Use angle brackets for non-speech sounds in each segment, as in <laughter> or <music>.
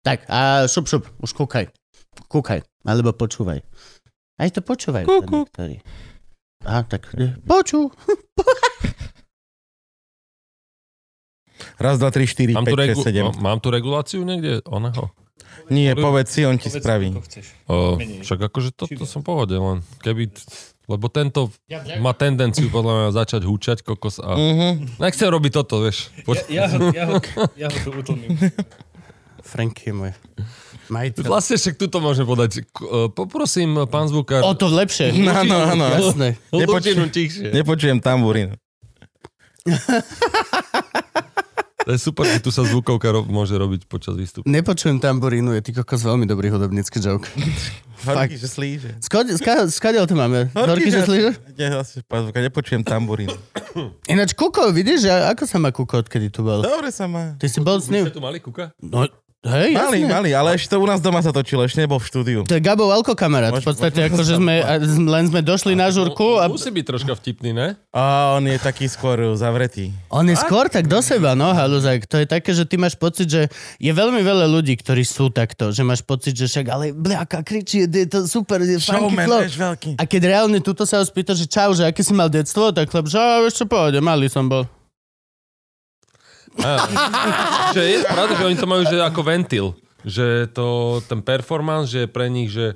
Tak a šup, šup, už kúkaj. Kúkaj, alebo počúvaj. Aj to počúvajú. Kú, sa kú. niektorí. Aha, tak e, počú. Raz, dva, tri, štyri, Mám tu, 5, regu- 6, 7. mám- tu reguláciu niekde? Oného? Nie, povedz si, on ti Povedz, spraví. O, však akože to, to som pohode, len keby... Lebo tento má tendenciu podľa mňa začať húčať kokos a... Mhm. Nechcem robiť toto, vieš. Poď, Ja, ja, ho, ja, ho, ja ho tu utlmím. <laughs> Franky môj. Majiteľ. Vlastne však tuto môžem podať. E, Poprosím, pán zvukár. O to lepšie. <laughs> Áno, áno. Jasné. Tichšie. Nepočujem tamburín. <laughs> To je super, že tu sa zvukovka ro- môže robiť počas výstupu. Nepočujem tamburínu, je ty kokos veľmi dobrý hudobnícky joke. <laughs> Horky, že slíže. Skadiaľ to máme? Horky, že slíže? Pán Zvuka, nepočujem tamburín. <coughs> Ináč Kuko, vidíš, ako sa má Kuko, odkedy tu bol? Dobre sa má. Ty si bol s ním? Ste tu mali kuka? No, hej, Malý, jasne. malý, ale ešte to u nás doma sa točilo, ešte nebol v štúdiu. To je Gabo Valko kamarát. V podstate môžem akože sme, a len sme došli na žurku a Musí byť troška vtipný, ne? A on je taký skôr zavretý. on je skôr tak do seba, no, haluzák. To je také, že ty máš pocit, že je veľmi veľa ľudí, ktorí sú takto, že máš pocit, že však, ale bliaka kričí, je to super, je funky vieš, veľký. A keď reálne tuto sa ho spýta, že čau, že aké si mal detstvo, tak chlap, že "Á, vieš čo, pohode, malý som bol. <laughs> Že je pravda, že oni to majú že ako ventil. Že to, ten performance, že je pre nich, že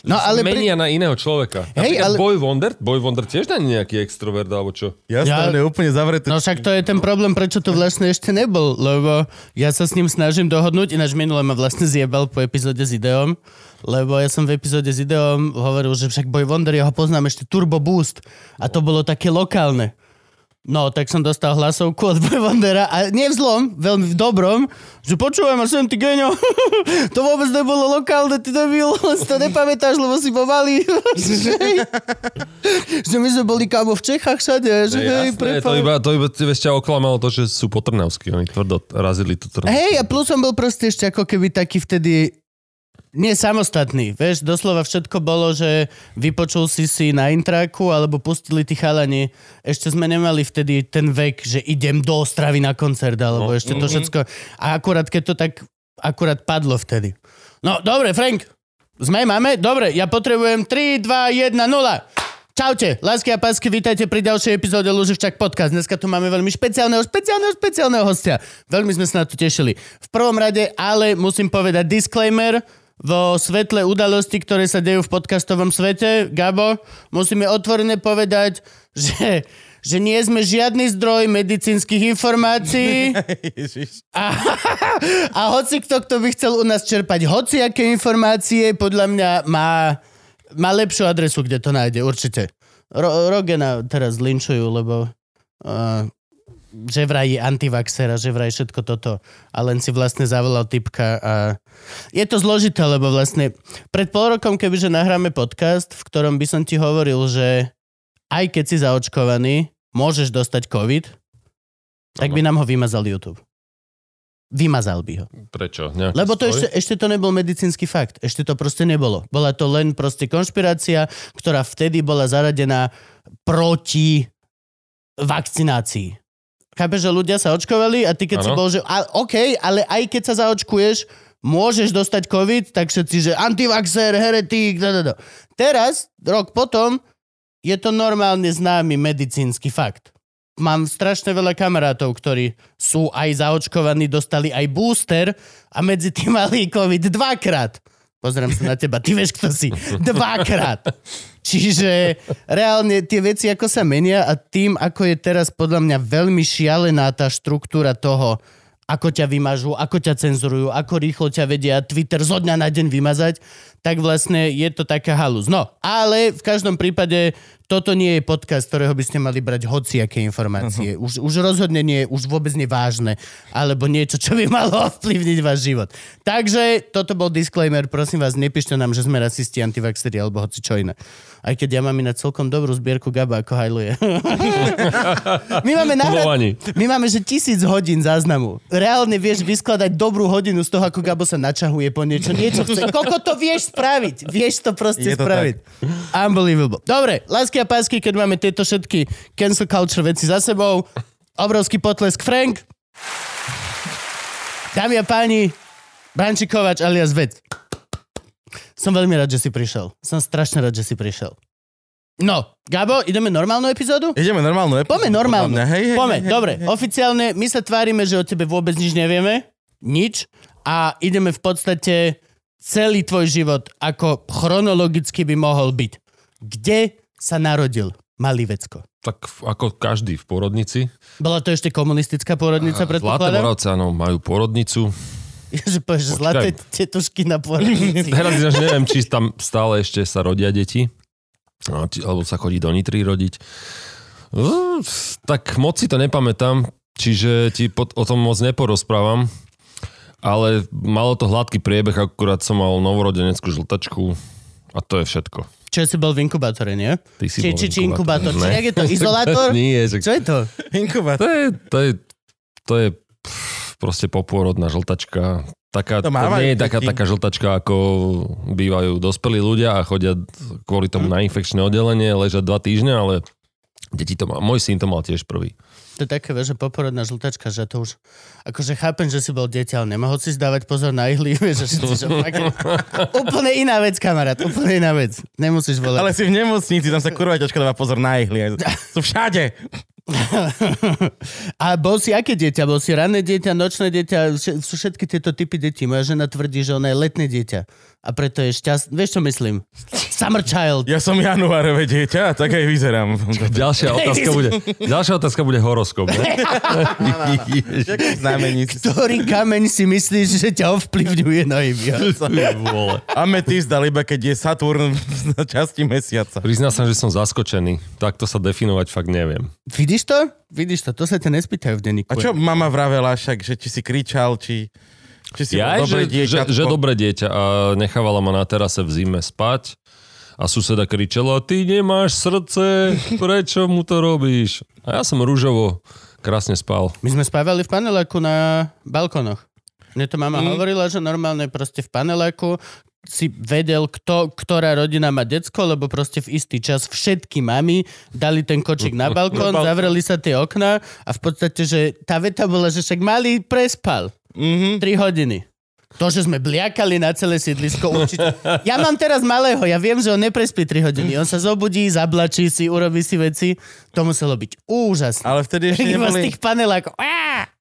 No ale pri... menia na iného človeka. Hej, Napríklad ale- Boy Wonder, Boy Wonder tiež nie je nejaký extrovert, alebo čo? Jasné, Ja- on je úplne zavretý. No však to je ten problém, prečo tu vlastne ešte nebol, lebo ja sa s ním snažím dohodnúť, ináč minule ma vlastne zjebal po epizóde s Ideom, lebo ja som v epizóde s Ideom hovoril, že však Boy Wonder, ja ho poznám ešte Turbo Boost a to bolo také lokálne. No, tak som dostal hlasovku od <laughs> Boy Wondera a nie v zlom, veľmi v dobrom, že počúvaj ma sem, ty geňo, <laughs> to vôbec nebolo lokálne, ty debil, <laughs> si to nepamätáš, lebo si pomalý. že my sme boli kámo v Čechách všade, že Hej, hej, jasné, to iba, to iba ťa oklamalo to, že sú potrnavskí. Oni tvrdo razili tú trnavskú. Hej, a plus som bol proste ešte ako keby taký vtedy nie samostatný, vieš, doslova všetko bolo, že vypočul si si na intraku, alebo pustili tí chalani. Ešte sme nemali vtedy ten vek, že idem do Ostravy na koncert, alebo No. ešte to všetko. A akurát, keď to tak akurát padlo vtedy. No, dobre, Frank, sme, máme? Dobre, ja potrebujem 3, 2, 1, 0. Čaute, lásky a pásky, vítajte pri ďalšej epizóde Luživčak podcast. Dneska tu máme veľmi špeciálneho, špeciálneho, špeciálneho hostia. Veľmi sme sa na to tešili. V prvom rade, ale musím povedať disclaimer, vo svetle udalosti, ktoré sa dejú v podcastovom svete, Gabo, musíme otvorene povedať, že, že nie sme žiadny zdroj medicínskych informácií. <laughs> A, a hoci kto, kto by chcel u nás čerpať hociaké informácie, podľa mňa má, má lepšiu adresu, kde to nájde, určite. Ro- Rogena teraz linčujú, lebo uh, že vraj je antivaxer a že vraj všetko toto. A len si vlastne zavolal typka a je to zložité, lebo vlastne pred pol rokom, kebyže nahráme podcast, v ktorom by som ti hovoril, že aj keď si zaočkovaný, môžeš dostať COVID, tak by nám ho vymazal YouTube. Vymazal by ho. Prečo? Nejaký Lebo to ešte, ešte to nebol medicínsky fakt. Ešte to proste nebolo. Bola to len proste konšpirácia, ktorá vtedy bola zaradená proti vakcinácii. Chápeš, že ľudia sa očkovali a ty keď si Áno. bol, že a, OK, ale aj keď sa zaočkuješ, môžeš dostať COVID, tak všetci, že antivaxer, heretik, da, da, da. Teraz, rok potom, je to normálne známy medicínsky fakt. Mám strašne veľa kamarátov, ktorí sú aj zaočkovaní, dostali aj booster a medzi tým mali COVID dvakrát. Pozriem sa na teba, ty vieš, kto si. Dvakrát. Čiže reálne tie veci, ako sa menia a tým, ako je teraz podľa mňa veľmi šialená tá štruktúra toho, ako ťa vymažú, ako ťa cenzurujú, ako rýchlo ťa vedia Twitter zo dňa na deň vymazať, tak vlastne je to taká halus. No, ale v každom prípade, toto nie je podcast, ktorého by ste mali brať hociaké informácie. Uh-huh. Už, už rozhodne nie, už vôbec nevážne, alebo niečo, čo by malo <laughs> ovplyvniť váš život. Takže toto bol disclaimer, prosím vás, nepíšte nám, že sme rasisti, antivaxeri alebo hoci čo iné. Aj keď ja mám na celkom dobrú zbierku Gaba, ako hajluje. <laughs> my máme. Povolaní. My máme, že tisíc hodín záznamu. Reálne vieš vyskladať dobrú hodinu z toho, ako Gabo sa načahuje po niečo. Niečo chce. Koľko to vieš spraviť? <laughs> Vieš to proste Je to spraviť. Unbelievable. Dobre, lásky a pásky, keď máme tieto všetky cancel culture veci za sebou. Obrovský potlesk Frank. Dámy a páni, Branči Kovač alias Vec. Som veľmi rád, že si prišiel. Som strašne rád, že si prišiel. No, Gabo, ideme normálnu epizódu? Ideme normálnu epizódu. Poďme normálne. podľa mňa. Hej, hej, Poďme, hej, hej, dobre. hej. Oficiálne my sa tvárime, že o tebe vôbec nič nevieme. Nič. A ideme v podstate celý tvoj život, ako chronologicky by mohol byť. Kde sa narodil malý vecko? Tak ako každý v porodnici. Bola to ešte komunistická porodnica, Zlaté predpokladám? Moravce, áno, majú porodnicu. Že povieš, že zlaté tetušky na <laughs> porodnici. Teraz až neviem, či tam stále ešte sa rodia deti. No, alebo sa chodí do Nitry rodiť. Uh, tak moc si to nepamätám, čiže ti pod, o tom moc neporozprávam. Ale malo to hladký priebeh, akurát som mal novorodeneckú žltačku a to je všetko. Čo si bol v inkubátore, nie? Ty si Či, bol či, či inkubátor? Či Ne. jak je to? Izolátor? <laughs> Nie, že Čo je to? Inkubátor. To je, to je, to je pff, proste popôrodná žltačka. Taká, To to, nie je taká, taká žltačka, ako bývajú dospelí ľudia a chodia kvôli tomu Hm. na infekčné oddelenie, ležať dva týždne, ale deti to má. Môj syn to mal tiež prvý. To je také, že poporodná žltačka, že to už... Akože chápem, že si bol dieťa, ale nemohol si zdávať pozor na ihly, <laughs> vieš, že, že, že fakt, úplne iná vec, kamarát, úplne iná vec. Nemusíš volať. Ale si v nemocnici, tam sa kurva ťažko dáva pozor na ihly. Sú všade. <laughs> A bol si aké dieťa? Bol si ranné dieťa, nočné dieťa? Sú všetky tieto typy detí. Moja žena tvrdí, že ona je letné dieťa. A preto je šťastná. Vieš, čo myslím? Summer child. Ja som januárové dieťa a tak aj vyzerám. Ďalšia <laughs> otázka bude, ďalšia otázka bude horoskop. Ne? <laughs> Ktorý kameň si myslíš, že ťa ovplyvňuje najviac? <laughs> Ametist dal iba keď je Saturn na časti mesiaca. Priznám sa, že som zaskočený. Takto sa definovať fakt neviem. Vidíš to? Vidíš to? To sa ťa nespýtajú v denníku. A čo mama vravela však, že či si kričal, či, či si Ja, dobré že, že, že dobré dieťa a nechávala ma na terase v zime spať a suseda kričala, ty nemáš srdce, prečo mu to robíš? A ja som rúžovo krásne spal. My sme spávali v paneláku na balkonoch. Mne to mama mm. hovorila, že normálne proste v paneláku si vedel, kto, ktorá rodina má decko, lebo proste v istý čas všetky mami dali ten kočík na <laughs> balkón, balkón. zavreli sa tie okná a v podstate, že tá veta bola, že však malý prespal. Mhm. 3 hodiny. To, že sme bliakali na celé sídlisko, určite. <laughs> Ja mám teraz malého, ja viem, že on neprespí 3 hodiny. On sa zobudí, zablačí si, urobí si veci. To muselo byť úžasné. Ale vtedy ešte Iba z neboli, tých panelákov.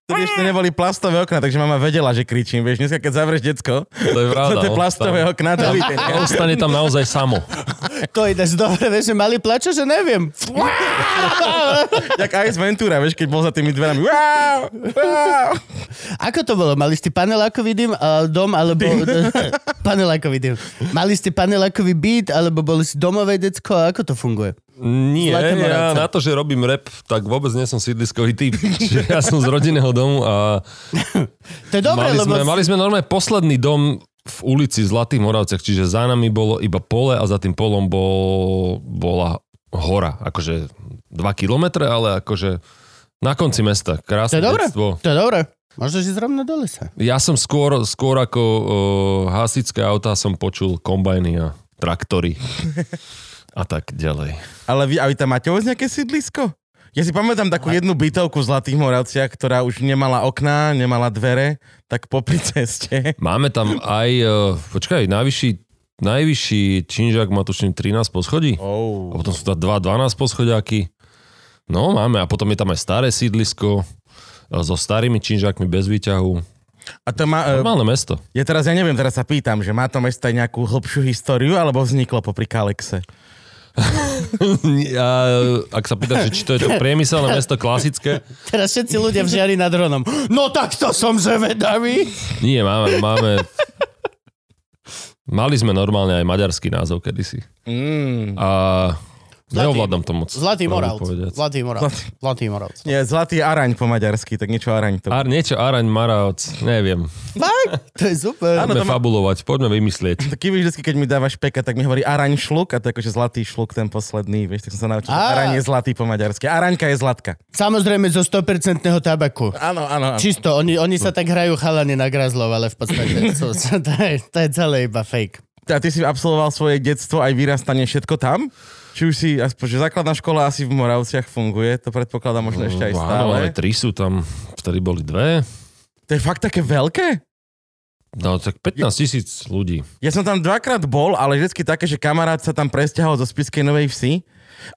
Vtedy ešte neboli plastové okna, takže mama vedela, že kričím. Vieš, dneska keď zavrieš decko, To je <laughs> pravda. to je no. plastové Tam- okna, to tam- <laughs> ostane tam naozaj samo. To ináč dobre, vieš, že mali plačo, že neviem. <laughs> Jak Ice Ventura, vieš, keď bol za tými dverami. Wow, wow. Ako to bolo? Mali ste panelákový dym, a dom, alebo... <laughs> panelákový dym. Mali ste panelákový byt, alebo boli si domové decko? Ako to funguje? Nie, ja na to, že robím rap, tak vôbec nie som sídliskový typ. <laughs> Ja som z rodinného domu a To je dobré, mali, lebo... sme, mali sme normálne posledný dom v ulici Zlatých Moravciach, čiže za nami bolo iba pole a za tým polom bol, bola hora. Akože 2 kilometre, ale akože na konci mesta. To Krásne je dobré. detstvo. To je dobré. Môžeš ísť rovno do lesa. Ja som skôr, skôr ako uh, hasičské autá som počul kombajny a traktory <laughs> a tak ďalej. Ale vy, a vy tam máte vôbec nejaké sídlisko? Ja si pamätám takú jednu bytovku v Zlatých Moravciach, ktorá už nemala okná, nemala dvere, tak popri <laughs> ceste. Máme tam aj, uh, počkaj, najvyšší, najvyšší činžák má tuším 13 poschodí. Oh. A potom sú tam dva 12 poschodiaky. No, máme. A potom je tam aj staré sídlisko e, so starými činžákmi bez výťahu. A to má, e, Normálne mesto. ja teraz, ja neviem, teraz sa pýtam, že má to mesto aj nejakú hlbšiu históriu, alebo vzniklo popri Kalexe? <laughs> A, ak sa pýtaš, či to je to <laughs> priemyselné mesto klasické, Teraz všetci ľudia v žiari nad Ronom. No tak to som zvedavý. nie, máme, máme Mali sme normálne aj maďarský názov kedysi. Mm. A Neovládam to moc. Zlatý Moravc. Zlatý Moravc. Zlatý Moravc. Nie, zlatý araň po maďarsky, tak niečo araň to. Ar, niečo Araň, Maravc, neviem. Fakt? To je super. Áno, Poďme to má- fabulovať, poďme vymyslieť. Taký víš, vždy, keď mi dávaš peka, tak mi hovorí araň šluk a to je akože zlatý šluk, ten posledný, vieš, tak som sa naučil, araň je zlatý po maďarsky. Araňka je zlatka. Samozrejme zo 100% tabaku. Áno, áno, áno. Čisto, oni, oni sa tak hrajú chalani na grazlov, ale v podstate <laughs> sú, to, je, to je celé iba fake. A ty si absolvoval svoje detstvo aj vyrastanie všetko tam? Či už si, aspoň, že základná škola asi v Moravciach funguje, to predpokladám možno ešte aj Áno, stále. ale tri sú tam, vtedy boli dve. To je fakt také veľké? No tak 15 tisíc ľudí. Ja som tam dvakrát bol, ale vždycky také, že kamarát sa tam presťahol zo Spiskej Novej Vsi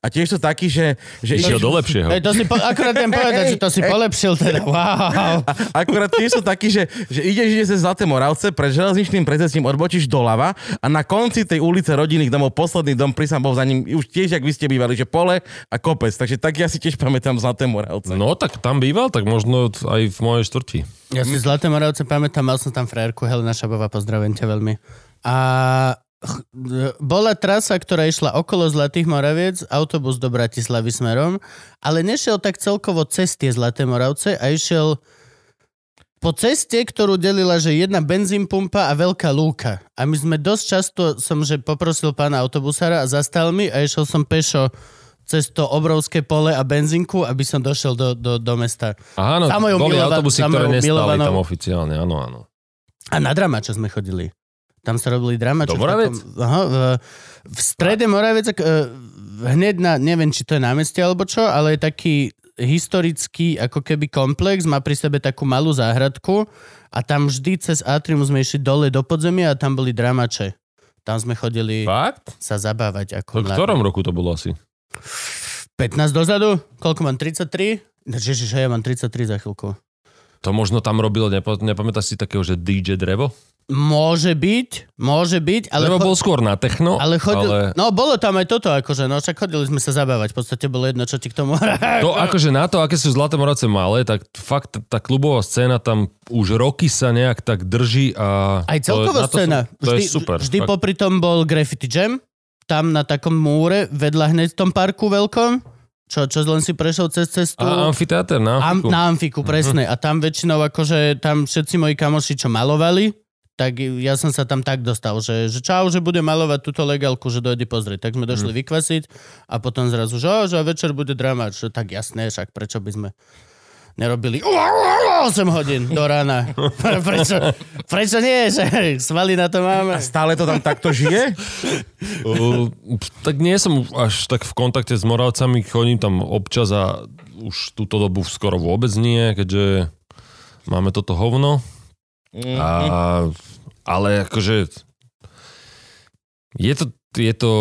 a tiež to taký, že, že Išiel do lepšieho. Hej, to si po, akorát ten povedať, že to si polepšil teda. <laughs> Wow. Akurát tiež sú takí, že, že ideš, ideš cez Zlaté Moravce, pred železničným prezením odbočíš doľava a na konci tej ulice rodinných domov, posledný dom, prísam bol za ním, už tiež, jak vy ste bývali, že pole a kopec. Takže tak ja si tiež pamätám Zlaté Moravce. No tak tam býval, tak možno aj v mojej štvrti. Ja si Zlaté Moravce pamätám, mal som tam frajerku Helena Šabová, pozdravím ťa veľmi. A bola trasa, ktorá išla okolo Zlatých Moraviec, autobus do Bratislavy smerom, ale nešiel tak celkovo cez tie Zlaté Moravce a išiel po ceste, ktorú delila, že jedna benzín pumpa a veľká lúka. A my sme dosť často, som že poprosil pána autobusára a zastal mi a išiel som pešo cez to obrovské pole a benzínku, aby som došiel do, do, do mesta. Áno, boli milova- autobusy, ktoré mojou nestali milovanou- tam oficiálne, áno, áno. A na Dramača sme chodili. Tam sa robili Dramače. Do Moraviec? V, takom- aha, v, v strede Moravec, e, hneď na, neviem, či to je námestie alebo čo, ale je taký historický ako keby komplex, má pri sebe takú malú záhradku a tam vždy cez atrium sme išli dole do podzemia a tam boli Dramače. Tam sme chodili Fakt? sa zabávať ako To v mladí. ktorom roku to bolo asi? 15 dozadu? Koľko mám? 33? Ježiš, ja mám 33 za chvíľku. To možno tam robilo, nepo, nepamätáš si takého, že DJ Drevo? Môže byť, môže byť, ale... Cho- bol skôr na techno, Ale chodil, ale no bolo tam aj toto, akože, no však chodili sme sa zabávať, v podstate bolo jedno, čo ti k tomu to akože na to, aké sú Zlaté Moravce malé, tak fakt tá klubová scéna tam už roky sa nejak tak drží a... Aj celková to scéna. Sú, to vždy, je super. Vždy fakt. popri tom bol Graffiti Jam, tam na takom múre, vedľa hneď v tom parku veľkom, čo, čo len si prešiel cez cestu. A amfiteáter na Am, Amfiku. na Amfiku, presne. A tam väčšinou akože, tam všetci moji kamoši, čo malovali, tak ja som sa tam tak dostal, že, že čau, že bude malovať túto legálku, že dojde pozrieť. Tak sme došli vykvasiť a potom zrazu, že, "Ó, že večer bude drama. Že, tak jasné, však prečo by sme nerobili 8 hodín do rána. <laughs> <laughs> prečo, prečo nie? Že svaly na to máme. A stále to tam takto žije? <laughs> Uh, tak nie som až tak v kontakte s Moravcami, chodím tam občas a už túto dobu skoro vôbec nie, keďže máme toto hovno. A, ale akože je to, je to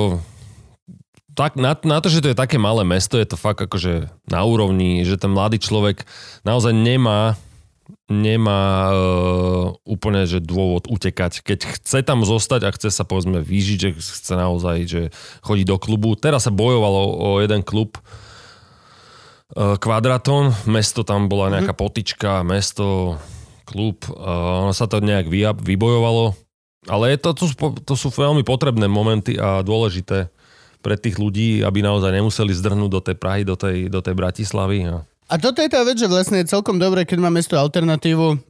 tak, na, na to, že to je také malé mesto, je to fakt akože na úrovni, že ten mladý človek naozaj nemá nemá uh, úplne že dôvod utekať. Keď chce tam zostať a chce sa povedzme vyžiť, že chce naozaj že chodiť do klubu. Teraz sa bojovalo o jeden klub uh, Kvadratón, mesto tam bola nejaká potička, mesto, klub, uh, ono sa to nejak vy, vybojovalo. Ale je to, to, sú, to sú veľmi potrebné momenty a dôležité pre tých ľudí, aby naozaj nemuseli zdrhnúť do tej Prahy, do tej, do tej Bratislavy. A A toto je tá vec, že vlastne je celkom dobré, keď má mesto alternatívu,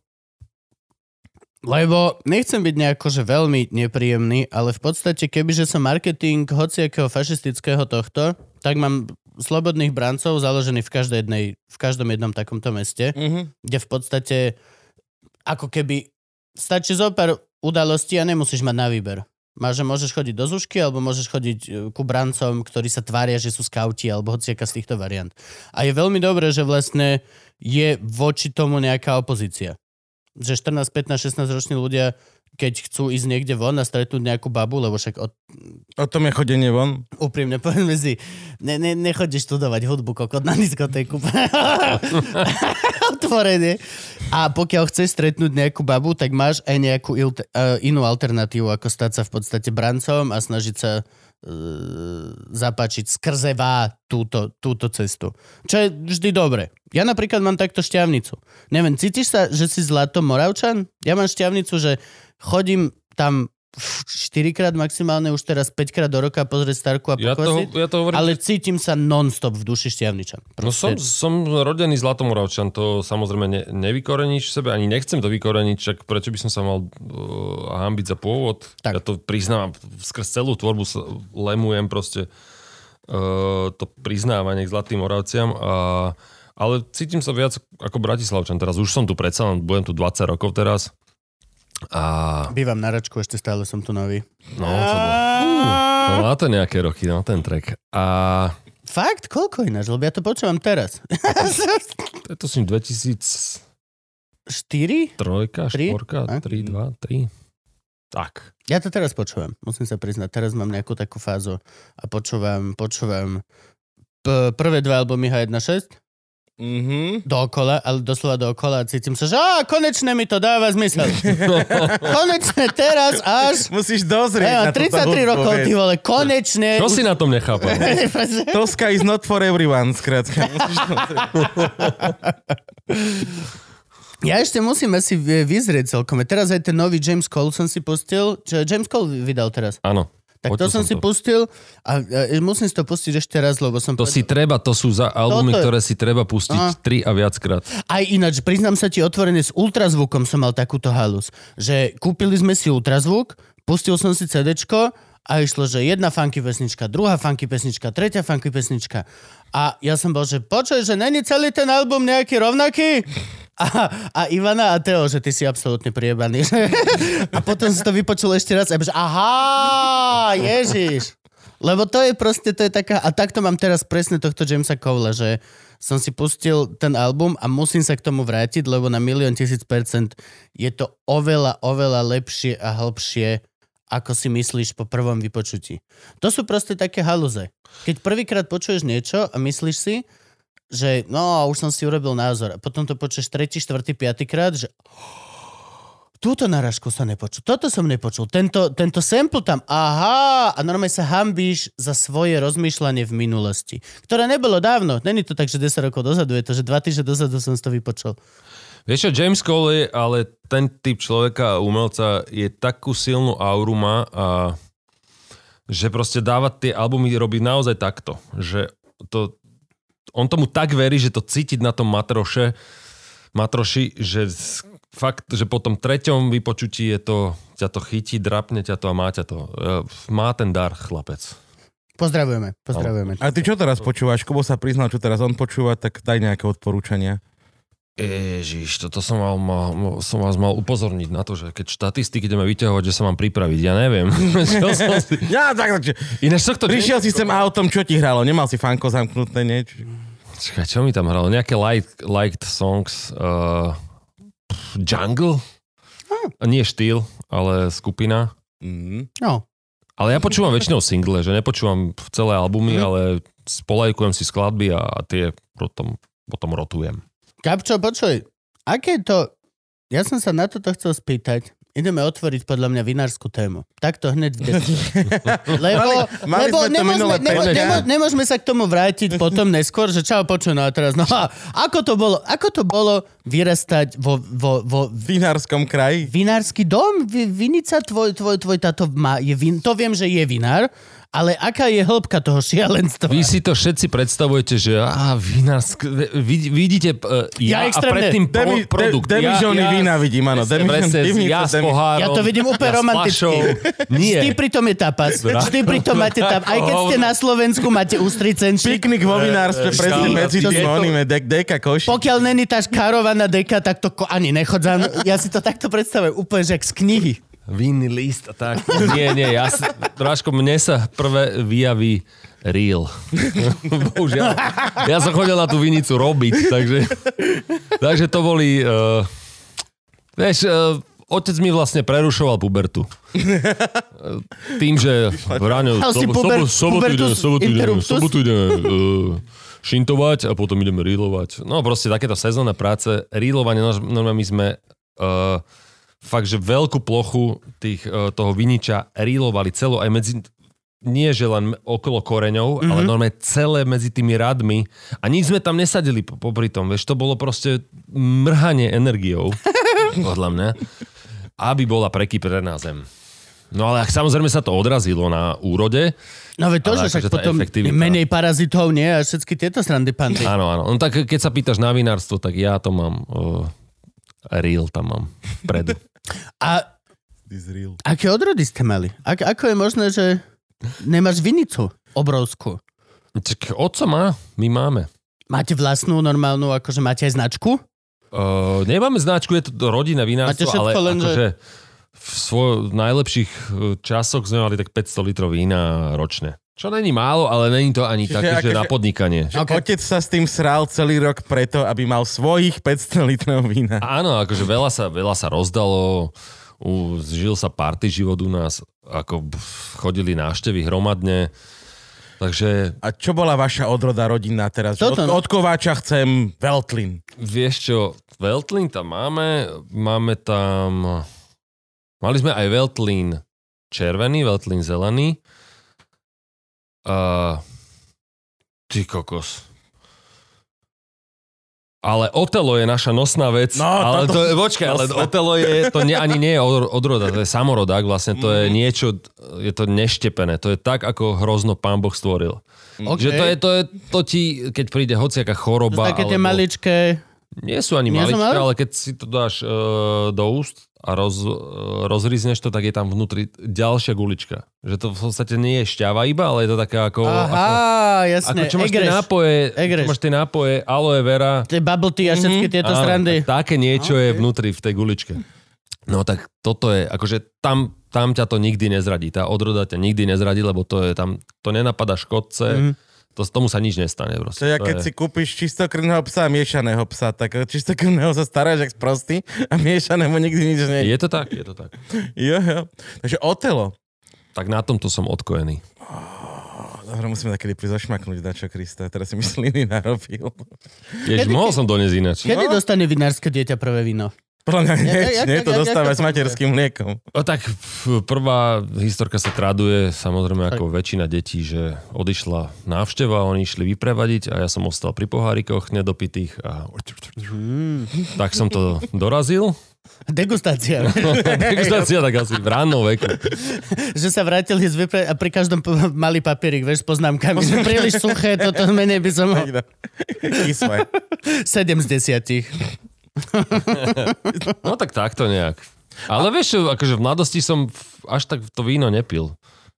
lebo nechcem byť nejako, že veľmi nepríjemný, ale v podstate, kebyže som marketing hociakého fašistického tohto, tak mám slobodných brancov založených v, každej jednej, v každom jednom takomto meste, Mhm. kde v podstate ako keby stačí zo pár udalostí a nemusíš mať na výber. Máš, že môžeš chodiť do Zušky, alebo môžeš chodiť e, ku brancom, ktorí sa tvária, že sú skauti, alebo hociaka z týchto variant. A je veľmi dobré, že vlastne je voči tomu nejaká opozícia. Že 14, 15, 16 roční ľudia, keď chcú ísť niekde von a stretnúť nejakú babu, lebo však od, O tom je chodenie von. úprimne povedzme si, ne, ne, nechodíš študovať hudbu kokot na diskotéku. <laughs> Otvorene. A pokiaľ chceš stretnúť nejakú babu, tak máš aj nejakú il, uh, inú alternatívu, ako stať sa v podstate brancom a snažiť sa uh, zapáčiť skrze vá túto, túto cestu. Čo je vždy dobre. Ja napríklad mám takto šťavnicu. Neviem, cítiš sa, že si zlato Moravčan? Ja mám šťavnicu, že chodím tam 4 krát maximálne, už teraz 5 krát do roka pozrieť Starku a Ja to, ja to hovorím, ale cítim sa non-stop v duši Šťavničan. No som, som rodený Zlatomoravčan, to samozrejme ne, nevykoreníš v sebe, ani nechcem to vykoreniť, čak prečo by som sa mal uh, hambiť za pôvod. Tak. Ja to priznám, skrz celú tvorbu sa lemujem proste uh, to priznávanie k Zlatým Moravciam. A, ale cítim sa viac ako Bratislavčan teraz. Už som tu predsa, budem tu 20 rokov teraz. A Bývam na račku, ešte stále som tu nový. no, to bolo, no má to nejaké roky, no ten track. A Fakt? Koľko ináč? Lebo ja to počúvam teraz. <laughs> to je to som 2000... 4? Trojka, Tri? štvorka, A? tri, dva, tri. Tak. Ja to teraz počúvam, musím sa priznať. Teraz mám nejakú takú fázu a počúvam, počúvam p- prvé dva albumy H1.6 Mhm. dookola, ale doslova dookola a cítim sa, že á, konečne mi to dáva zmysel. <laughs> konečne teraz až... Musíš dozrieť túto 33 hudbu, rokov, ty vole, konečne... Čo si na tom nechápal? <laughs> Tosca is not for everyone, skrátka. Ja ešte musím asi vy- vyzrieť celkom. Teraz aj ten nový James Cole som si pustil. Čo James Cole vydal teraz? Áno. Tak to Počul som som si to. pustil a, a musím si to pustiť ešte raz, lebo som... To si treba, to sú za albumy, Toto ktoré si treba pustiť Aha. tri a viackrát. Aj ináč, priznám sa ti otvorené, s ultrazvukom som mal takúto halus, že kúpili sme si ultrazvuk, pustil som si CDčko a išlo, že jedna funky pesnička, druhá funky pesnička, tretia funky pesnička. A ja som bol, že počuj, že není celý ten album nejaký rovnaký? A, a Ivana a Teo, že ty si absolútne priebaný. <laughs> a potom si to vypočul ešte raz a že aha, ježiš. Lebo to je proste, to je taká, a takto mám teraz presne tohto Jamesa Cowla, že som si pustil ten album a musím sa k tomu vrátiť, lebo na milión tisíc percent je to oveľa, oveľa lepšie a hĺbšie, ako si myslíš po prvom vypočutí. To sú proste také haluze. Keď prvýkrát počuješ niečo a myslíš si, že no, už som si urobil názor. A potom to počuješ tretí, štvrtý, piatý krát, že túto narážku sa nepočul, toto som nepočul, tento, tento sample tam, aha, a normálne sa hambíš za svoje rozmýšľanie v minulosti, ktoré nebolo dávno. Není to tak, že 10 rokov dozadu, je to, že 2 týždne dozadu som to vypočul. Vieš čo, James Cole je, ale ten typ človeka a umelca je takú silnú auru má a že proste dávať tie albumy robí naozaj takto. Že to, on tomu tak verí, že to cítiť na tom matroše, matroši, že fakt, že po tom treťom vypočutí je to, ťa to chytí, drapne ťa to a má ťa to. E, Má ten dar, chlapec. Pozdravujeme, pozdravujeme. A ty čo teraz počúvaš? Kubo sa priznal, čo teraz on počúva, tak daj nejaké odporúčania. Ježiš, toto som, mal, mal, som vás mal upozorniť na to, že keď štatistiky ideme vyťahovať, že sa mám pripraviť, ja neviem. <laughs> Si... Ja, tak, Ináč tohto... prišiel si sem autom, čo ti hralo? Nemal si fanko zamknuté, nie? Či- Čakaj, čo mi tam hralo? Nejaké liked, liked songs. Uh, pff, jungle? Nie štýl, ale skupina. Mhm. No, Ale ja počúvam väčšinou single, že nepočúvam celé albumy, Mhm. ale spolajkujem si skladby a tie potom, potom rotujem. Kapčo, počuj, aké to... Ja som sa na toto chcel spýtať. Ideme otvoriť podľa mňa vinárskú tému. Takto hneď v. <laughs> Lebo, Mali- mali lebo nemôžeme, nemo, nemo, nemôžeme sa k tomu vrátiť potom neskôr, že čau, počuj, no a teraz, no a ako to bolo, ako to bolo vyrastať vo, vo, vo vinárskom kraji? vinársky dom? Vi- Vinica, tvoj, tvoj, tvoj táto má, je vin, to viem, že je vinár, ale aká je hĺbka toho šialenstva? Vy si to všetci predstavujete, že á, vinársk... Vid, vidíte uh, Ja ja, a predtým pro, Demi, produkt. de, demižony vína vidím, áno. Presne, presne, divnica, ja s pohárom. Ja to vidím úplne ja romanticky. Nie. Vždy pritom je tapas. Vždy pritom máte tam, aj keď ste na Slovensku, máte ústricenčík. Piknik vo vinárstve, presne Štále. medzi Čo tým oným, dek, deka koši. Pokiaľ není tá škárovaná deka, tak to ani nechodzám. Ja si to takto predstavujem, úplne, že z knihy. Vinný list a tak. <laughs> Nie, nie, ja si, Dráško, mne sa prvé vyjaví real. <laughs> Bohužiaľ. Ja som chodil na tú vinicu robiť, takže, takže to boli... Uh, vieš, uh, otec mi vlastne prerušoval pubertu. Uh, tým, že si sobo, puber- sobo, sobotu ideme, pubertus sobotu ideme, interruptus? sobotu ideme šintovať a potom ideme reelovať. No proste takéto sezónne práce. Reelovanie, no, normálne my sme uh, fakt, že veľkú plochu tých, uh, toho viniča reelovali celú aj medzi nie že len okolo koreňov, mm-hmm. ale normálne celé medzi tými radmi. A nič sme tam nesadili po- popri tom, vieš, to bolo proste mrhanie energiou, <laughs> podľa mňa, aby bola prekyprená zem. No ale samozrejme sa to odrazilo na úrode. No veď to, že však akože tá potom efektivita- menej parazitov, nie? A všetky tieto srandy pandy. Áno, áno. No tak keď sa pýtaš na vinárstvo, tak ja to mám... Uh, real tam mám vpredu. <laughs> A This real. aké odrody ste mali? Ak, ako je možné, že nemáš vinicu obrovskú? Čak, oco má, my máme. Máte vlastnú normálnu, akože máte aj značku? Uh, nemáme značku, je to Máte vinárstvo, ale všetko len, že- akože v svoj najlepších eh, časoch sme mali tak 500 litrov vína ročne. Čo není málo, ale není to ani <laughs> Čiže také, že akože- na podnikanie. Okay. Otec sa s tým sral celý rok preto, aby mal svojich 500 litrov vína. Áno, akože veľa sa, veľa sa rozdalo, u, žil sa party život u nás, ako chodili návštevy hromadne, takže A čo bola vaša odroda rodinná teraz? Že Toto, Od, no. od Kováča chcem Veltlin. vieš čo, Veltlin tam máme, máme tam, mali sme aj Veltlin červený, Veltlin zelený, a ty kokos. Ale Otelo je naša nosná vec. No, ale to je, počkaj, ale Otelo je, to nie, ani nie je od- odroda, to je samorodák vlastne, to Mhm. je niečo, je to neštepené, to je tak, ako hrozno pán Boh stvoril. Okay. Že to je, to je, to ti, keď príde hociaká To choroba, sú také tie alebo, maličké... nie sú ani maličké, ale keď si to dáš uh, do úst a roz, uh, rozrizneš to, tak je tam vnútri ďalšia gulička. Že to v podstate nie je šťava iba, ale je to také ako... ako Aha, jasné. ako čo máš tie Egreš. nápoje, Egreš. čo máš tie nápoje, aloe vera, Tie bubble tea a všetky tieto Áno, srandy. tak také niečo Okay. je vnútri v tej guličke. No tak toto je, akože tam, tam ťa to nikdy nezradí. Tá odroda ťa nikdy nezradí, lebo to je tam, to nenapadá škodce, Mhm. To, tomu sa nič nestane. To Proste. je, keď si kúpiš čistokrvného psa a miešaného psa, tak čistokrvného sa staráš jak sprostý a miešanému nikdy nič nie. Je to tak, je to tak. Jo, jo. Takže Otelo. Tak na tomto som odkojený. Dobre, musíme takedy prísť zašmaknúť dačo Krista. Teraz si myslí <laughs> narobil. Jež, mohol som doniesť ináč. Kedy No. dostane vinárske dieťa prvé víno? Podľa mňa nie, jak- nie jak- to jak- dostáva jak s materským mliekom. O, tak prvá historka sa traduje samozrejme ako väčšina detí, že odišla návšteva, oni išli vyprevadiť a ja som ostal pri pohárikoch nedopitých a tak som to dorazil. <laughs> Degustácia. Degustácia tak asi v rannom veku. že sa vrátili z vypre... a pri každom p- mali papierik, vieš, s poznámkami, že príliš suché, toto menej by som. <laughs> Kyslé. 7 z 10. <laughs> No tak takto nejak. Ale vieš, čo, akože v mladosti som až tak to víno nepil.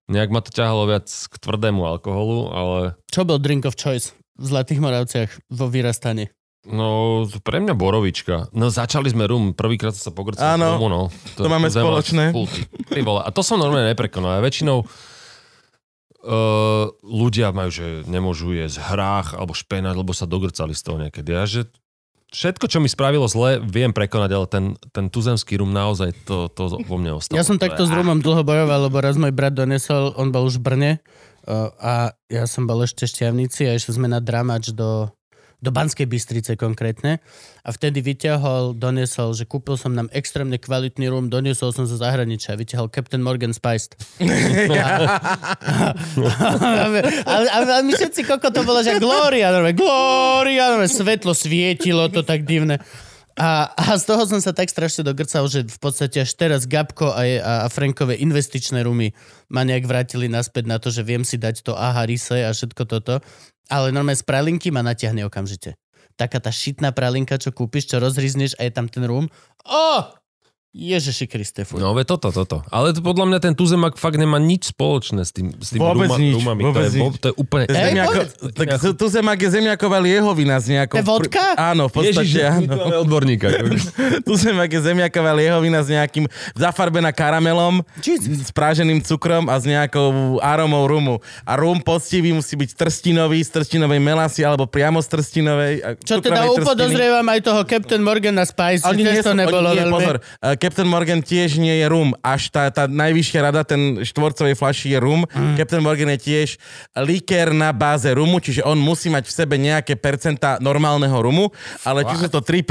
Nejak ma to ťahalo viac k tvrdému alkoholu, ale Čo bol drink of choice v Zlatých Moravciach vo vyrastaní? no pre mňa borovička. No začali sme rum, prvýkrát sa pogrcal Áno, rumu, no. to máme sme mali- spoločné. Ty- vole. A to som normálne neprekonal. A väčšinou uh, ľudia majú, že nemôžu jesť hrách alebo špenát, lebo sa dogrcali z toho niekedy. A že všetko, čo mi spravilo zle, viem prekonať, ale ten, ten tuzemský rum naozaj to, to vo mne ostalo. Ja som To takto s rumom dlho bojoval, lebo raz môj brat donesol, on bol už v Brne uh, a ja som bol ešte šťavnici a išli sme na dramač do, do Banskej Bystrice konkrétne a vtedy vyťahol, donesol, že kúpil som nám extrémne kvalitný rum, doniesol som zo zahraničia, vyťahol Captain Morgan Spiced. ale my všetci, koľko to bolo, že Gloria, Gloria, svetlo svietilo, to tak divné. A, a z toho som sa tak strašne dogrcal, že v podstate až teraz Gabko a, a, Frankové investičné rumy ma nejak vrátili naspäť na to, že viem si dať to aha rise a všetko toto. Ale normálne z pralinky ma natiahne okamžite. Taká tá šitná pralinka, čo kúpiš, čo rozrizneš a je tam ten rum. Oh! Ježiši Kriste, fuj. No ve toto, toto. Ale to podľa mňa ten tuzemak fakt nemá nič spoločné s tým, s tým Vôbec ruma, nič, rumami. vôbec to, je, nič. to je úplne... Hej, zemiako, tak tu- tu zemak je zemiaková liehovina z nejakou... To vodka? Áno, v podstate Ježiš, my áno. odborníka. <laughs> Tu zemak je zemiaková liehovina s nejakým zafarbená karamelom, Jesus. s práženým cukrom a s nejakou aromou rumu. A rum poctivý musí byť trstinový, z trstinovej melasy alebo priamo z trstinovej. Čo teda upodozrievam aj toho Captain Morgan na Spice, Oni nie, to nebolo oni nie, veľmi... pozor, Captain Morgan tiež nie je rum, až tá, tá najvyššia rada, ten štvorcovej flaši je rum. Mm. Captain Morgan je tiež likér na báze rumu, čiže on musí mať v sebe nejaké percentá normálneho rumu, ale či sú to 3%,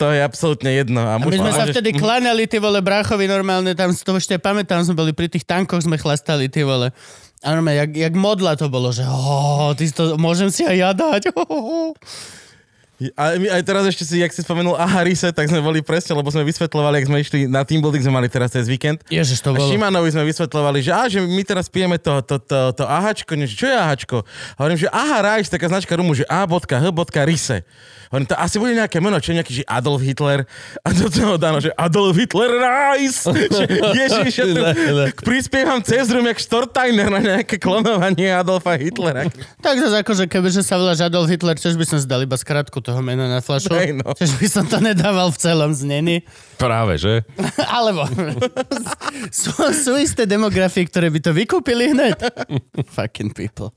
to je absolútne jedno. A A, my sme sa vtedy kláňali, ty vole, bráchovi normálne, tam z toho ešte pamätám, sme boli pri tých tankoch, sme chlastali, ty vole. A normálne, jak, jak modla to bolo, že oh, ty to, môžem si aj ja dať. Oh, oh. A my aj teraz ešte si, jak si spomenul Aharise, tak sme boli presne, lebo sme vysvetľovali, jak sme išli na team building, sme mali teraz cez víkend. Ježiš, to A bolo. Šimanovi sme vysvetľovali, že, á, že my teraz pijeme to, to, to, to ahačko, čo je ahačko? Hovorím, že aha, Rice, taká značka rumu, že a.h.rise. Hovorím, to asi bude nejaké meno, čo je nejaký, že Adolf Hitler. A do toho dáno, že Adolf Hitler Rice. Že, Ježiš, ja tu prispievam cez rum, jak Stortajner na nejaké klonovanie Adolfa Hitlera. Tak zase akože kebyže sa voláš Adolf Hitler, tiež by som si dal iba skratku toho mena na flašu. Hej, no. Tiež by som to nedával v celom znení. Práve, že? <laughs> Alebo sú, sú isté demografie, ktoré by to vykúpili hneď. <laughs> Fucking people.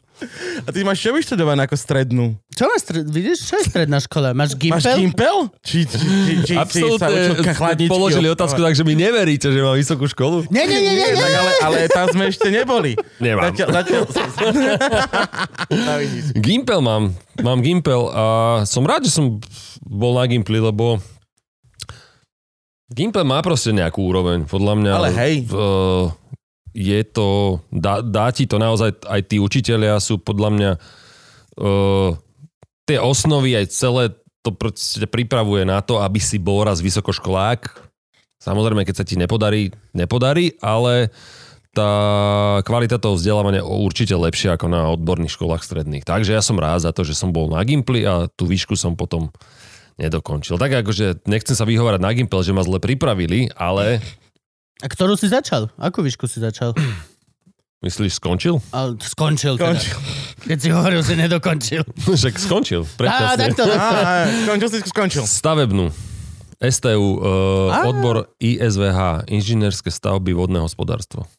A ty máš čo vyštudované ako strednú? Čo máš, stred, vidíš, čo je stredná škola? Máš Máš Gimpel? Gimpel? Či, či, či, či, Absolutne chladničky položili otázku tak, že mi neveríte, že mám vysokú školu. Nie, nie, nie, nie, Nie, tak ale, ale tam sme ešte neboli. Nemám. Zatiaľ, zatiaľ... <laughs> Gimpel mám, mám Gimpel a som rád, že som bol na Gimpli, lebo Gimpel má proste nejakú úroveň, podľa mňa. Ale hej. V, je to, dá, dá ti to naozaj, aj tí učitelia sú podľa mňa uh, tie osnovy, aj celé to proste pripravuje na to, aby si bol raz vysokoškolák. Samozrejme, keď sa ti nepodarí, nepodarí, ale tá kvalita toho vzdelávania je určite lepšia ako na odborných školách stredných. Takže ja som rád za to, že som bol na Gimpli a tú výšku som potom nedokončil. Tak akože nechcem sa vyhovárať na Gimpel, že ma zle pripravili, ale A ktorú si začal? Akú výšku si začal? myslíš skončil? A skončil, teda. Skončil. Keď si hovoril, že nedokončil. <laughs> Však skončil. Á. Á, skončil si, skončil. Stavebnú. STU, uh, Á. odbor ISVH, inžinierské stavby vodné hospodárstvo.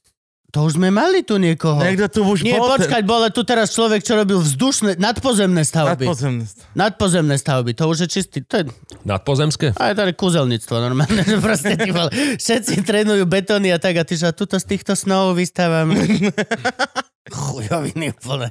To už sme mali tu niekoho. Niekto tu už Nie, bol. počkať, bol tu teraz človek, čo robil vzdušné, nadpozemné stavby. Nadpozemné. Nadpozemné stavby, to už je čistý, to je, Nadpozemské? a je to kúzelníctvo normálne, <laughs> že proste ty vole, všetci trénujú betóny a tak a ty že a tuto z týchto snov vystávam. <laughs> Chujoviny úplne.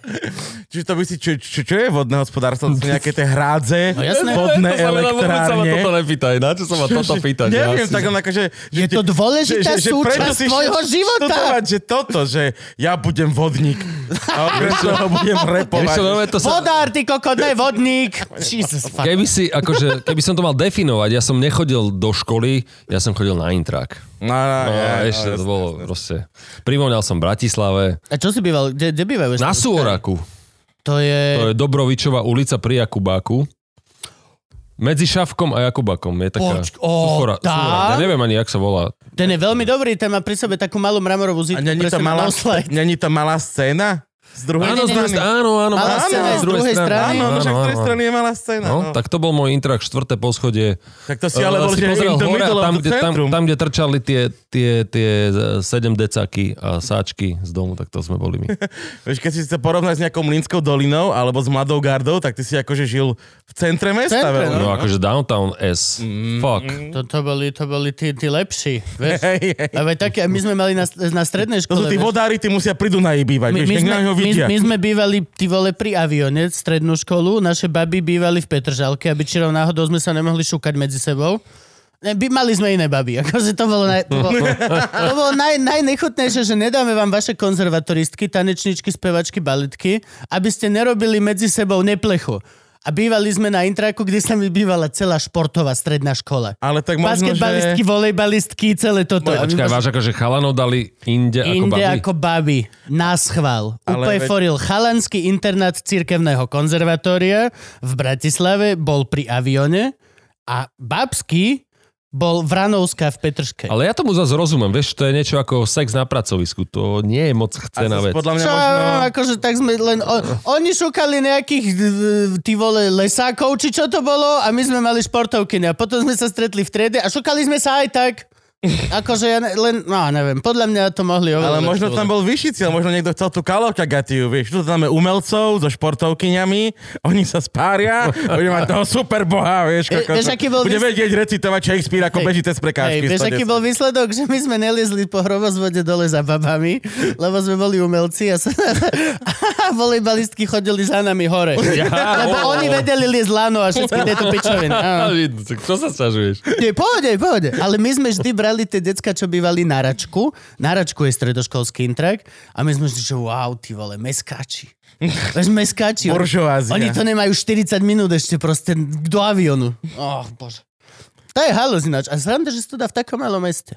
Čiže to by si, čo, čo, čo je vodné hospodárstvo? To sú nejaké tie hrádze, No jasné. vodné To vôbec sa ma elektrárne. toto nepýtaj. Na čo sa ma toto pýtať? Neviem, Ja tak len akože... Je to dôležitá súčasť tvojho života. Študovať, že toto, že ja budem vodník. A okrem toho budem repovať. čo, normálne to sa... Vodár, ty kokot, ne vodník. Jesus fuck. Keby si, akože, keby som to mal definovať, ja som nechodil do školy, ja som chodil na intrak. No, no, No, ja, ešte no, to bolo proste. Privoňal som v Bratislave, A čo si býval? Kde, kde bývajú? na Súoraku. To je... To je Dobrovičová ulica pri Jakubáku. Medzi Šavkom a Jakubakom je taká... Poč- ó, tá? Ja neviem ani, jak sa volá. Ten je veľmi dobrý, ten má pri sebe takú malú mramorovú A zitku. není presne malá, no není to malá scéna? Z druhej Áno, z druhej strany? Áno, áno. Malá áno, scéna z druhej strany. Áno, no z druhej áno. strany je malá scéna. No, No, tak to bol môj intrak, štvrté poschodie. tak to si ale Eh, bol, že pozrel hore tam, kde, tam, tam, kde trčali tie, tie, tie 7 decaky a sáčky z domu, tak to sme boli my. <laughs> Vieš, keď si to porovnať s nejakou Mlínskou dolinou alebo s Mladou gardou, tak ty si akože žil v centre mesta. Centre, veľmi. No akože Downtown S. Mm, Fuck. To, to boli, to boli tí, tí lepší, vieš? Hej, hej. A veď také, my sme mali na, na strednej To sú škole. tí vodári, tí musia pri Dunaji bývať, my, sme, ňo my, my sme bývali, ty vole, pri avione, strednú školu, naše baby bývali v Petržalke, aby čirou náhodou sme sa nemohli šúkať medzi sebou. By, mali sme iné baby, akože to bolo, naj, to bolo, to bolo naj, najnechutnejšie, že nedáme vám vaše konzervatoristky, tanečničky, spevačky, balitky, aby ste nerobili medzi sebou neplechu. A bývali sme na intraku, kde sa mi bývala celá športová stredná škola. Ale tak možno, Basketbalistky, že... volejbalistky, celé toto. My Počkaj, váš akože chalanov dali inde, ako Inde babi? ako baby. Na schvál. Ale Úplne veď- foril chalanský internát cirkevného konzervatória v Bratislave, bol pri avione a babský bol Vranovská v Petrške. Ale ja tomu zase rozumiem, vieš, to je niečo ako sex na pracovisku, to nie je moc chcená vec. podľa mňa Čo, možno... akože tak sme len... O, oni šukali nejakých ty vole lesákov, či čo to bolo a my sme mali športovkyne a potom sme sa stretli v triede a šukali sme sa aj tak. Akože ja ne, len, no neviem, podľa mňa to mohli Ale oveľa možno lepšie tam bol vyšší cieľ, možno niekto chcel tú kaloťagatiu, vieš, tu tam máme umelcov so športovkyňami, oni sa spária, bude mať toho super boha, vieš, E, vieš, aký bol bude vys- vedieť recitovať Shakespeare ako Hej. beží cez prekážky. Hej, vieš, aký 110. bol výsledok? Že my sme neliezli po hrovozvode dole za babami, lebo sme boli umelci a, sa, <laughs> a volejbalistky chodili za nami hore. Lebo oni vedeli liesť lano a všetky tieto pičoviny. <laughs> Čo sa sťažuješ? Nie, pohode, pohode. Ale my sme vždy brali brali tie decka, čo bývali na Račku. Na Račku je stredoškolský intrak. A my sme že wow, ty vole, meskáči. Veď meskáči. Buržoázia. Oni to nemajú 40 minút ešte proste do avionu. Oh, bože. To je halus ináč. A sranda, že si to dá v takom malom meste.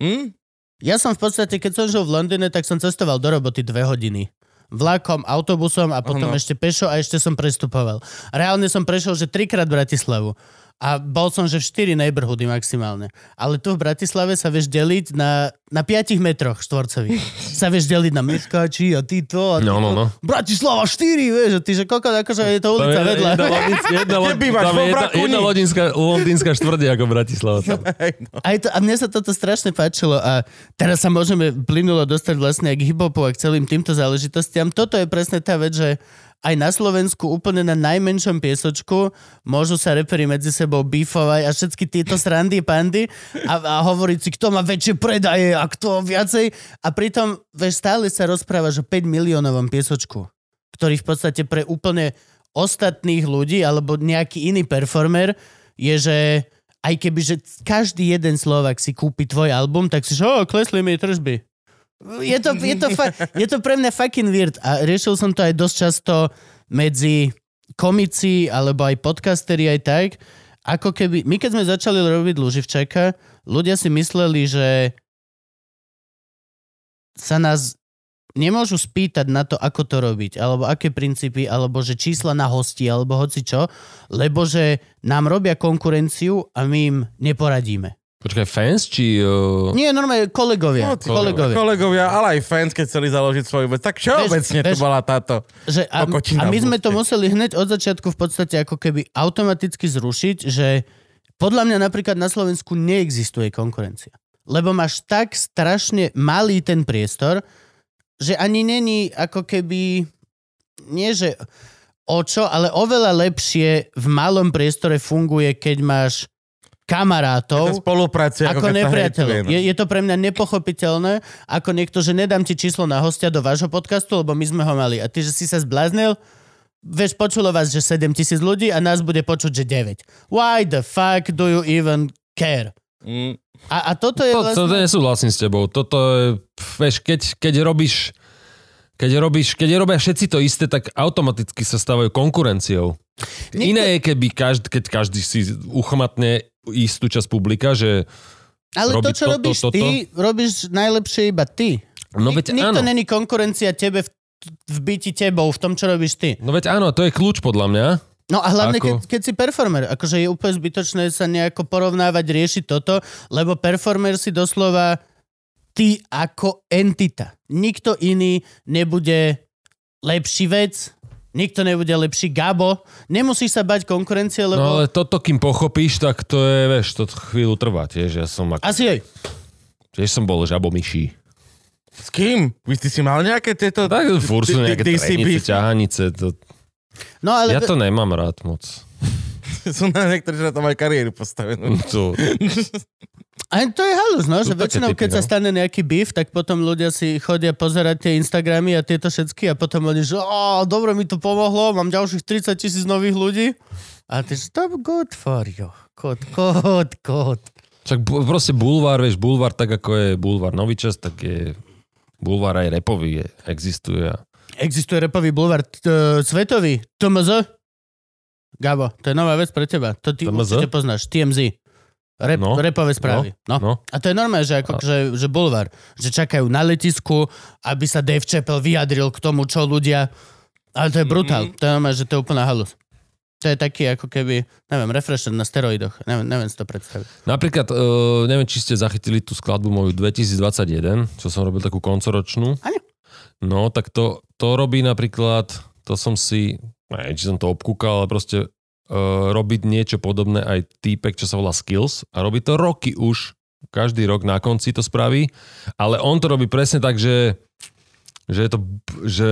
Hm? Ja som v podstate, keď som žil v Londýne, tak som cestoval do roboty dve hodiny. Vlakom, autobusom a potom Áno. ešte pešo a ešte som prestupoval. Reálne som prešiel, že trikrát Bratislavu. A bol som, že v 4 neighborhoody maximálne. Ale tu v Bratislave sa vieš deliť na, na 5 metroch štvorcových. sa vieš deliť na meskáči a títo a No, no, no. Bratislava 4, vieš, a ty, že koľko, akože je to ulica vedľa. Jedna, <laughs> londýnska, jedna, tam Vo je jedna, jedna londýnska, je ako Bratislava. Tam. <laughs> Aj to, a mne sa toto strašne páčilo a teraz sa môžeme plynulo dostať vlastne k hiphopu a k celým týmto záležitostiam. Toto je presne tá vec, že aj na Slovensku úplne na najmenšom piesočku môžu sa reperi medzi sebou bífovať a všetky tieto srandy, pandy a, a hovoriť si, kto má väčšie predaje a kto viacej. A pritom vieš, stále sa rozprávaš o 5 miliónovom piesočku, ktorý v podstate pre úplne ostatných ľudí alebo nejaký iný performer je, že aj keby, že každý jeden Slovak si kúpi tvoj album, tak si že, o, klesli mi tržby. Je to, je, to fa- <laughs> je to pre mňa fucking weird a riešil som to aj dosť často medzi komici alebo aj podcasteri aj tak, ako keby, my keď sme začali robiť Luživčaka, ľudia si mysleli, že sa nás nemôžu spýtať na to, ako to robiť, alebo aké princípy, alebo že čísla na hosti, alebo hoci čo, lebo že nám robia konkurenciu a my im neporadíme. Počkaj, fans, či... Uh... Nie, normálne kolegovia. No, kolegovia. kolegovia, ale aj fans, keď chceli založiť svoju vec. Tak všeobecne to vieš- bola táto. Že a, a my sme to museli hneď od začiatku v podstate ako keby automaticky zrušiť, že podľa mňa napríklad na Slovensku neexistuje konkurencia. Lebo máš tak strašne malý ten priestor, že ani není ako keby, nie že o čo, ale oveľa lepšie v malom priestore funguje, keď máš kamarátov, Spolupráce ako sa nepriateľov. Je, je to pre mňa nepochopiteľné, ako niekto, že nedám ti číslo na hostia do vášho podcastu, lebo my sme ho mali. A ty, že si sa zbláznil, vieš, počulo vás, že 7 tisíc ľudí a nás bude počuť, že 9. Why the fuck do you even care? Mm. A, a toto je To, to vlastne... nesúhlasím s tebou. Toto je, vieš, keď, keď robíš keď robíš, keď robia všetci to isté, tak automaticky sa stávajú konkurenciou. Niekto- Iné je, keby každý, keď každý si uchmatne istú časť publika, že Ale to, čo toto, robíš toto? ty, robíš najlepšie iba ty. no Nik- veď Nikto áno. není konkurencia tebe v, v byti tebou, v tom, čo robíš ty. No veď áno, to je kľúč podľa mňa. No a hlavne, Ako? keď, keď si performer, akože je úplne zbytočné sa nejako porovnávať, riešiť toto, lebo performer si doslova ty ako entita. Nikto iný nebude lepší vec, nikto nebude lepší Gabo. Nemusíš sa bať konkurencie, lebo... No ale toto, kým pochopíš, tak to je, vieš, to chvíľu trvá tiež. Ja som, ako, Asi aj. tiež som bol žabomyší. S kým? Vy ste si mal nejaké tieto... Tak furt sú nejaké trenice, ťahanice. To, No ale... ja to nemám rád moc. Sú na niektorí, že na to majú kariéru postavenú. To, <laughs> A to je halus, no, že väčšinou, typy, keď sa no. stane nejaký beef, tak potom ľudia si chodia pozerať tie Instagramy a tieto všetky a potom oni, že dobre mi to pomohlo, mám ďalších 30 tisíc nových ľudí. A ty, že to good for you. Good, good, good. Však bu- proste bulvár, vieš, bulvár tak ako je bulvár nový čas, tak je bulvár aj repový je, existuje. Existuje repový bulvár t- t- svetový, TMZ. Gabo, to je nová vec pre teba. To ty TMZ? určite poznáš. TMZ. Rep, No, repové správy. No. No, A to je normálne, že, ako, že, že bulvár. Že čakajú na letisku, aby sa Dave Chappelle vyjadril k tomu, čo ľudia... Ale to je brutál. To je normálne, že to je úplná halus. To je taký ako keby, neviem, refresher na steroidoch. Neviem, neviem si to predstaviť. Napríklad, uh, neviem, či ste zachytili tú skladbu moju 2021, čo som robil takú koncoročnú. Áno. No, tak to, to robí napríklad, to som si, neviem, či som to obkúkal, ale proste robiť niečo podobné aj týpek, čo sa volá Skills a robí to roky už, každý rok na konci to spraví, ale on to robí presne tak, že, že je to, že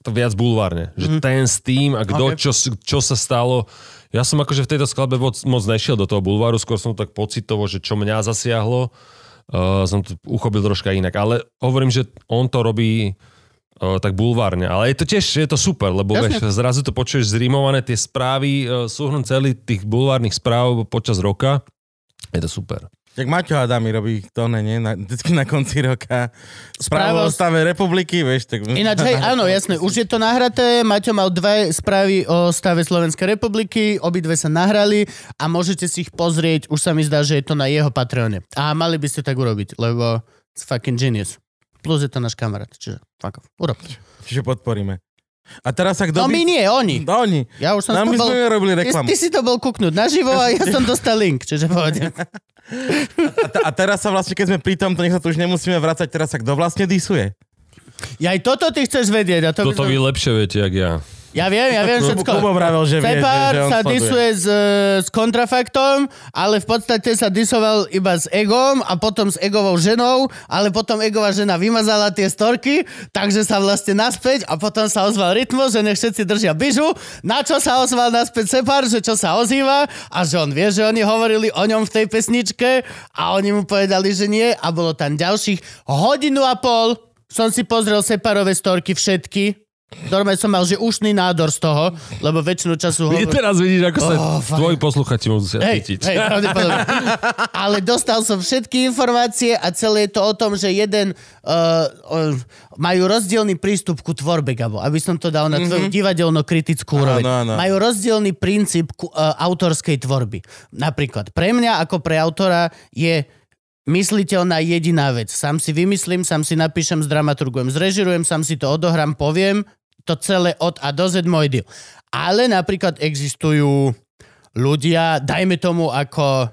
to viac bulvárne, že Mhm. ten s tým a kto, Ok. čo, čo sa stalo. Ja som akože v tejto skladbe moc, moc nešiel do toho bulváru, skôr som tak pocitovo, že čo mňa zasiahlo, uh, som to uchopil troška inak. Ale hovorím, že on to robí tak bulvárne. Ale je to tiež je to super, lebo vieš, zrazu to počuješ zrimované, tie správy, uh, súhrn celý tých bulvárnych správ počas roka. Je to super. Jak Maťo Adami robí to, ne, nie? Na, vždycky na konci roka. Správa o stave republiky, vieš. Tak... Ináč, hej, áno, jasné, už je to nahraté. Maťo mal dve správy o stave Slovenskej republiky, obidve sa nahrali a môžete si ich pozrieť. Už sa mi zdá, že je to na jeho Patreone. A mali by ste tak urobiť, lebo it's fucking genius. Plus je to náš kamarát, čiže fuck off. Urob. Čiže podporíme. A teraz sa kto No my nie, oni. No, oni. Ja už som Nám to by bol... sme robili Ty, reklamu. ty si to bol kúknúť naživo a ja som dostal link, čiže povedem. <laughs> <laughs> A, t- a teraz sa vlastne, keď sme pri tom, to nech sa tu už nemusíme vrácať, teraz sa kto vlastne disuje? Ja aj toto ty chceš vedieť. A to by Toto som- vy lepšie viete, jak ja. Ja viem, ja viem všetko. Kubo vravel, že vie, že, Cepár že on sa sleduje. disuje s, s kontrafaktom, ale v podstate sa disoval iba s egom a potom s egovou ženou, ale potom egová žena vymazala tie storky, takže sa vlastne naspäť a potom sa ozval rytmo, že nech všetci držia byžu, na čo sa ozval naspäť Cepár, že čo sa ozýva? A že on vie, že oni hovorili o ňom v tej pesničke a oni mu povedali, že nie. A bolo tam ďalších hodinu a pol. Som si pozrel Separové storky všetky, Normálne som mal, že ušný nádor z toho, lebo väčšinu času hovor... teraz vidíš, ako sa Oh, tvoji posluchači musia Hej, cítiť. pravdepodobne. Ale dostal som všetky informácie a celé je to o tom, že jeden uh, uh, majú rozdielný prístup ku tvorbe, Gabo, aby som to dal na tvoju divadelno-kritickú úroveň. Áno, áno. Majú rozdielný princíp ku, uh, autorskej tvorby. Napríklad pre mňa ako pre autora je mysliteľná jediná vec. Sám si vymyslím, sám si napíšem, zdramaturgujem, zrežirujem, sám si to odohrám, poviem, to celé od A do Z môj deal. Ale napríklad existujú ľudia, dajme tomu ako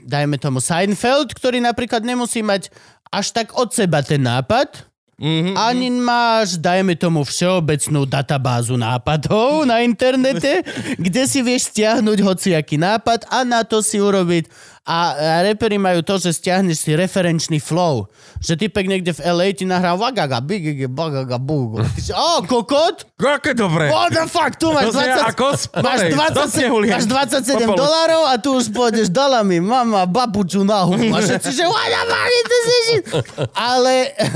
dajme tomu Seinfeld, ktorý napríklad nemusí mať až tak od seba ten nápad, Mhm. ani máš, dajme tomu, všeobecnú databázu nápadov na internete, <laughs> kde si vieš stiahnuť hociaký nápad a na to si urobiť. A, reperi majú to, že stiahneš si referenčný flow. Že typek niekde v LA ti nahrá wagaga, bigigi, bagaga, bugu. Ty si, o, kokot? Aké dobre. What the fuck, tu máš To znie 20... ako Máš, do 20, snehu liam. máš 27 Popolu. dolárov a tu už pôjdeš dolami. Mama, babuču na hubu. A všetci, že what the fuck is this shit? Ale,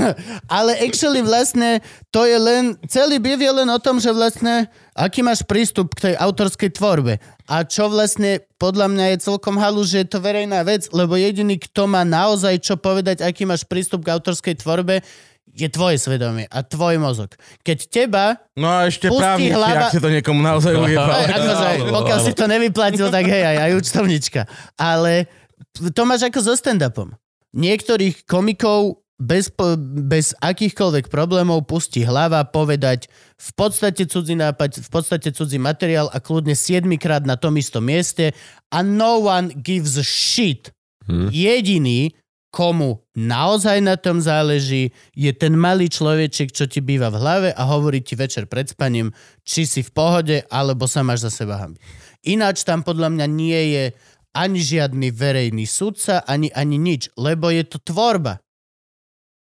<laughs> ale actually vlastne to je len, celý býv je len o tom, že vlastne aký máš prístup k tej autorskej tvorbe. A čo vlastne podľa mňa je celkom halu, že je to verejná vec, lebo jediný, kto má naozaj čo povedať, aký máš prístup k autorskej tvorbe, je tvoje svedomie a tvoj mozog. Keď teba No a ešte právnici, hlava- ak si to niekomu naozaj <laughs> Aj, ujebal. pokiaľ si to nevyplatil, tak hej, aj, aj účtovnička. Ale to máš ako so stand-upom. Niektorých komikov bez, bez akýchkoľvek problémov pustí hlava povedať v podstate cudzí nápad, v podstate cudzí materiál a kľudne 7 krát na tom istom mieste a no one gives a shit. Hm. Jediný, komu naozaj na tom záleží, je ten malý človeček, čo ti býva v hlave a hovorí ti večer pred spaním, či si v pohode, alebo sa máš za seba hambiť. Ináč tam podľa mňa nie je ani žiadny verejný sudca, ani, ani nič, lebo je to tvorba.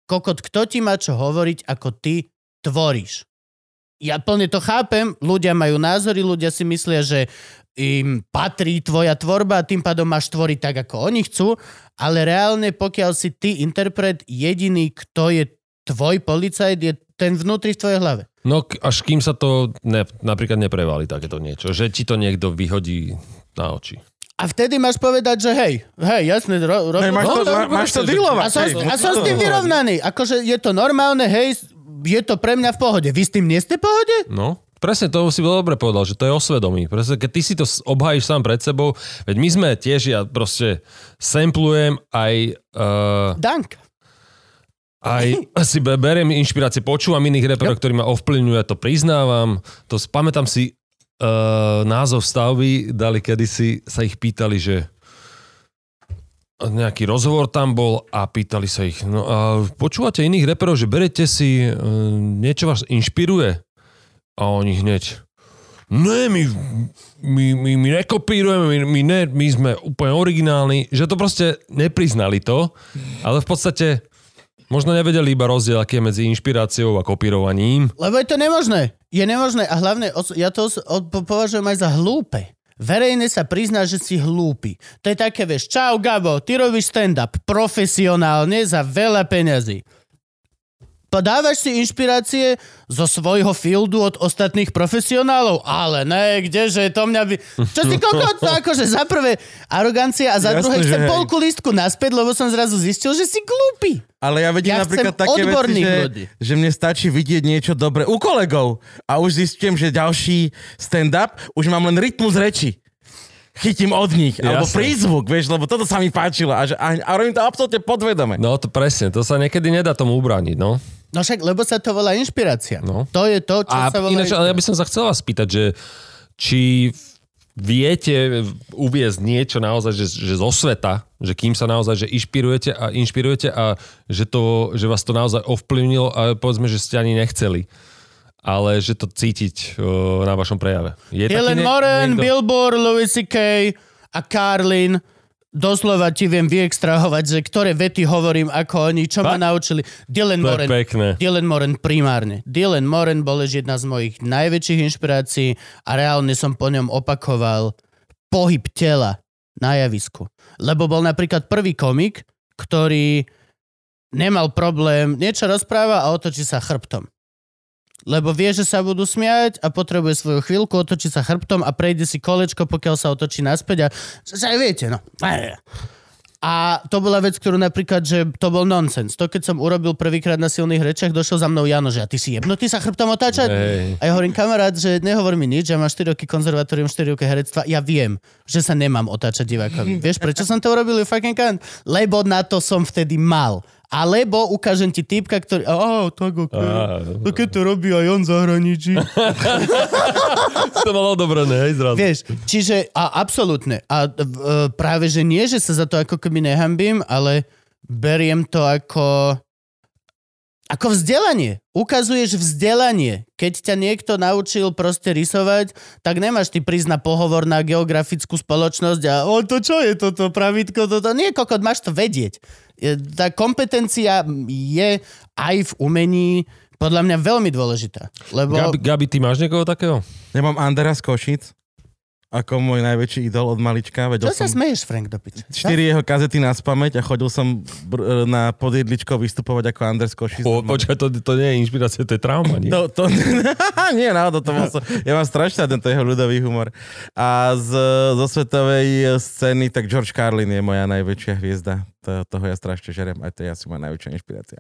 Kokot, kto ti má čo hovoriť, ako ty tvoríš? Ja plne to chápem, ľudia majú názory, ľudia si myslia, že im patrí tvoja tvorba a tým pádom máš tvoriť tak, ako oni chcú, ale reálne, pokiaľ si ty interpret, jediný, kto je tvoj policajt, je ten vnútri v tvojej hlave. No až kým sa to ne, napríklad neprevali takéto niečo, že ti to niekto vyhodí na oči. A vtedy máš povedať, že hej, hej, jasne, ro, ro, Hej, máš, to, No, máš to dealovať. A som, hej. a som s tým vyrovnaný. Akože je to normálne, hej, je to pre mňa v pohode. Vy s tým nie ste v pohode? No, presne to si dobre povedal, že to je osvedomí. Presne, keď ty si to obhájíš sám pred sebou, veď my sme tiež, ja proste samplujem aj... Uh, Dank. aj si be- beriem inšpirácie, počúvam iných reperov, ktorí ma ovplyvňujú, ja to priznávam. To pamätám si uh, názov stavby, dali kedysi, sa ich pýtali, že nejaký rozhovor tam bol a pýtali sa ich, no a počúvate iných reperov, že berete si, uh, niečo vás inšpiruje? A oni hneď, ne, my, my, my, my nekopírujeme, my, my, ne, my sme úplne originálni, že to proste nepriznali to, ale v podstate možno nevedeli iba rozdiel, aký je medzi inšpiráciou a kopírovaním. Lebo je to nemožné. Je nemožné a hlavne ja to považujem aj za hlúpe. Verejne sa prizná, že si hlúpy. To je také, vieš, čau Gabo, ty robíš stand-up profesionálne za veľa peňazí. Podávaš si inšpirácie zo svojho fieldu od ostatných profesionálov, ale ne, kdeže, to mňa by... Čo si kokot, to akože za prvé arogancia a za Jasné, druhé chcem hej. polku lístku naspäť, lebo som zrazu zistil, že si glúpy. Ale ja vidím Ja napríklad také veci, že, ľudí. že mne stačí vidieť niečo dobré u kolegov a už zistím, že ďalší stand-up, už mám len rytmus reči. Chytím od nich, alebo Jasné. prízvuk, vieš, lebo toto sa mi páčilo a, že, a, a robím to absolútne podvedome. No to presne, to sa niekedy nedá tomu ubrániť, no. No však, lebo sa to volá inšpirácia. No. To je to, čo A sa volá ináč, ale ja by som sa chcel vás spýtať, že či viete uviezť niečo naozaj, že, že zo sveta, že kým sa naozaj, že inšpirujete a inšpirujete a že, to, že vás to naozaj ovplyvnilo a povedzme, že ste ani nechceli ale že to cítiť uh, na vašom prejave. Je Helen taký nie- Moran, niekto? Billboard, Louis C.K. a Carlin. Doslova ti viem vyextrahovať, že ktoré vety hovorím ako oni, čo ma Fakt? naučili. Dylan To Moran. pekné. Dylan Moran primárne. Dylan Moran bol jedna z mojich najväčších inšpirácií a reálne som po ňom opakoval pohyb tela na javisku. Lebo bol napríklad prvý komik, ktorý nemal problém, niečo rozpráva a otočí sa chrbtom. Lebo vie, že sa budú smiať a potrebuje svoju chvíľku, otočí sa chrbtom a prejde si kolečko, pokiaľ sa otočí naspäť a že viete, no. A to bola vec, ktorú napríklad, že to bol nonsens. To, keď som urobil prvýkrát na silných rečiach, došiel za mnou Jano, že a ty si jebnutý sa chrbtom otáčať? Hej. A ja hovorím, kamarát, že nehovor mi nič, ja mám 4 roky konzervatórium, 4 roky herectva, ja viem, že sa nemám otáčať divákovi. Vieš, prečo som to urobil, you fucking cunt? Lebo na to som vtedy mal. Alebo ukážem ti typka, ktorý... Á, tak. Á, To keď to robí aj on zahraničí. <laughs> to malo dobré, hej, zrazu. Vieš, čiže a absolútne. A e, práve, že nie, že sa za to ako keby nehambím, ale beriem to ako ako vzdelanie. Ukazuješ vzdelanie. Keď ťa niekto naučil proste rysovať, tak nemáš ty prísť na pohovor na geografickú spoločnosť a o to čo je toto pravítko, toto. Nie, kokot, máš to vedieť. Je- Tá kompetencia je aj v umení podľa mňa veľmi dôležitá. Lebo... Gabi, Gabi, ty máš niekoho takého? Ja mám Andera z Košic ako môj najväčší idol od malička. Vedel Čo sa som smeješ, Frank, do piče? 4 jeho kazety na spameť a chodil som br- na podjedličko vystupovať ako Anders Košic. Po, počkaj, to, to nie je inšpirácia, to je trauma, nie? To, to, <laughs> nie, náhodou, to bol som, ja mám strašne tento jeho ľudový humor. A z, zo svetovej scény, tak George Carlin je moja najväčšia hviezda. To, toho ja strašne žerem, aj to je asi moja najväčšia inšpirácia.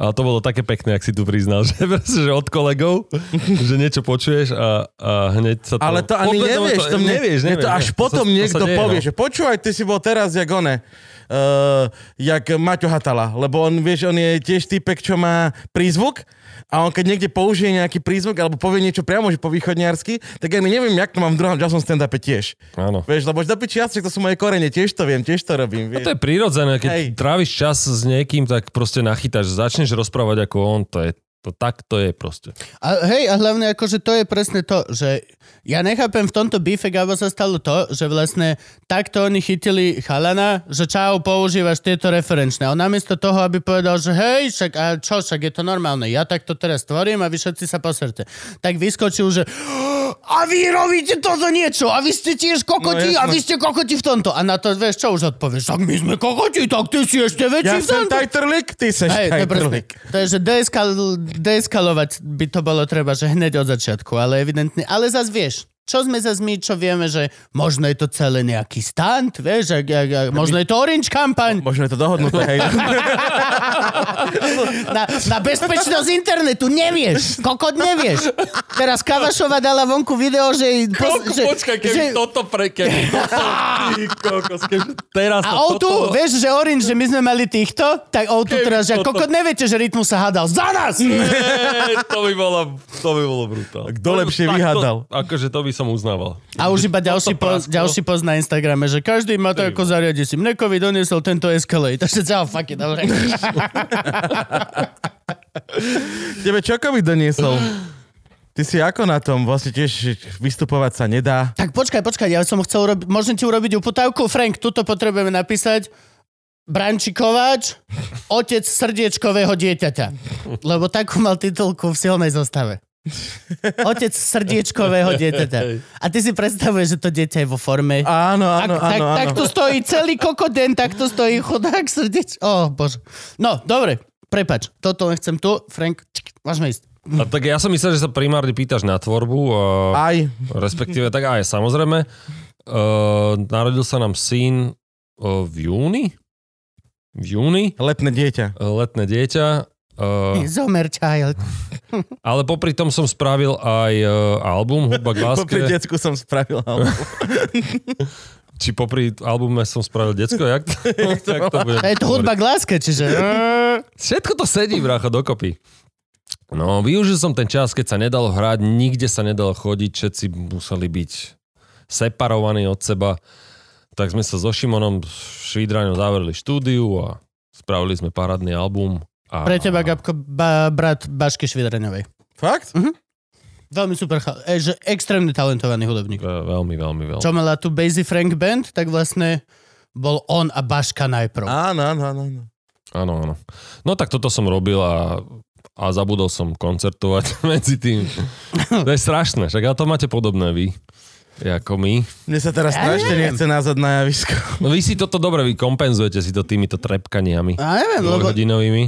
Ale to bolo také pekné, ak si tu priznal, <laughs> že, že od kolegov, že niečo počuješ a, a hneď sa to... Ale to ani nevieš, to, mne, nevieš, nevieš, to až ne. potom sa- niekto sa deje, povie, no. že počúvaj, ty si bol teraz jak one, uh, jak Maťo Hatala, lebo on, vieš, on je tiež typek, čo má prízvuk a on keď niekde použije nejaký prízvuk alebo povie niečo priamo, že po východniarsky, tak ja neviem, jak to mám v druhom časom stand-upe tiež. Áno. Vieš, lebo do jasne, to sú moje korene, tiež to viem, tiež to robím. No Vieš. to je prirodzené, keď Hej. tráviš čas s niekým, tak proste nachytáš, začneš rozprávať ako on, to je, to tak to je proste. A hej, a hlavne akože to je presne to, že ja nechápem v tomto bife, Gabo sa stalo to, že vlastne takto oni chytili chalana, že čau, používaš tieto referenčné. A on namiesto toho, aby povedal, že hej, však a čo, však je to normálne, ja takto teraz tvorím a vy všetci sa poserte. Tak vyskočil, že a vy robíte toto niečo, a vy ste tiež kokoti, No, a vy ste kokoti v tomto. A na to, vieš, čo už odpovieš? Tak my sme kokoti, tak ty si ešte väčší Ja v som tomto. tajtrlik, ty seš Hej, to tajtrlik. To je, že deeskal, deeskalovať by to bolo treba, že hneď od začiatku, ale evidentne. Ale zase vieš, čo sme zase my, čo vieme, že možno je to celé nejaký stunt, vieš, ak, ak, ak, možno je to orange kampaň Možno je to dohodnuté, hej. <laughs> na, na bezpečnosť internetu, nevieš, kokot nevieš. Teraz Kavašova dala vonku video, že... Koľko, že, počkaj, keby že, toto pre... Keby toto, ty kokos, keby teraz a to, O2, toto... vieš, že Orange, že my sme mali týchto, tak O2 Keby teraz, že toto- kokot neviete, že Rytmus sa hádal za nás! Nie, to by bolo, to by bolo brutálne. Kto lepšie vyhádal? Akože to by som uznával. A už iba ďalší, prasklo. ďalší post na Instagrame, že každý má to ako zariadi si. Mnekovi doniesol tento Escalade. <laughs> Takže čau, fuck it, dobre. Tebe čo COVID doniesol? Ty si ako na tom? Vlastne tiež vystupovať sa nedá. tak počkaj, počkaj, ja som chcel urobiť, môžem ti urobiť uputávku? Frank, tuto potrebujeme napísať Branči Kováč, otec srdiečkového dieťaťa. Lebo takú mal titulku v silnej zostave. <laughs> Otec srdiečkového dieťaťa. A ty si predstavuješ, že to dieťa je vo forme. Áno, Tak, áno, tak, áno. tak áno. tu stojí celý kokoden, tak tu stojí chudák srdeč. Ó, oh, bože. No, dobre. Prepač, toto len chcem tu, Frank, čik, môžeme ísť. A tak ja som myslel, že sa primárne pýtaš na tvorbu, a, Aj. respektíve tak aj samozrejme. Uh, narodil sa nám syn uh, v júni. V júni, Letné dieťa. uh, letné dieťa. Uh, <laughs> Zomer child. ale popri tom som spravil aj uh, album Hudba k láske. Popri decku som spravil. album. <laughs> Či popri albume som spravil decko, jak to, <laughs> jak to bude? A je to hudba k láske, čiže... Všetko to sedí, brácho, dokopy. No, využil som ten čas, keď sa nedalo hrať, nikde sa nedalo chodiť, všetci museli byť separovaní od seba. Tak sme sa so Šimonom Švídraňom zavreli štúdiu a spravili sme parádny album. A, Pre teba, Gabko, ba, brat Bašky Švidraňovej. Fakt? Veľmi super, e, že extrémne talentovaný hudobník. Ve- Veľmi, veľmi, veľmi. Čo mala tu Basie Frank Band, tak vlastne bol on a Baška najprv. Áno, áno, áno. áno. Áno. No tak toto som robil a, a zabudol som koncertovať <laughs> medzi tým. To je strašné, však ale to máte podobné vy, ako my. Mne sa teraz Ja strašne nechce nazad na javisko. <laughs> No vy si toto dobre, vy kompenzujete si to týmito trepkaniami. A neviem, lebo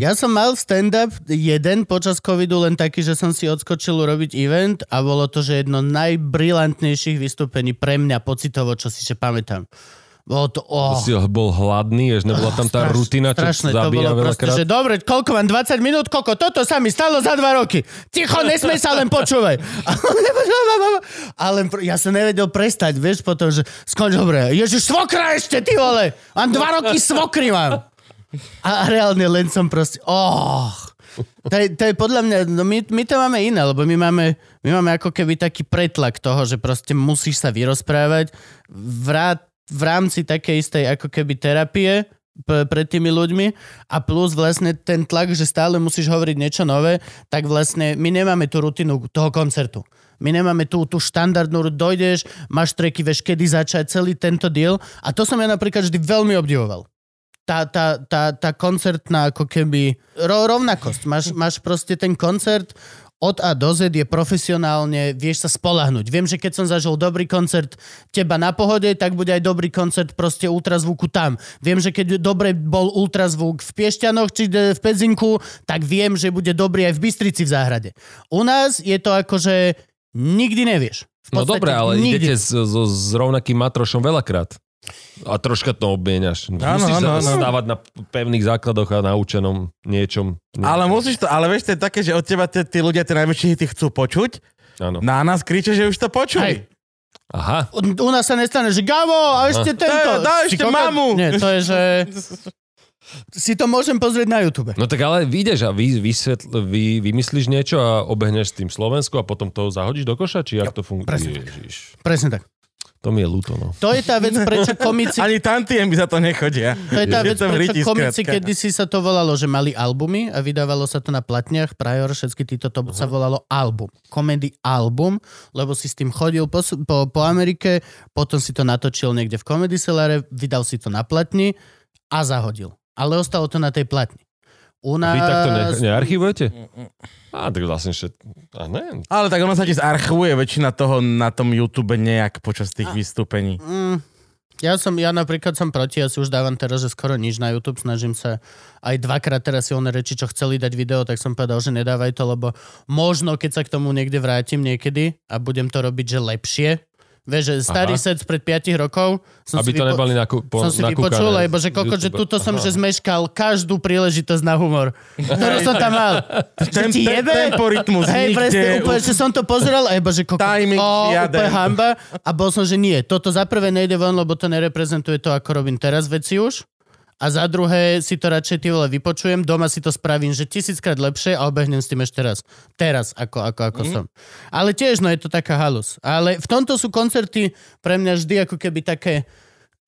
ja som mal stand-up jeden počas covidu, len taký, že som si odskočil urobiť event a bolo to, že jedno najbrilantnejších vystúpení pre mňa pocitovo, čo si že pamätám. Bolo to, oh, Si bol hladný, vieš, nebola tam tá straš- rutina, čo strašné, to bolo proste, že dobre, koľko mám, 20 minút, koľko, toto sa mi stalo za dva roky. Ticho, nesmej sa, len počúvaj. <laughs> Ale ja som nevedel prestať, vieš, potom, že skonč, dobre, ježiš, svokra ešte, ty vole, mám dva roky svokry mám. A, reálne len som proste, oh. To je, to je podľa mňa, no my, my to máme iné, lebo my máme, my máme ako keby taký pretlak toho, že proste musíš sa vyrozprávať. V, rá, v rámci takej istej ako keby terapie pred tými ľuďmi a plus vlastne ten tlak, že stále musíš hovoriť niečo nové, tak vlastne my nemáme tú rutinu toho koncertu. My nemáme tú, tú štandardnú, dojdeš, máš treky, vieš, kedy začať, celý tento deal. A to som ja napríklad vždy veľmi obdivoval tá, tá, tá, tá koncertná ako keby ro, rovnakosť. Máš, máš proste ten koncert od A do Z je profesionálne, vieš sa spolahnuť. Viem, že keď som zažil dobrý koncert teba na pohode, tak bude aj dobrý koncert proste ultrazvuku tam. Viem, že keď dobre bol ultrazvuk v Piešťanoch či v Pedzinku, tak viem, že bude dobrý aj v Bystrici v záhrade. U nás je to ako, že nikdy nevieš. No podstate dobre, ale nikdy. idete s, so, s rovnakým matrošom veľakrát. A troška to obmieniaš. Áno, Musíš áno, sa áno. stávať na pevných základoch a naučenom niečom. Ale musíš to, ale vieš, to je také, že od teba tí, tí ľudia tie najväčšie hity chcú počuť. Áno. Na nás kriče, že už to Hej. počuli. Aha. U, u nás sa nestane, že Gabo, a ešte tento. Daj- daj Si ešte mamu. Nie, to je, že... <laughs> Si to môžem pozrieť na YouTube. No tak ale vyjdeš a vy, vysvetl, vy, vymyslíš niečo a obehneš s tým Slovensku a potom to zahodíš do koša? Či jak to funguje? presne Ježiš. Presne tak. To mi je ľúto, no. To je tá vec, prečo komici... <laughs> Ani tantiem by za to nechodia. To je tá Je vec, to v prečo komici kedysi sa to volalo, že mali albumy a vydávalo sa to na platniach. Prior, všetky títo to sa volalo album. Comedy album, lebo si s tým chodil po, po, po Amerike, potom si to natočil niekde v Comedy Cellare, vydal si to na platni a zahodil. Ale ostalo to na tej platni. U A nás... vy takto ne, nearchivujete? Á, tak vlastne ešte... A ne, Ale tak ono sa ti zarchivuje väčšina toho na tom YouTube nejak počas tých vystúpení. Mm, ja som, ja napríklad som proti, ja si už dávam teraz, že skoro nič na YouTube, snažím sa aj dvakrát teraz silné reči, čo chceli dať video, tak som povedal, že nedávaj to, lebo možno, keď sa k tomu niekde vrátim niekedy a budem to robiť, že lepšie, Vieš, že starý Aha. set spred 5 rokov som aby si, to vypo- nebali naku, po, som si vypočul, lebo že koko, že tuto som, Aha. že zmeškal každú príležitosť na humor, ktorú som tam mal. <laughs> Ten, Že ti ten, jebe? tempo, rytmus, Hej, presne, úplne, že som to pozeral a iba, že koko, Timing o, úplne hamba. A bol som, že nie, toto za prvé nejde von, lebo to nereprezentuje to, ako robím teraz veci už. A za druhé si to radšej ty vole vypočujem, doma si to spravím, že tisíckrát lepšie a obehnem s tým ešte raz. Teraz, ako, ako, ako mm. som. Ale tiež, no je to taká halus. Ale v tomto sú koncerty pre mňa vždy ako keby také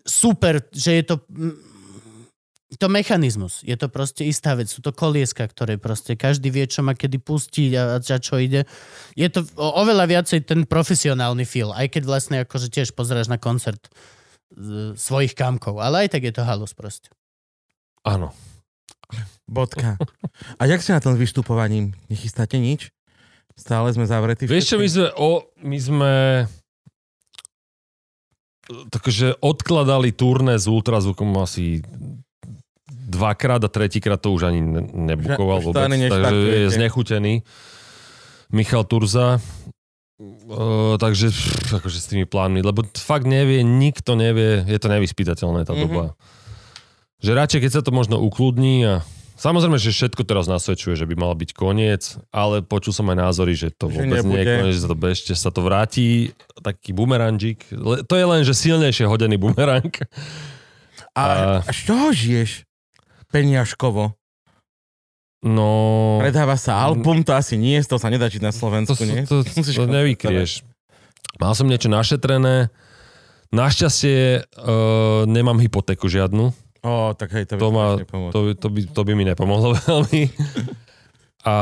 super, že je to mm, to mechanizmus. Je to proste istá vec. Sú to kolieska, ktoré proste každý vie, čo má kedy pustiť a, a čo ide. Je to oveľa viacej ten profesionálny feel, aj keď vlastne akože tiež pozráš na koncert z, svojich kamkov. Ale aj tak je to halus proste. Áno. Bodka. A jak ste na tom s vystupovaním? Nechystáte nič? Stále sme zavretí. Vieš čo, my sme, o, my sme takže odkladali turné s ultrazvukom asi 2 dvakrát a tretíkrát to už ani ne- nebukoval to vôbec. takže je znechutený. Michal Turza. Uh, takže akože s tými plánmi, lebo fakt nevie, nikto nevie, je to nevyspytateľné tá Mhm. doba. Že radšej, keď sa to možno ukludní a Samozrejme, že všetko teraz nasvedčuje, že by mal byť koniec, ale počul som aj názory, že to Že vôbec nie je nebude. koniec, že to, ešte sa to vráti, taký bumerangík. To je len, že silnejšie hodený bumerang. A, A- z čoho žiješ? Peniažkovo. No... Predáva sa album, to asi nie, z toho sa nedá čiť na To, Slovensku, nie? to, to, to nevykrieš. Mal som niečo našetrené. Našťastie uh, nemám hypotéku žiadnu. Ó, tak hej, to by To, pomôcť. to, to, by, to by mi nepomohlo <laughs> veľmi. A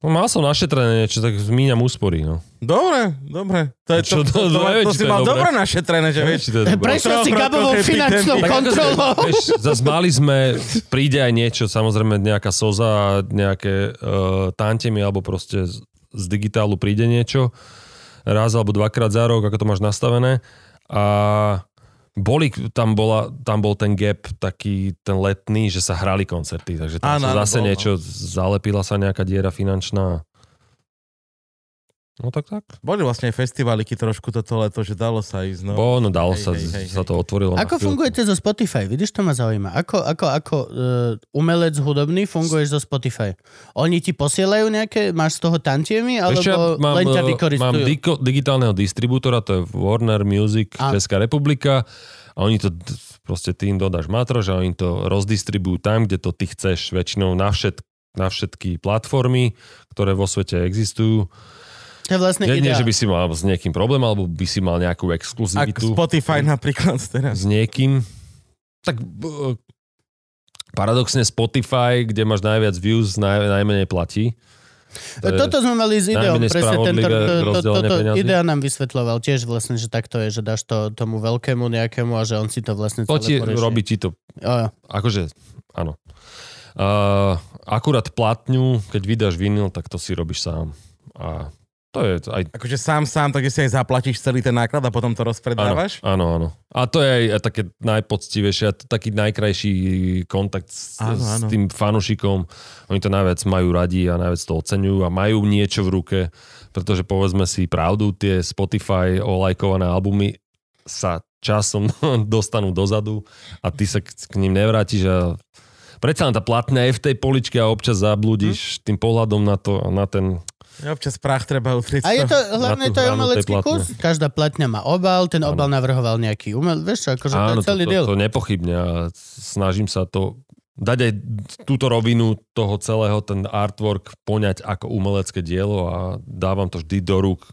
no, mal som našetrené niečo, tak zmíňam úspory. No. Dobre, dobre. To, je Čo to, to, to- to, to to, neviem, to si to je mal dobré. dobre našetrené, že vieš. Prešiel si happy finančnou kontrolou. Vieš, zase mali sme, príde aj niečo, samozrejme nejaká soza nejaké uh, tantemy, alebo proste z, z digitálu príde niečo, raz alebo dvakrát za rok, ako to máš nastavené. A boli, tam, bola, tam bol ten gap taký ten letný, že sa hrali koncerty, takže tam Áno, sa zase bol, no. niečo, zalepila sa nejaká diera finančná. No tak tak. Boli vlastne aj festivaliky trošku toto leto, že dalo sa ísť. No. Bo, no dalo Hej, sa, hej, hej, sa to otvorilo. Ako fungujete zo Spotify? Vidíš, to ma zaujíma. Ako, ako, ako uh, umelec hudobný funguješ zo Spotify? Oni ti posielajú nejaké, máš z toho tantiemy, alebo Ešte mám, len ťa eh, vykoristujú? mám diko, digitálneho distribútora, to je Warner Music A- Česká republika a oni to proste tým dodáš matrož a oni to rozdistribujú tam, kde to ty chceš, väčšinou na, všet, na všetky platformy, ktoré vo svete existujú. To je vlastne Nie, nie, ideál. že by si mal s niekým problém, alebo by si mal nejakú Ak exkluzivitu Spotify napríklad teraz. s niekým. Tak b- paradoxne Spotify, kde máš najviac views, naj, najmenej platí. To Toto sme mali s ideou, najmenej presne tento, to, to, peňazí. idea nám vysvetľoval tiež vlastne, že takto je, že dáš to tomu veľkému nejakému a že on si to vlastne To celé ti porieši. robí ti to jo. Akože, áno. Uh, akurát platňu, keď vydáš vinyl, tak to si robíš sám. A to je aj... Akože sám, sám, takže si aj zaplatíš celý ten náklad a potom to rozpredávaš? áno, áno. A to je aj, také najpoctivejšie, a taký najkrajší kontakt s, Áno, s áno. tým fanušikom. Oni to najviac majú radi a najviac to oceňujú a majú niečo v ruke, pretože povedzme si pravdu, tie Spotify olajkované albumy sa časom <laughs> dostanú dozadu a ty sa k, k ním nevrátiš a predsa len tá platňa je v tej poličke a občas zablúdiš tým pohľadom na to, na ten... Ja občas prach treba utrieť. A je to, hlavne to je umelecký kus, každá platňa má obal, ten Áno. obal navrhoval nejaký umel, vieš čo, akože to je celý to, to, to nepochybne a snažím sa to dať aj túto rovinu toho celého, ten artwork poňať ako umelecké dielo a dávam to vždy do rúk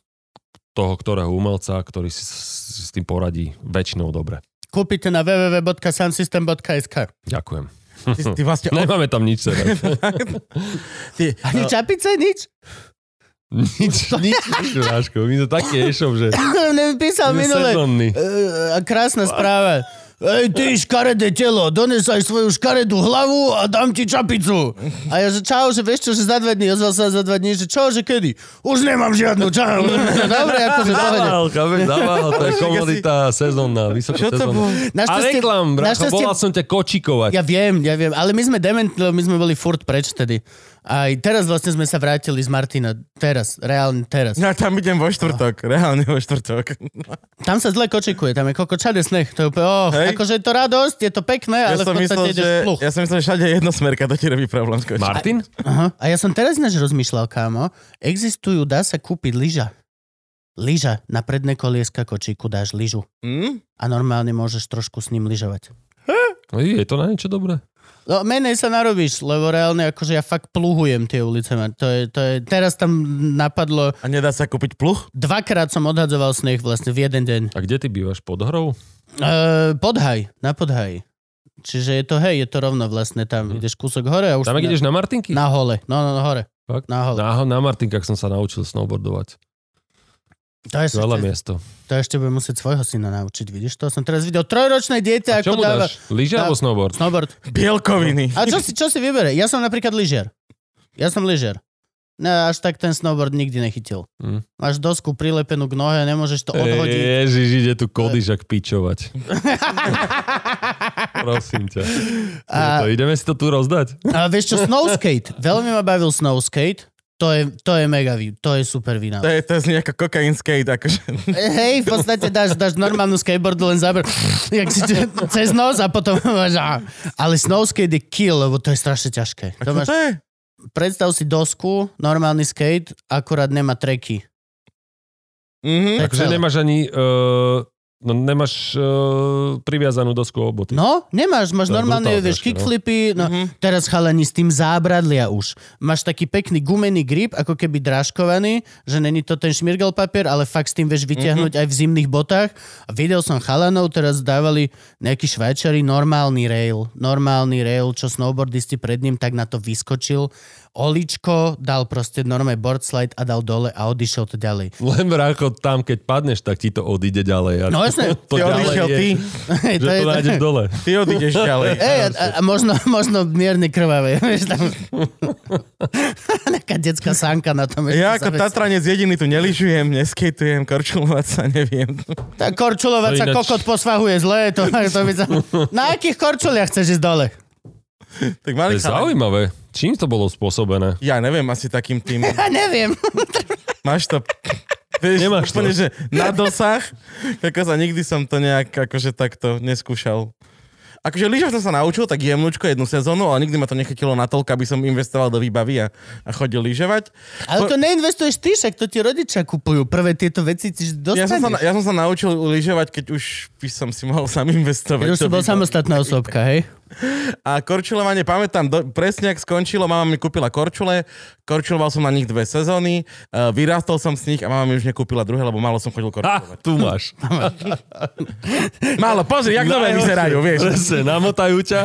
toho, ktorého umelca, ktorý si s, tým poradí väčšinou dobre. Kúpite na www.sunsystem.sk Ďakujem. Ty, ty vlastne... <laughs> Nemáme tam nič <laughs> Ani čapice, nič? <laughs> nič, nič, nič, Ráško. My to taký e-shop, že <laughs> Mne písal minule. Uh, krásna správa. Ej, ty škaredé telo, donesaj svoju škaredú hlavu a dám ti čapicu. A ja, že čau, že vieš čo, že za dva dní, ozval sa za dva dní, že čo, že kedy? Už nemám žiadnu, čau. <laughs> Dobre, akože pohode. Zaval, chápeš, zaval, to je komodita sezónna, to sezónna. A reklam, bracho, našťastie- volal som ťa kočikovať. ja viem, ja viem, ale my sme dementní, lebo my sme boli furt preč tedy. Aj teraz vlastne sme sa vrátili z Martina. Teraz, reálne teraz. Ja tam idem vo štvrtok, reálne vo štvrtok. Tam sa zle kočikuje, tam je koko čade sneh. To je úplne, oh, Hej. akože je to radosť, je to pekné, Ja ale som, v podstate myslel, ideš že, pluch. ja som myslel, že všade je jednosmerka, to ti robí problém skočiť. Martin? Aha. A ja som teraz ináč rozmýšľal, kámo, existujú, dá sa kúpiť lyža. Lyža, na predné kolieska kočíku dáš lyžu. Hm? A normálne môžeš trošku s ním lyžovať. Je to na niečo dobré? No, menej sa narobíš, lebo reálne akože ja fakt pluhujem tie ulice. To je, to je, teraz tam napadlo, A nedá sa kúpiť pluch? dvakrát som odhadzoval sneh vlastne v jeden deň. A kde ty bývaš? Pod hrou? Uh, podhaj, na podhaji. Čiže je to, hej, je to rovno vlastne tam. Mhm. Ideš kúsok hore a už Tam, ideš na Martinky? na, na hole. No, no, no, hore. Fakt? Na hole. Na, na Martinkách som sa naučil snowboardovať. To je Veľa ešte, miesto. to ešte budem musieť svojho syna naučiť, vidíš? To som teraz videl trojročné dieťa, A čo ako mu dáva dáš? Lyže dá- alebo snowboard? snowboard. Bielkoviny. A čo si, čo si vybere? Ja som napríklad lyžiar. Ja som lyžiar. Ne, až tak ten snowboard nikdy nechytil. Hm. Máš dosku prilepenú k nohe, nemôžeš to odhodiť. Ježiš, ide tu Kodyžak <laughs> pičovať. Prosím ťa. A- To, ideme si to tu rozdať? A vieš čo, snowskate. Veľmi ma bavil snowskate. To je, to je mega, to je super To vina. je, to je nejaká kokain skate, akože. Hej, v podstate dáš, dáš normálnu skateboardu len záber jak si, cez nos a potom. Ale snowskate je kill, lebo to je strašne ťažké. A To máš, to je? predstav si dosku, normálny skate, akurát nemá treky. Mhm. To je Takže nemáš ani... Uh, no nemáš uh, priviazanú dosku oboty. No, nemáš, máš To je normálne, vieš, no. kickflipy, no, Mhm. teraz chalani s tým zábradlia už. Máš taký pekný gumený grip, ako keby drážkovaný, že není to ten šmirgel papier, ale fakt s tým vieš vyťahnuť aj v zimných botách. A videl som chalanov, teraz dávali nejakí švajčari normálny rail, normálny rail, čo snowboardisti pred ním, tak na to vyskočil. Oličko dal proste normálne board slide a dal dole a odišiel to ďalej. Len brácho, tam keď padneš, tak ti to odíde ďalej. A No jasne. <laughs> To Ty odišiel je, ty, Hej, <laughs> že to nájdeš dole. <laughs> ty odídeš ďalej. Ej, a, a, a možno, možno mierne krvavé. Vieš, tam... Nejaká detská sánka na tom. Ja ako Tatranec jediný tu neližujem, neskejtujem, korčulovať sa neviem. Tak korčulovať To sa kokot posvahuje zle. To, to by sa... Na akých korčuliach chceš ísť dole? Tak To mali je chalani- zaujímavé. Čím to bolo spôsobené? Ja neviem, asi takým tým... <laughs> Ja neviem. <laughs> Máš to... Vieš, Nemáš to. úplne, že na dosah, ako sa nikdy som to nejak akože takto neskúšal. Akože lyžov som sa naučil tak jemnúčko jednu sezónu, ale nikdy ma to nechytilo natoľko, aby som investoval do výbavy a, a chodil lyžovať. Ale to neinvestuješ ty, však to ti rodičia kupujú. Prvé tieto veci ti Ja som, sa, na- ja som sa naučil lyžovať, keď už by som si mohol sám investovať. Keď už si bol výbavy. samostatná osobka, hej? A korčulovanie, pamätám, do, presne ak skončilo, mama mi kúpila korčule, korčuloval som na nich dve sezóny, uh, vyrástol som z nich a mama mi už nekúpila druhé, lebo málo som chodil Ha, korčulovať. tu máš. <laughs> Málo, pozri, jak nové vyzerajú, vieš. Presne, namotajú ťa.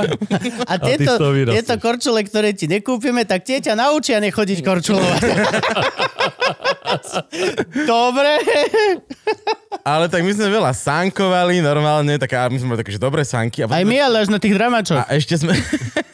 A ty tieto, tieto korčule, ktoré ti nekúpime, tak tie ťa naučia nechodiť korčulovať. <laughs> Dobre. Ale tak my sme veľa sánkovali normálne, tak a my sme mali také, že dobré sánky. A, Aj my, ale až na tých dramačoch. a ešte sme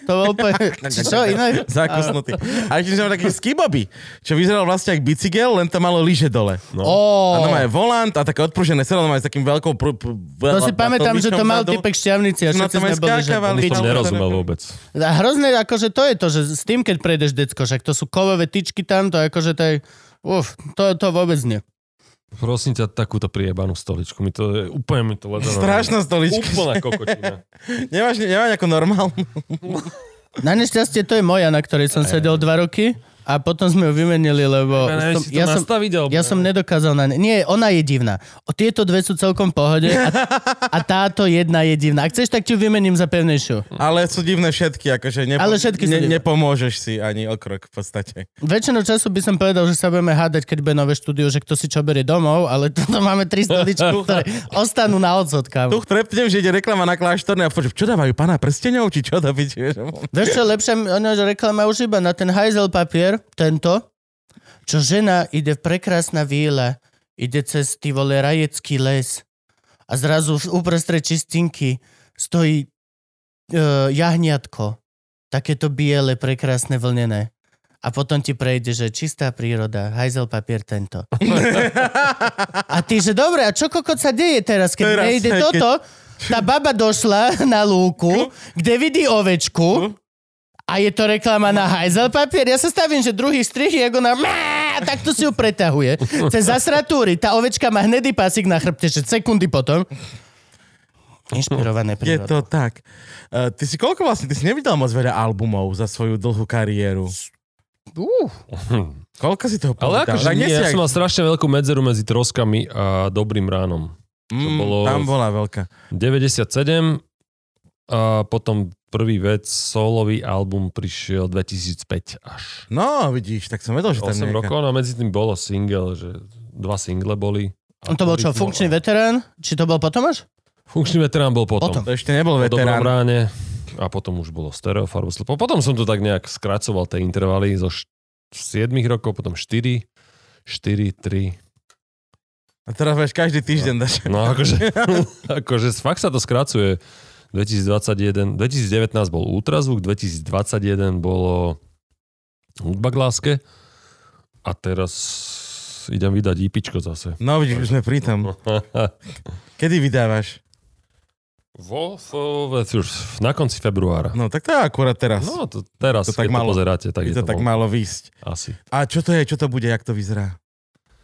To bolo úplne... Čo iné? zakusnutí. A ešte sme mali také skiboby, čo vyzeral vlastne ako bicykel, len to malo lyže dole. No. Ó, A to má aj volant a také odpružené sedlo, má aj s takým veľkou... Pr- pr- to si pamätám, že to mal typek šťavnici a Na všetci tom aj sme boli, že... Piču. nerozumel vôbec. A hrozné, akože to je to, že s tým, keď prejdeš decko, však to sú kovové tyčky tam, to akože to je... Uf, to, to vôbec nie. Prosím ťa, takúto priebanú stoličku. Mi to je, úplne mi to leze. na- Strašná stolička. Úplná kokotina. <laughs> Nemáš, nemáš nejakú normálnu? Na nešťastie to je moja, na ktorej som sedel dva roky a potom sme ju vymenili, lebo Ja, som, si to ja, som, alebo... ja som nedokázal na ne. Nie, ona je divná. O, tieto dve sú celkom v pohode a, <laughs> a táto jedna je divná. Ak chceš, tak ti ju vymením za pevnejšiu. Ale sú divné všetky, akože nepo- Ale všetky ne, nepomôžeš si ani o krok v podstate. Väčšinu času by som povedal, že sa budeme hádať, keď bude nové štúdio, že kto si čo berie domov, ale <laughs> tu máme tri stoličky, <laughs> ktoré ostanú na odsud, Tu kámo. trepnem, že ide reklama na kláštorné a počuť, čo dávajú pána prstenov, či čo dobiť, vieš? Vieš čo, že reklama už iba na ten hajzel papier, tento, čo žena ide v prekrásna víla, ide cez ty vole rajecký les a zrazu uprostred čistinky stojí uh, jahniatko, takéto biele, prekrásne vlnené. A potom ti prejde, že čistá príroda, hajzel papier tento. <laughs> A ty, že dobre, a čo kokot sa deje teraz, keď Teraz, nejde keď- toto? Tá baba došla na lúku, kde vidí ovečku a je to reklama na hajzel papier. Ja sa stavím, že druhý strich je ako na... Má, tak to si ju pretahuje. Cez zasratúry. Tá ovečka má hnedý pásik na chrbte, že sekundy potom. Inšpirované Je prírodou. to tak. Uh, ty si koľko vlastne, ty si nevydal moc veľa albumov za svoju dlhú kariéru. Uh, Koľko si toho Ale povydal? akože Tak nie, ja aj- som mal strašne veľkú medzeru medzi troskami a dobrým ránom. Mm, bolo- Tam bola veľká. 97 a potom prvý vec, solový album prišiel 2005 až. No, vidíš, tak som vedel, že tam 8 nejaká... rokov no a medzi tým bolo single, že dva single boli. A to bol čo, funkčný veterán? Či to bol potom až? Funkčný veterán bol potom. Potom. To ešte nebol Po veterán. ráne a potom už bolo stereo, farbo, slepo. Potom som to tak nejak skracoval tie intervaly zo 7 rokov, potom 4, 4, 3. A teraz vieš, každý týždeň dáš. No akože, <laughs> akože fakt sa to skracuje. 2021, 2019 bol ultrazvuk, 2021 bolo hudba k láske A teraz idem vydať IPčko zase. No vidíš, už sme pri tom. <laughs> Kedy vydávaš? Vo, vo, už na konci februára. No tak to je akurát teraz. No, to teraz, To tak keď malo- to pozeráte, tak je je to tak malo výsť. Asi. A čo to je, čo to bude, jak to vyzerá?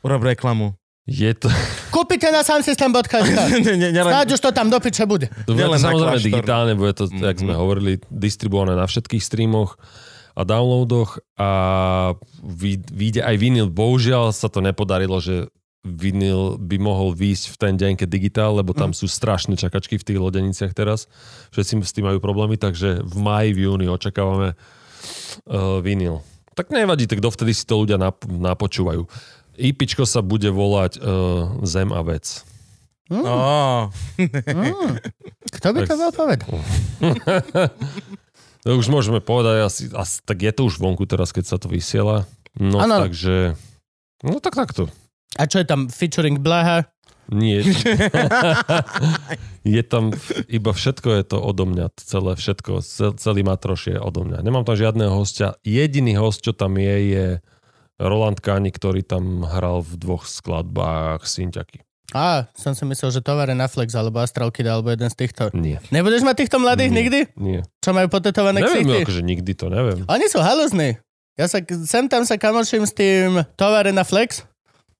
Urob reklamu. Je to, <laughs> Kúpite na samsystem.sk. <laughs> Ne, ne, nelen- Snáď už to tam do piče bude. to bude samozrejme digitálne, bude to, Mhm. jak sme hovorili, distribuované na všetkých streamoch a downloadoch a vy- vyjde aj vinyl. Bohužiaľ sa to nepodarilo, že vinyl by mohol výjsť v ten deň, keď digitál, lebo tam sú strašné čakačky v tých lodeniciach teraz. Všetci s tým majú problémy, takže v maji, v júni očakávame uh, vinyl. Tak nevadí, tak dovtedy si to ľudia nap- napočúvajú. IPčko sa bude volať uh, Zem a vec. Ó, Mm. Kto by to bol povedať? <laughs> To už môžeme povedať, asi, asi, tak je to už vonku teraz, keď sa to vysiela. No Áno. takže, no tak takto. A čo je tam featuring Blaha? Nie. <laughs> je tam iba všetko je to odo mňa, celé všetko, cel, celý matroš je odo mňa. Nemám tam žiadneho hostia. Jediný host, čo tam je, je Roland Káni, ktorý tam hral v dvoch skladbách Synťaky. Á, som si myslel, že tovare na Flex alebo Astral Kid alebo jeden z týchto. Nie. Nebudeš mať týchto mladých Nie. nikdy? Nie. Čo majú potetované Neviem, ksichty? akože nikdy to neviem. Oni sú haluzní. Ja sa, sem tam sa kamoším s tým tovare na Flex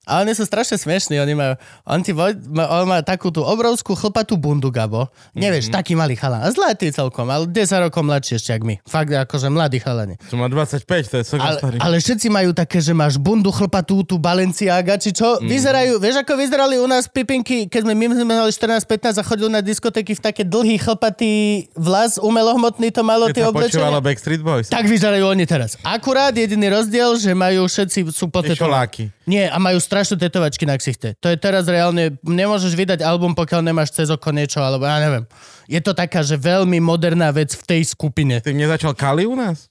a oni sú strašne smiešní. Oni majú, on, ti on má takú tú obrovskú chlpatú bundu, Gabo. Nevieš, taký malý chalan. A zlatý celkom, ale 10 rokov mladší ešte, jak my. Fakt, akože mladí chalani. čo má 25, to je celkom Ale, starý. ale všetci majú také, že máš bundu chlpatú, tú Balenciaga, či čo. Vyzerajú, vieš ako vyzerali u nás pipinky, keď sme my sme mali 14-15 a chodili na diskotéky v také dlhý chlpatý vlas, umelohmotný to malo tie oblečenia. Backstreet Boys. Tak vyzerajú oni teraz. Akurát jediný rozdiel, že majú všetci sú potetovaní. Nie, a majú strašné tetovačky na ksichte. To je teraz reálne, nemôžeš vydať album, pokiaľ nemáš cez oko niečo, alebo ja neviem. Je to taká, že veľmi moderná vec v tej skupine. Ty nezačal Kali u nás?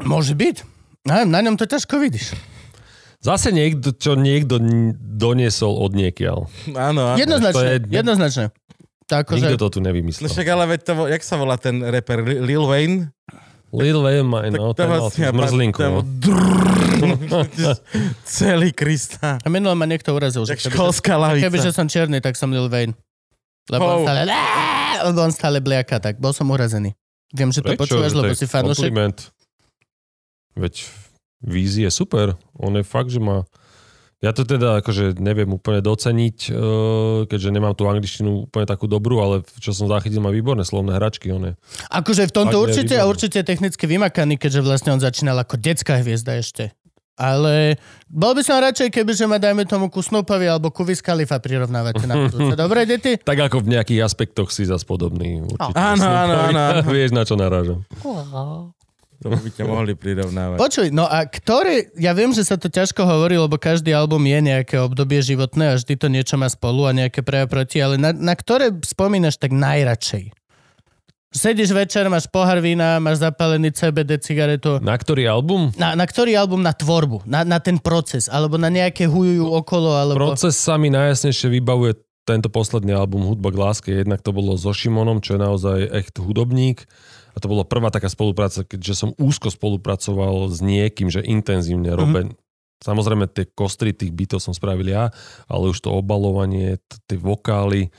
Môže byť. Neviem, na ňom to ťažko vidíš. Zase niekto, čo niekto doniesol od niekiaľ. Áno, áno. Jednoznačne, to je- jednoznačne. Tak Nikto akože, to tu No nevymyslel. však ale veď to, jak sa volá ten rapper? Li- Lil Wayne? Lil Wayne, no, ten mal tú zmrzlinku. No. <laughs> Celý Krista. a minulé ma niekto urazil, že Jak školská lavica. kebyže som čierny, tak som Lil Wayne. Lebo on Oh. stále, lebo on stále bliaka, tak bol som urazený. Viem, že to počúvaš, lebo si fanúšik. Veď Vízi je super. On je fakt, že má... Ja to teda akože neviem úplne doceniť, eh, keďže nemám tú angličtinu úplne takú dobrú, ale čo som zachytil, má výborné slovné hračky. On je. Akože v tomto Fakt určite a určite technicky vymakaný, keďže vlastne on začínal ako detská hviezda ešte. Ale bol by som radšej, keby že ma dajme tomu ku Snoopovi alebo ku Wiz Khalifa prirovnávate na budúce. <laughs> Dobre, deti? Tak ako v nejakých aspektoch si zas podobný. Určite. Áno, áno, áno, áno. Vieš, na čo narážam. To by ťa mohli prirovnávať. Počuj, no a ktoré, ja viem, že sa to ťažko hovorí, lebo každý album je nejaké obdobie životné a vždy to niečo má spolu a nejaké pre a proti, ale na, na ktoré spomínaš tak najradšej? Sedíš večer, máš pohár vína, máš zapálený CBD cigaretu. Na ktorý album? Na, na ktorý album? Na tvorbu, na, na ten proces, alebo na nejaké hujujú okolo, alebo... Proces sa mi najjasnejšie vybavuje tento posledný album Hudba k láske. Jednak to bolo so Šimonom, čo je naozaj echt hudobník. A to bola prvá taká spolupráca, keďže som úzko spolupracoval s niekým, že intenzívne robím. Samozrejme, tie kostry tých bytov som spravil ja, ale už to obalovanie, t- tie vokály,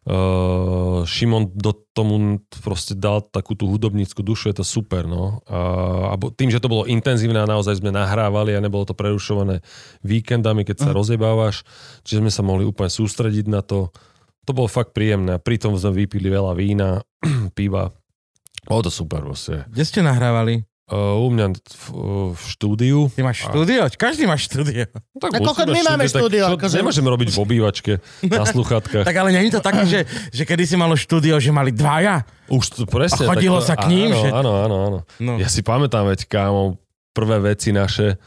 Uh, Šimon do tomu proste dal takú tú hudobníckú dušu, je to super, no. A, tým, že to bolo intenzívne a naozaj sme nahrávali a nebolo to prerušované víkendami, keď sa rozjebávaš, čiže sme sa mohli úplne sústrediť na to. To bolo fakt príjemné. A pritom sme vypili veľa vína, <clears throat> piva. Bolo to super proste. Kde ste nahrávali? Uh, u mňa v, v štúdiu. Ty máš štúdio? Každý má štúdio. No, tak A koľko my máme tak štúdio, čo- akože- Nemôžeme robiť v obývačke na sluchatkách. <laughs> Tak ale nie je to také, že, že kedy si malo štúdio, že mali dvaja? Už to presne. A chodilo tak sa k ním, Áno, že- áno, áno, áno. No. Ja si pamätám, veď kámo, prvé veci naše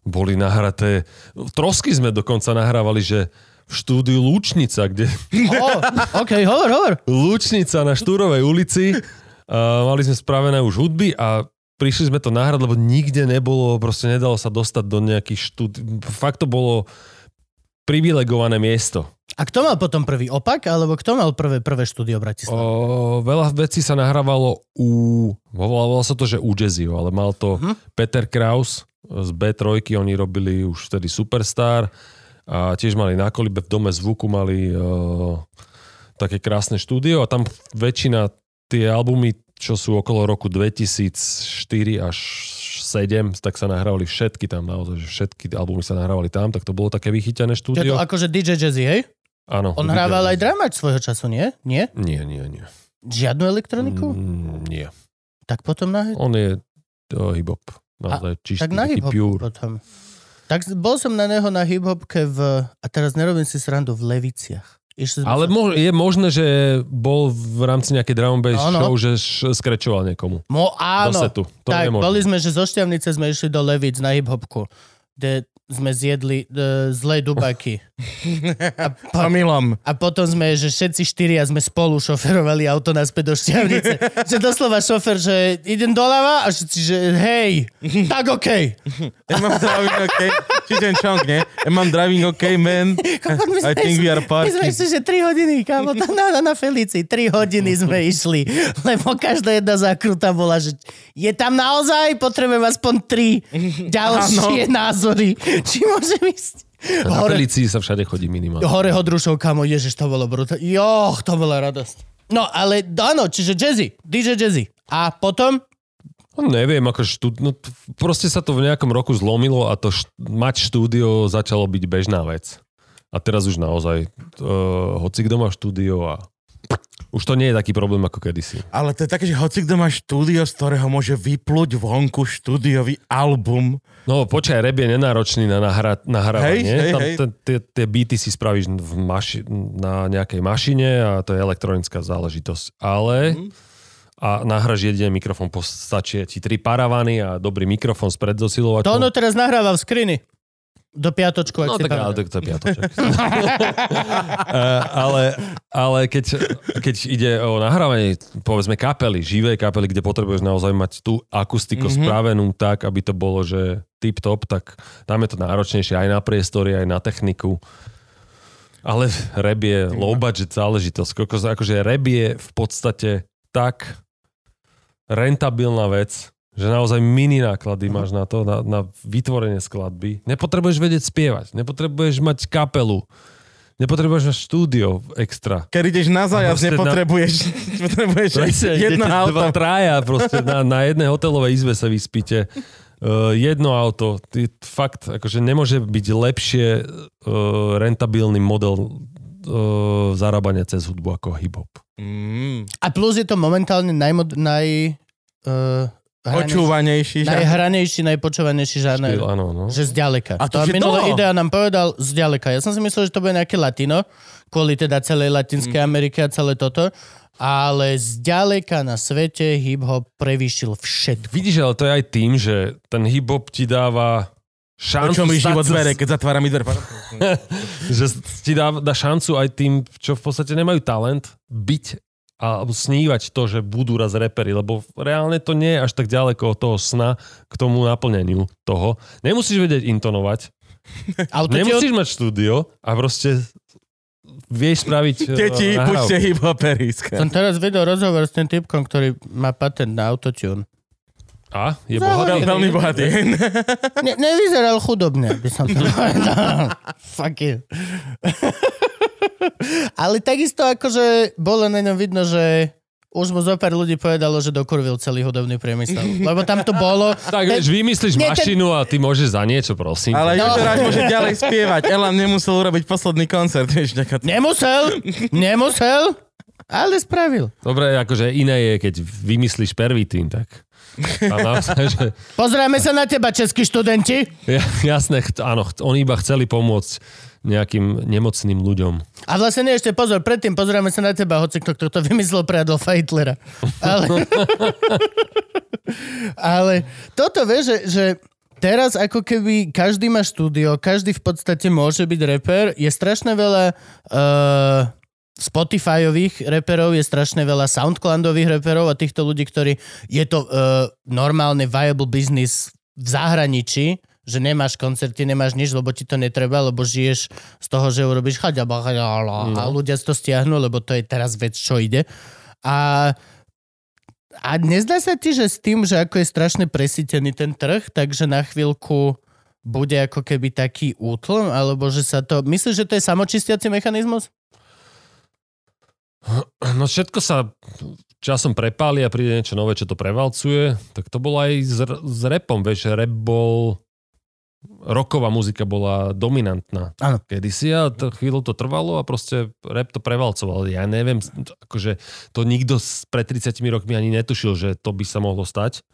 boli nahraté. Trosky sme dokonca nahrávali, že v štúdiu Lúčnica, kde Oh, OK, hovor, hovor. Lúčnica na Štúrovej ulici. A mali sme spravené už hudby a prišli sme to nahrať, lebo nikde nebolo, proste nedalo sa dostať do nejakých štúd... Fakt to bolo privilegované miesto. A kto mal potom prvý opak, alebo kto mal prvé, prvé štúdio v Bratislave? O, veľa vecí sa nahrávalo u... Volalo sa to, že u Jazzio, ale mal to Mhm. Peter Kraus z B3, oni robili už vtedy Superstar a tiež mali na kolibe v Dome zvuku mali o, také krásne štúdio a tam väčšina tie albumy, čo sú okolo roku 2004 až 7, tak sa nahrávali všetky tam naozaj, že všetky albumy sa nahrávali tam, tak to bolo také vychytené Je to štúdio. akože DJ Jazzy, hej? Áno. On hrával aj dramač svojho času, nie? Nie? Nie, nie, nie. Žiadnu elektroniku? Mm, nie. Tak potom na, On je uh, hip-hop. Naozaj čistý, tak na pure. potom. Tak bol som na neho na hip-hopke v... A teraz nerobím si srandu v Leviciach. Ale mo- je možné, že bol v rámci nejakej drum and bass Áno. show, že š- skrečoval niekomu. Mo, Do áno. setu. To tak, boli sme, že zo Šťavnice sme išli do Levic na hip-hopku, kde sme zjedli uh, zlé dubaky. A, po, Omylom. a potom sme, že všetci štyria sme spolu šoferovali auto naspäť do Šťavnice. <laughs> že doslova šofer, že idem doľava a všetci, že hej, tak okej. Ja mám driving OK. Či ten čong, nie? Ja mám driving OK, man. I think we are My sme parking. išli, že 3 hodiny, kámo, tam na, na Felici, 3 hodiny sme išli, lebo každá jedna zákruta bola, že je tam naozaj, potrebujem aspoň 3 <laughs> ďalšie názory, či môžem ísť. Na Hore, Felicii sa všade chodí minimálne. hore Hodrušov, kamo, ježiš, to bolo brutálne. Joch, to bola radosť. No, ale áno, čiže Jazzy, DJ Jazzy. A potom, No, neviem, ako štú... no, proste sa to v nejakom roku zlomilo a to št... mať štúdio začalo byť bežná vec. A teraz už naozaj, uh, hoci kto má štúdio a už to nie je taký problém ako kedysi. Ale to je také, že hoci kto má štúdio, z ktorého môže vyplúť vonku štúdiový album. No počkaj, rap je nenáročný na nahra- nahrávanie. Hej, hej, Tam hej. tie- Tie beaty si spravíš v maši- na nejakej mašine a to je elektronická záležitosť. Ale Mhm. a nahráš jedine mikrofón, postačí ti tri paravany a dobrý mikrofón s to predzosilovačom. ono teraz nahráva v skrini. Do piatočku, ak No si tak, ale tak to je piatoček. <laughs> Eh, ale ale keď, keď ide o nahrávanie, povedzme kapely, živé kapely, kde potrebuješ naozaj mať tú akustiku mm-hmm. spravenú tak, aby to bolo, že tip-top, tak tam je to náročnejšie aj na priestory, aj na techniku. Ale rap je low budget záležitosť. Akože rap je v podstate tak rentabilná vec, že naozaj mini náklady máš na to, na, na vytvorenie skladby. Nepotrebuješ vedieť spievať, nepotrebuješ mať kapelu, nepotrebuješ mať štúdio extra. Keď ideš na zajazd, proste na- nepotrebuješ, <laughs> nepotrebuješ Presne, <laughs> jedno auto. Dva traja <laughs> proste na, na jednej hotelovej izbe sa vyspíte. Uh, jedno auto. Ty, fakt, akože nemôže byť lepšie uh, rentabilný model uh, zarábania cez hudbu ako hip-hop. Mm. A plus je to momentálne najmod, naj... Uh, hranejší- Počúvanejší. Najhranejší, najpočúvanejší žáner. Štýl, áno, no. Že zďaleka. A to to minulé idea nám povedal zďaleka. Ja som si myslel, že to bude nejaké latino, kvôli teda celej Latinskej Mhm. Amerike a celé toto. Ale zďaleka na svete hip-hop prevýšil všetko. Vidíš, ale to je aj tým, že ten hip-hop ti dáva O šancu čom mi život zbere, keď zatváram mi dver. <laughs> že ti dá, dá šancu aj tým, čo v podstate nemajú talent, byť alebo snívať to, že budú raz repery, lebo reálne to nie je až tak ďaleko od toho sna k tomu naplneniu toho. Nemusíš vedieť intonovať, <laughs> Autotune? nemusíš mať štúdio a proste vieš spraviť Deti, nahrávku. buďte hip-hopery. Som teraz videl rozhovor s tým typkom, ktorý má patent na autotune. A? Je bohatý? Veľmi bohatý. Ne, nevyzeral chudobne, by som to <laughs> povedal. Fuck you. <laughs> <laughs> Ale takisto akože bolo na ňom vidno, že už mu zo pár ľudí povedalo, že dokurvil celý hudobný priemysel. <laughs> Lebo tam to bolo... Tak vieš, vymyslíš Nie, ten- mašinu a ty môžeš za niečo, prosím. Ale No. Jožo Ráš môže ďalej spievať. Elan nemusel urobiť posledný koncert. Vieš. Nemusel, nemusel, ale spravil. Dobre, akože iné je, keď vymyslíš prvý tým, tak... Naozaj, že Pozrieme sa na teba, českí študenti. Ja, jasné, ch- áno, ch- oni iba chceli pomôcť nejakým nemocným ľuďom. A vlastne nie, ešte pozor, predtým pozrieme sa na teba, hoci kto, kto to vymyslel pre Adolfa Hitlera. Ale, <laughs> ale toto vieš, že, že teraz ako keby každý má štúdio, každý v podstate môže byť reper, je strašne veľa uh, Spotifyových reperov, je strašne veľa Soundcloudových reperov a týchto ľudí, ktorí je to uh, normálne viable business v zahraničí, že nemáš koncerty, nemáš nič, lebo ti to netreba, lebo žiješ z toho, že urobíš chaďaba, chaďala, a ľudia to stiahnu, lebo to je teraz vec, čo ide. A a nezdá sa ti, že s tým, že ako je strašne presítený ten trh, takže na chvíľku bude ako keby taký útlm, alebo že sa to... Myslíš, že to je samočistiaci mechanizmus? No všetko sa časom prepáli a príde niečo nové, čo to prevalcuje. Tak to bolo aj s, r- s repom, vieš, rap bol... Roková muzika bola dominantná Áno. kedysi a to chvíľu to trvalo a proste rap to prevalcoval. Ja neviem, akože to nikto pred 30 rokmi ani netušil, že to by sa mohlo stať.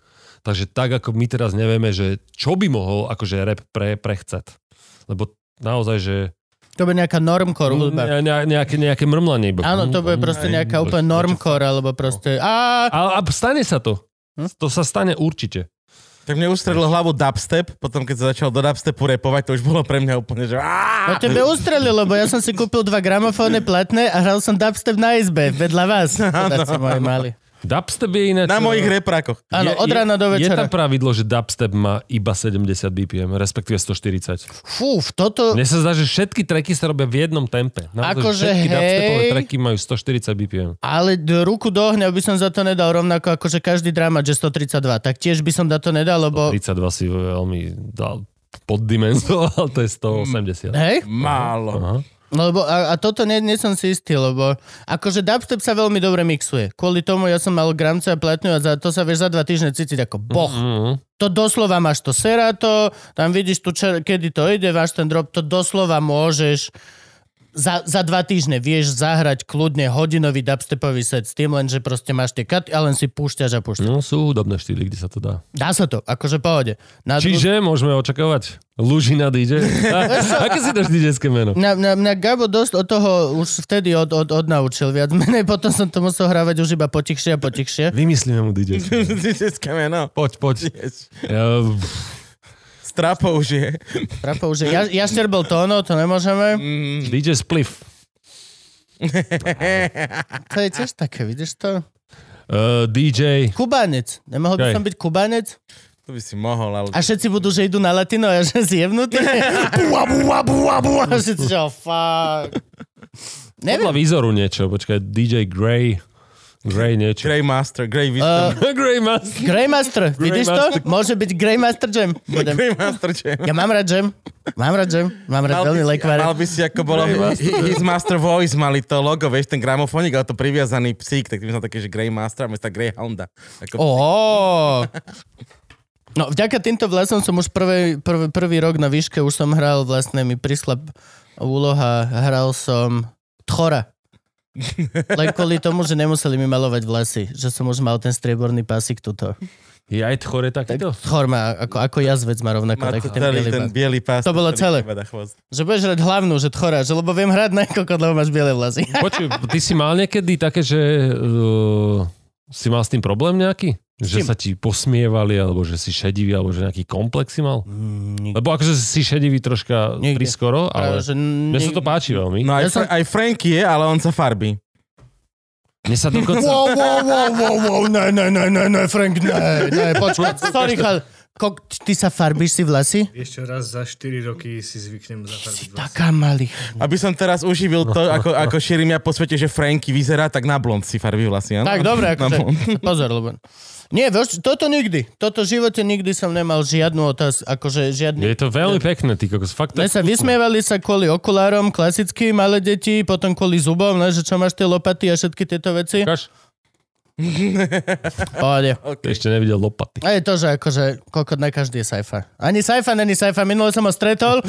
Takže tak, ako my teraz nevieme, že čo by mohol akože rap pre, prechcet. Lebo naozaj, že To bude nejaká normcore hudba. ne, ne, nejaké, nejaké mrmlanie. iba. Áno, to bude proste nejaká úplne normcore, alebo proste... A, A, a stane sa to. Hm? To sa stane určite. Tak mne ustrelilo hlavu dubstep, potom keď sa začal do dubstepu repovať, to už bolo pre mňa úplne, že... no tebe ustrelilo, lebo ja som si kúpil dva gramofónne platné a hral som dubstep na izbe, vedľa vás. <laughs> Chudáci moji mali. Dubstep je ináč... Na mojich reprákoch. Áno, je- od rána do Je večera. tam pravidlo, že dubstep má iba 70 BPM, respektíve 140. Fú, toto... Mne sa zdá, že všetky tracky sa robia v jednom tempe. Akože všetky hej. dubstepové tracky majú 140 BPM. Ale ruku do ohňa by som za to nedal rovnako ako že každý drama, že 132. Tak tiež by som za to nedal, lebo... 32 si veľmi dal poddimenzoval, <laughs> to je 180. Hej? Málo. Aha. No lebo a, a toto nie, nie som si istý, lebo akože dubstep sa veľmi dobre mixuje. Kvôli tomu ja som mal gramce a platňu a za, to sa vieš za dva týždne cítiť ako boh. Mhm. To doslova máš to serato, tam vidíš tu, čer, kedy to ide, máš ten drop, to doslova môžeš za, za dva týždne vieš zahrať kľudne hodinový dubstepový set s tým len, že proste máš tie katy a len si púšťaš a púšťaš. No sú hudobné štýly, kde sa to dá. Dá sa to, akože pohode. Na Čiže môžeme očakávať Lužina DJ. <laughs> A, aké si dáš DJ meno? Mňa, mňa, mňa Gabo dosť od toho už vtedy od, od, odnaučil viac menej, <laughs> potom som to musel hrávať už iba potichšie a potichšie. Vymyslíme mu DJ. <laughs> Meno. Poď, poď. Yes. Ja, už je. Prapo, že ja, Jašter bol tóno, to nemôžeme. DJ Spliff. To je tiež také, vidíš to? Uh, DJ. Kubanec. Nemohol by som byť kubanec? To by si mohol, ale... A všetci budú, že idú na latino a ja že zjevnutí. <laughs> Bua, bua, bua, bua. A všetci, že oh, fuck. Podľa výzoru niečo. Počkaj, DJ Grey. Grey niečo. Grey Master, Grey Wisdom. Uh, <laughs> Grey Master. Greymaster, vidíš to? Môže byť Greymaster Jam. Budem. Grey Master, čo? Ja mám rád Jam. Mám rád Jam. Mám rád Mal veľmi lekváre. mal by si, ako bolo hi- <laughs> His Master Voice, mali to logo, vieš, ten gramofónik, ale to priviazaný psík, tak tým som také, že Grey Master, a mesta Greyhounda. Ako, Ó. No, vďaka týmto vlasom som už prvý, prvý, prvý rok na výške už som hral, vlastne mi prišla úloha, hral som Tchora. Len kvôli tomu, že nemuseli mi malovať vlasy, že som už mal ten strieborný pásik tuto. Je aj chore takýto? Tchor má, ako, ako jazvec má rovnako má taký to ten bielý ten bielý pás. To bolo celé. Že budeš hrať hlavnú, že Tchora, že lebo viem hrať na kokot, lebo máš biele vlasy. Počuj, ty si mal niekedy také, že uh, si mal s tým problém nejaký? Že sa ti posmievali, alebo že si šedivý, alebo že nejaký komplex si mal? Mm, Lebo akože si šedivý troška Nikdy. priskoro, ale že mne sa to páči veľmi. No aj, Ja som- aj Franky je, ale on sa farbí. Mne sa dokonca... Wow, wow, wow, wow, wow, ne, ne, ne, ne, ne, Frank, ne, ne, počkaj, <laughs> sorry, chal. Kok, ty sa farbíš si vlasy? Ešte raz za 4 roky si zvyknem zafarbiť vlasy. Taká malý. Aby som teraz uživil to, ako, ako šírim ja po svete, že Franky vyzerá, tak na blond si farbí vlasy, áno? Tak, dobre, akože, <laughs> pozor, lebo... Nie, vieš, toto nikdy. Toto v živote nikdy som nemal žiadnu otázku, akože žiadny... Je to veľmi pekné, ty kokos. Fakt to Ne sa vysmievali sa kvôli okulárom, klasicky malé deti, potom kvôli zubom, ne, že čo máš tie lopaty a všetky tieto veci. Ukáž? <laughs> Pohode. Ty ešte nevidel lopaty. A je to, že akože, koľko na každý je sajfa. Ani sajfa, není sajfa. Minule som ho stretol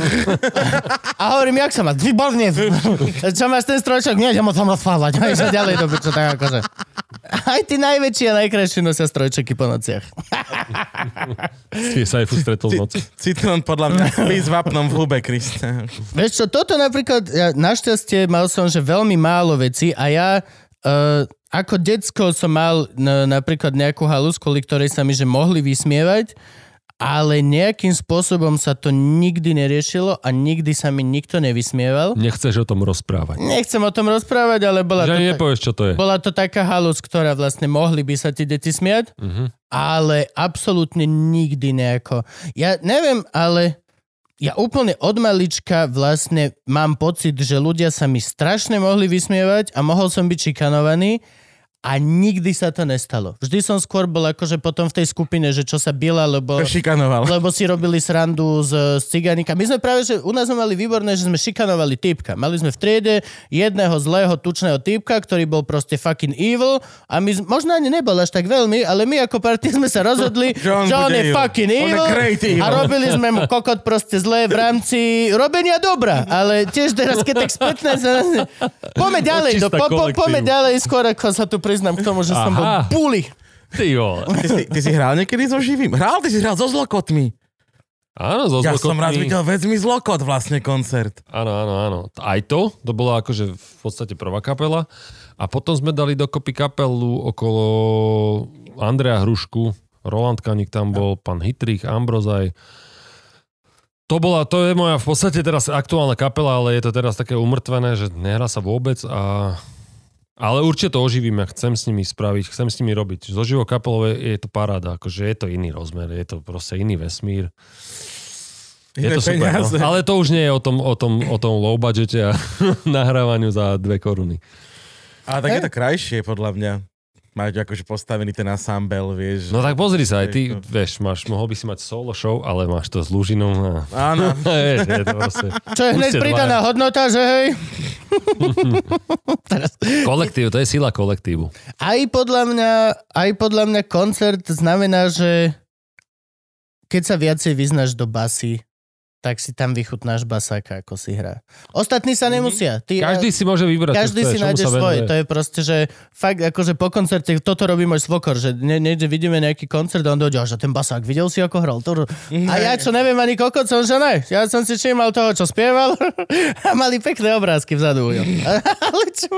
<laughs> a hovorím, jak sa má? Výborne. Čo máš ten strojčok? Nie, idem ho tam odfávať. A išlo ďalej do piču, tak akože. Aj tí najväčší a najkrajší nosia strojčeky po nociach. Si sa aj stretol v noci. Citrón podľa mňa <laughs> spí s vápnom v hube, Krista. Vieš čo, toto napríklad, ja, našťastie mal som, že veľmi málo veci a ja uh, ako decko som mal n- napríklad nejakú halus, kvôli ktorej sa mi že mohli vysmievať ale nejakým spôsobom sa to nikdy neriešilo a nikdy sa mi nikto nevysmieval. Nechceš o tom rozprávať. Nechcem o tom rozprávať, ale bola Že to, nepovieš, čo to je. bola to taká halus, ktorá vlastne mohli by sa ti deti smiať, Mhm. ale absolútne nikdy nejako. Ja neviem, ale ja úplne od malička vlastne mám pocit, že ľudia sa mi strašne mohli vysmievať a mohol som byť šikanovaný a nikdy sa to nestalo. Vždy som skôr bol akože potom v tej skupine, že čo sa bila, lebo... Šikanoval. Lebo si robili srandu z, z cigánika. My sme práve, že u nás sme mali výborné, že sme šikanovali typka. Mali sme v triede jedného zlého tučného typka, ktorý bol proste fucking evil a my, možno ani nebol až tak veľmi, ale my ako partia sme sa rozhodli, že <laughs> Že on on, bude je evil. fucking On evil evil. a robili sme mu kokot proste zlé v rámci robenia dobra. Ale tiež teraz, keď tak spätne. <laughs> Poďme ďalej, do, po, po, poďme ďalej, skôr ako sa tu priznám k tomu, že som bol Aha. bully. Ty vole. Ty si, ty si hral niekedy so živým? Hral, ty si hral so zlokotmi. Áno, so Ja som raz videl Vezmi zlokot vlastne koncert. Áno, áno, áno. Aj to, to bola akože v podstate prvá kapela. A potom sme dali dokopy kapelu okolo Andrea Hrušku, Roland Kanik tam bol, pán Hitrich, Ambrozaj. To bola, to je moja v podstate teraz aktuálna kapela, ale je to teraz také umrtvené, že nehrá sa vôbec a ale určite to oživím a chcem s nimi spraviť, chcem s nimi robiť. So živou kapelou je, to paráda, akože je to iný rozmer, je to proste iný vesmír. Je to super, no. ale to už nie je o tom, o tom, o tom low budgete a <laughs> nahrávaniu za dve koruny. Ale tak je to krajšie, podľa mňa. Mať akože postavený ten ensemble, vieš. No tak pozri sa, aj ty, to- vieš, máš, mohol by si mať solo show, ale máš to s Lužinou a... Áno. <laughs> vieš, je to proste... Čo je hneď pridaná hodnota, že hej? <laughs> Kolektív, to je sila kolektívu. Aj podľa mňa, aj podľa mňa koncert znamená, že keď sa viacej vyznaš do basy, tak si tam vychutnáš basáka, ako si hrá. Ostatní sa nemusia. Ty, Mhm. Každý si môže vybrať, každý si nájde venuje. To je proste, že fakt akože po koncerte, toto robí môj svokor, že ne, vidíme nejaký koncert a on dojde, že ten basák, videl si ako hral? To... A ja čo neviem ani kokot som, že ne. Ja som si všímal toho, čo spieval <laughs> a mali pekné obrázky vzadu. <laughs> Ale čo.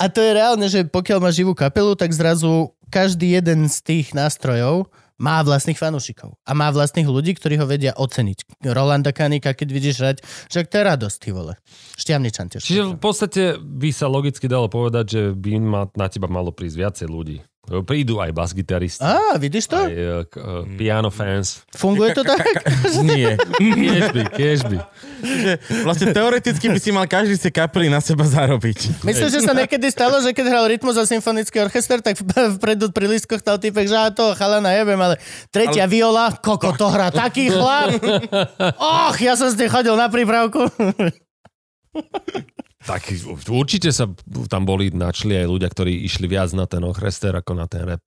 A to je reálne, že pokiaľ máš živú kapelu, tak zrazu každý jeden z tých nástrojov má vlastných fanúšikov a má vlastných ľudí, ktorí ho vedia oceniť. Rolanda Kanika, keď vidíš hrať, že to je radosť, ty vole. Šťavničan tiež. Čiže v podstate by sa logicky dalo povedať, že by ma, na teba malo prísť viacej ľudí. Prídu aj basgitaristi, Á, vidíš to? aj uh, piano fans. Funguje to tak? <laughs> Nie. Kiež by, kiež by. Že vlastne teoreticky by si mal každý z tej kapely na seba zarobiť. Myslím, že sa niekedy stalo, že keď hral Rytmus a symfonický orchester, tak vpredu pri lístkoch dal typek, že a to chalana jebem, ale tretia ale... viola, koko, to hrá taký chlap. <laughs> Och, ja som s tým chodil na prípravku. <laughs> Tak určite sa tam boli, načli aj ľudia, ktorí išli viac na ten orchester ako na ten rap.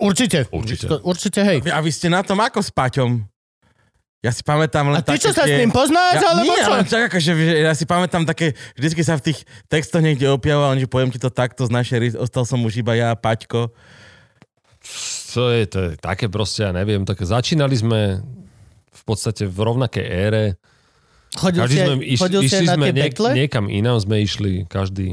Určite. Určite. Určite, hej. A vy ste na tom ako s Paťom? Ja si pamätám len A ty také čo sa s ním poznáš, ja, alebo nie, čo? ale tak akože, že ja si pamätám také, vždycky sa v tých textoch niekde objavoval, že poviem ti to takto z našej ostal som už iba ja a Paťko. To je, to je také proste, ja neviem, tak začínali sme v podstate v rovnakej ére. Chodil Každý si, sme, aj, iš, chodil si išli aj na sme tie niek, betle? niekam inám sme išli, každý.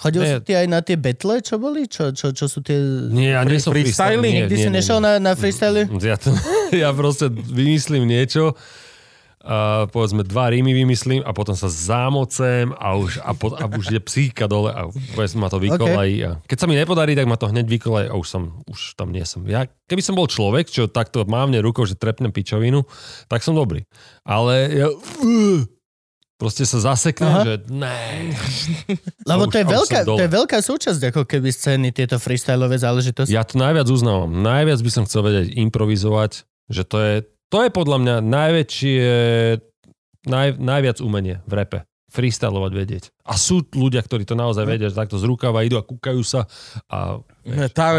Chodil Nie. si ty aj na tie betle, čo boli? Čo, čo, čo sú tie... Nie, ja nie som freestyling? Nikdy nie, si nie, nešiel nie. na, na freestyle? Ja, to, <laughs> ja proste vymyslím niečo, a povedzme dva rímy vymyslím a potom sa zámocem a už, a, po, a už je psychika dole a ma to vykolají. A keď sa mi nepodarí, tak ma to hneď vykolají a už, som, už tam nie som. Ja, keby som bol človek, čo takto mávne rukou, že trepnem pičovinu, tak som dobrý. Ale ja... Proste sa zaseknem, Aha. že ne. <laughs> Lebo to je, už- už veľká, to je veľká súčasť ako keby scény, tieto freestyleové záležitosti. Ja to najviac uznávam. Najviac by som chcel vedieť improvizovať, že to je, to je podľa mňa najväčšie, naj, najviac umenie v repe. Freestylovať vedieť. A sú ľudia, ktorí to naozaj vedia, že takto z rukava idú a kúkajú sa a Ne, tá,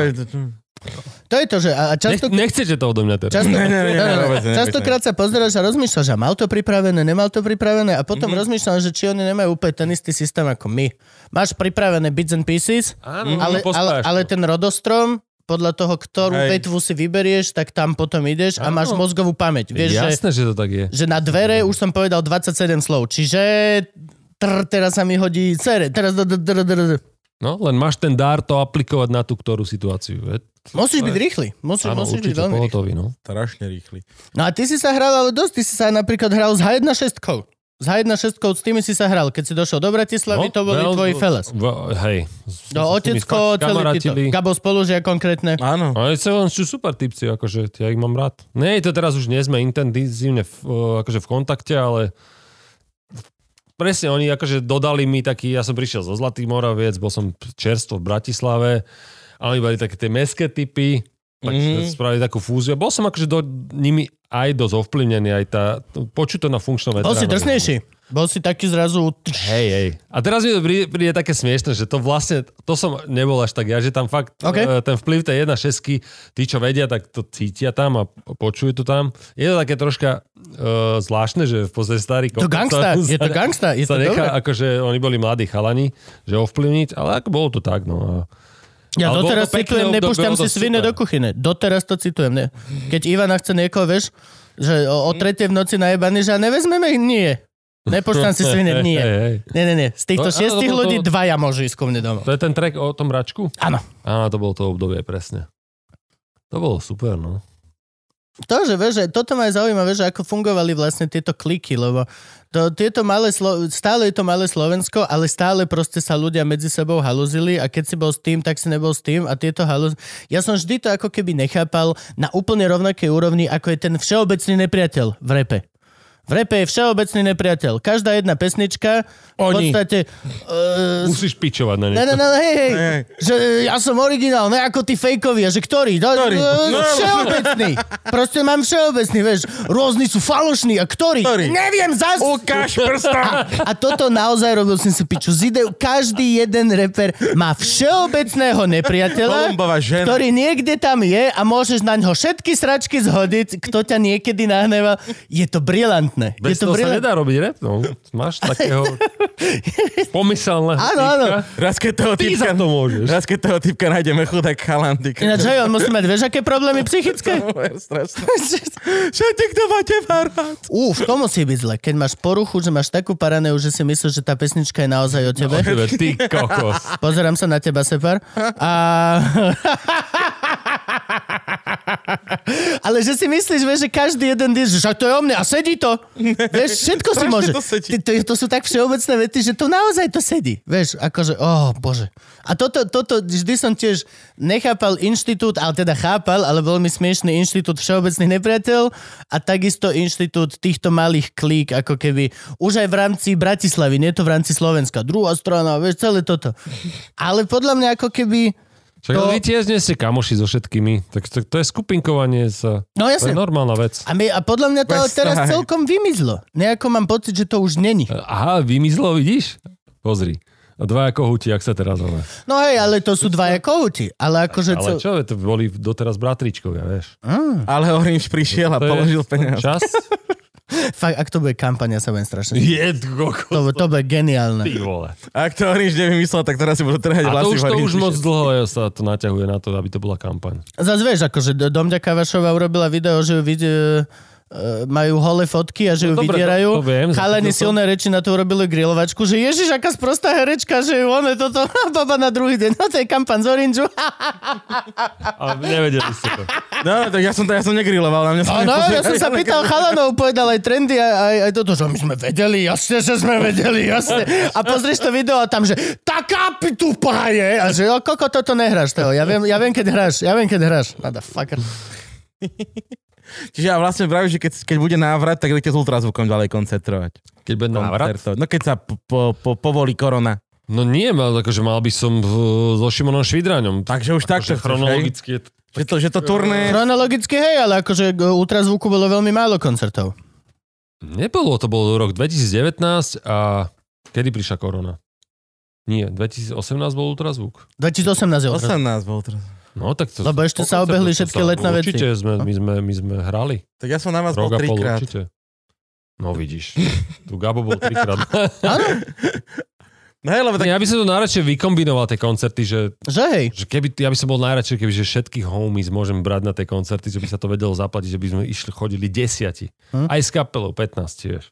To je to, že a a často... Nech, nechcete to odo mňa teraz. Často, Ne, ne, ne, no, no, no. vôbec ne, Častokrát sa pozeráš a rozmýšľaš, že mal to pripravené, nemal to pripravené a potom mm-hmm. rozmýšľam, že či oni nemajú úplne ten istý systém ako my. Máš pripravené bits and pieces, Áno, ale, ale, pospájaš ale to. ten rodostrom, podľa toho, ktorú Hej. vetvu si vyberieš, tak tam potom ideš a Áno. máš mozgovú pamäť. Vieš, že, Jasné, že to tak je. že na dvere už som povedal 27 slov, čiže trr, teraz sa mi hodí cere, teraz... dr, dr, dr, dr. No, len máš ten dar to aplikovať na tú ktorú situáciu. Je- Musíš byť rýchly. Musíš, Áno, musíš byť veľmi rýchly. no. Strašne rýchly. No a ty si sa hral ale dosť. Ty si sa napríklad hral s H1.6. S H1.6 s tými si sa hral. Keď si došiel do Bratislavy, to boli veľ- tvoji feles. v- Hej. No, otecko, celý títo. Gabo spolužia konkrétne. Áno. Ale sú, sú super typci, akože ja ich mám rád. Nie, to teraz už nie sme intenzívne v, akože v kontakte, ale presne oni akože dodali mi taký, ja som prišiel zo Zlatý Moraviec, bol som čerstvo v Bratislave a oni boli také tie meské typy, tak mm. spravili takú fúziu. Bol som akože do nimi aj dosť ovplyvnený, aj tá, počuť to na funkčnom Bol si veteránovi. drsnejší. Bol si taký zrazu... Hej, hej. A teraz mi to príde, príde také smiešne, že to vlastne, to som nebol až tak ja, že tam fakt OK. okay. ten vplyv tej 1.6, tí, čo vedia, tak to cítia tam a počujú to tam. Je to také troška uh, zvláštne, že v podstate starý To gangsta, je to gangsta, je sa to nechá, dobré. akože oni boli mladí chalani, že ovplyvniť, ale ako bolo to tak, no. A Ja Ale doteraz to citujem, nepúšťam si svine do kuchyne. Doteraz to citujem. Ne? Keď Ivana chce niekoho, vieš, že o, o tretej v noci najebaný, že nevezmeme ich? Nie. Nepúšťam si <laughs> svine, nie. Nie, nie, nie. Z týchto No, šiestich to ľudí to- dvaja môžu ísť ku mne domov. To je ten track o tom račku? Áno. Áno, to bolo to obdobie, presne. To bolo super, no. To, že vieš, toto ma aj zaujímavé, že ako fungovali vlastne tieto kliky, lebo to, tieto malé Slo- stále je to malé Slovensko, ale stále proste sa ľudia medzi sebou haluzili a keď si bol s tým, tak si nebol s tým a tieto haluz... Ja som vždy to ako keby nechápal na úplne rovnakej úrovni, ako je ten všeobecný nepriateľ v repe. V repe je všeobecný nepriateľ. Každá jedna pesnička v Oni. podstate... Uh, Musíš pičovať na Ne, niečo. ne, ne, hej, hej, že ja som originál, ne ako tí fejkovi, a že ktorý? No, Ktorý? No. všeobecný. Proste mám všeobecný, vieš. Rôzni sú falošní, a ktorý? Ktorý? Neviem, zas. Ukáž prsta! A toto naozaj robil som si piču. Z ideu, každý jeden reper má všeobecného nepriateľa, ktorý niekde tam je a môžeš na ňo všetky sračky zhodiť, kto ťa niekedy nahneval. Je to brilantné. Bez je to toho sa brilantné. nedá robiť rap, no. Máš takého <laughs> pomyselného Áno, áno. Raz keď toho Ty za typka, to môžeš. raz keď toho typka nájdeme chudák chalan, ty Ináč, hej, on musí mať, vieš, aké problémy psychické? <laughs> Strašné. <laughs> Všetci, kto má teba rád. Ú, to musí byť zle. Keď máš poruchu, že máš takú paraneu, že si myslíš, že tá pesnička je naozaj o tebe. O tebe, ty kokos. Pozerám sa na teba, Separ. A... Ale že si myslíš, vieš, že každý jeden diš, že to je o mne a sedí to. <laughs> Vieš, všetko si môže. to. Ty- To, to sú tak všeobecné vety, že to naozaj to sedí. Vieš, akože, oh, bože. A toto, toto vždy som tiež nechápal inštitút, ale teda chápal, ale veľmi smiešný inštitút všeobecných nepriateľ a takisto inštitút týchto malých klík, ako keby už aj v rámci Bratislavy, nie to v rámci Slovenska. Druhá strana, vieš, celé toto. Ale podľa mňa ako keby... Však To- vy tiež nie ste kamoši so všetkými. Tak to, to je skupinkovanie sa. No To je jasne. normálna vec. A, my, a podľa mňa to teraz celkom vymizlo. Nejako mám pocit, že to už není. Aha, vymizlo, vidíš? Pozri. Dvaja kohúti, ak sa teraz ono. No hej, ale to sú dvaja kohúti. Ale akože... Ale čo, to boli doteraz bratričkovia, vieš. Ale Orange prišiel a To položil peniaze. Čas? <laughs> Fakt, ak to bude kampaň, ja sa budem strašne... Je, kokos. To, to bude geniálne. Ty vole. Ak to Orange nevymyslel, tak teraz si budú trhať A to vlasy už, to už moc dlho sa to naťahuje na to, aby to bola kampaň. Zas vieš, akože Domďa Kavašová urobila video, že ju vidie, e, majú holé fotky a že ju No dobre, vydierajú. to- to viem, Chalani silné reči na to urobili grilovačku, že ježiš, aká sprostá herečka, že ju one toto, <laughs> baba na druhý deň, no to je kampaň z Orange. <laughs> Ale nevedeli ste to. No, tak ja som to ja som negriloval, na mňa sa Áno, ja som sa pýtal chalanov, povedal aj trendy, aj, aj, aj toto, že my sme vedeli, jasne, že sme vedeli, jasne. A pozrieš to video a tam, že taká pitupá je. A že, koko, toto nehráš toho. Ja viem, ja viem, keď hráš, ja viem, keď hráš. Motherfucker. Čiže ja vlastne vravíš, že keď, keď bude návrat, tak idete s ultrazvukom ďalej koncertovať. Keď bude návrat? No keď sa po, po, po, povolí korona. No nie, mal, akože mal by som v, so Šimonom Švidraňom. Takže už takto Akože chronologicky je to Že to, že to turné... Chronologicky hej, ale akože ultrazvuku bolo veľmi málo koncertov. Nebolo, to bol rok 2019 a kedy prišla korona? Nie, 2018 bol ultrazvuk. 2018 je ultrazvuk. 18 bol teraz. No tak to... Lebo ešte sa obehli všetky letné veci. Určite sme, my, sme, my sme hrali. Tak ja som na vás bol Rok a pol trikrát. určite. No vidíš. <laughs> Tu Gabo bol trikrát. Áno, No hej, lebo tak... ja by som to najradšej vykombinoval tie koncerty, že, že hej. že keby, ja by som bol najradšej, keby že všetkých homies môžem brať na tie koncerty, že by sa to vedelo zaplatiť, že by sme išli, chodili desiati. Hm. Aj s kapelou 15, vieš.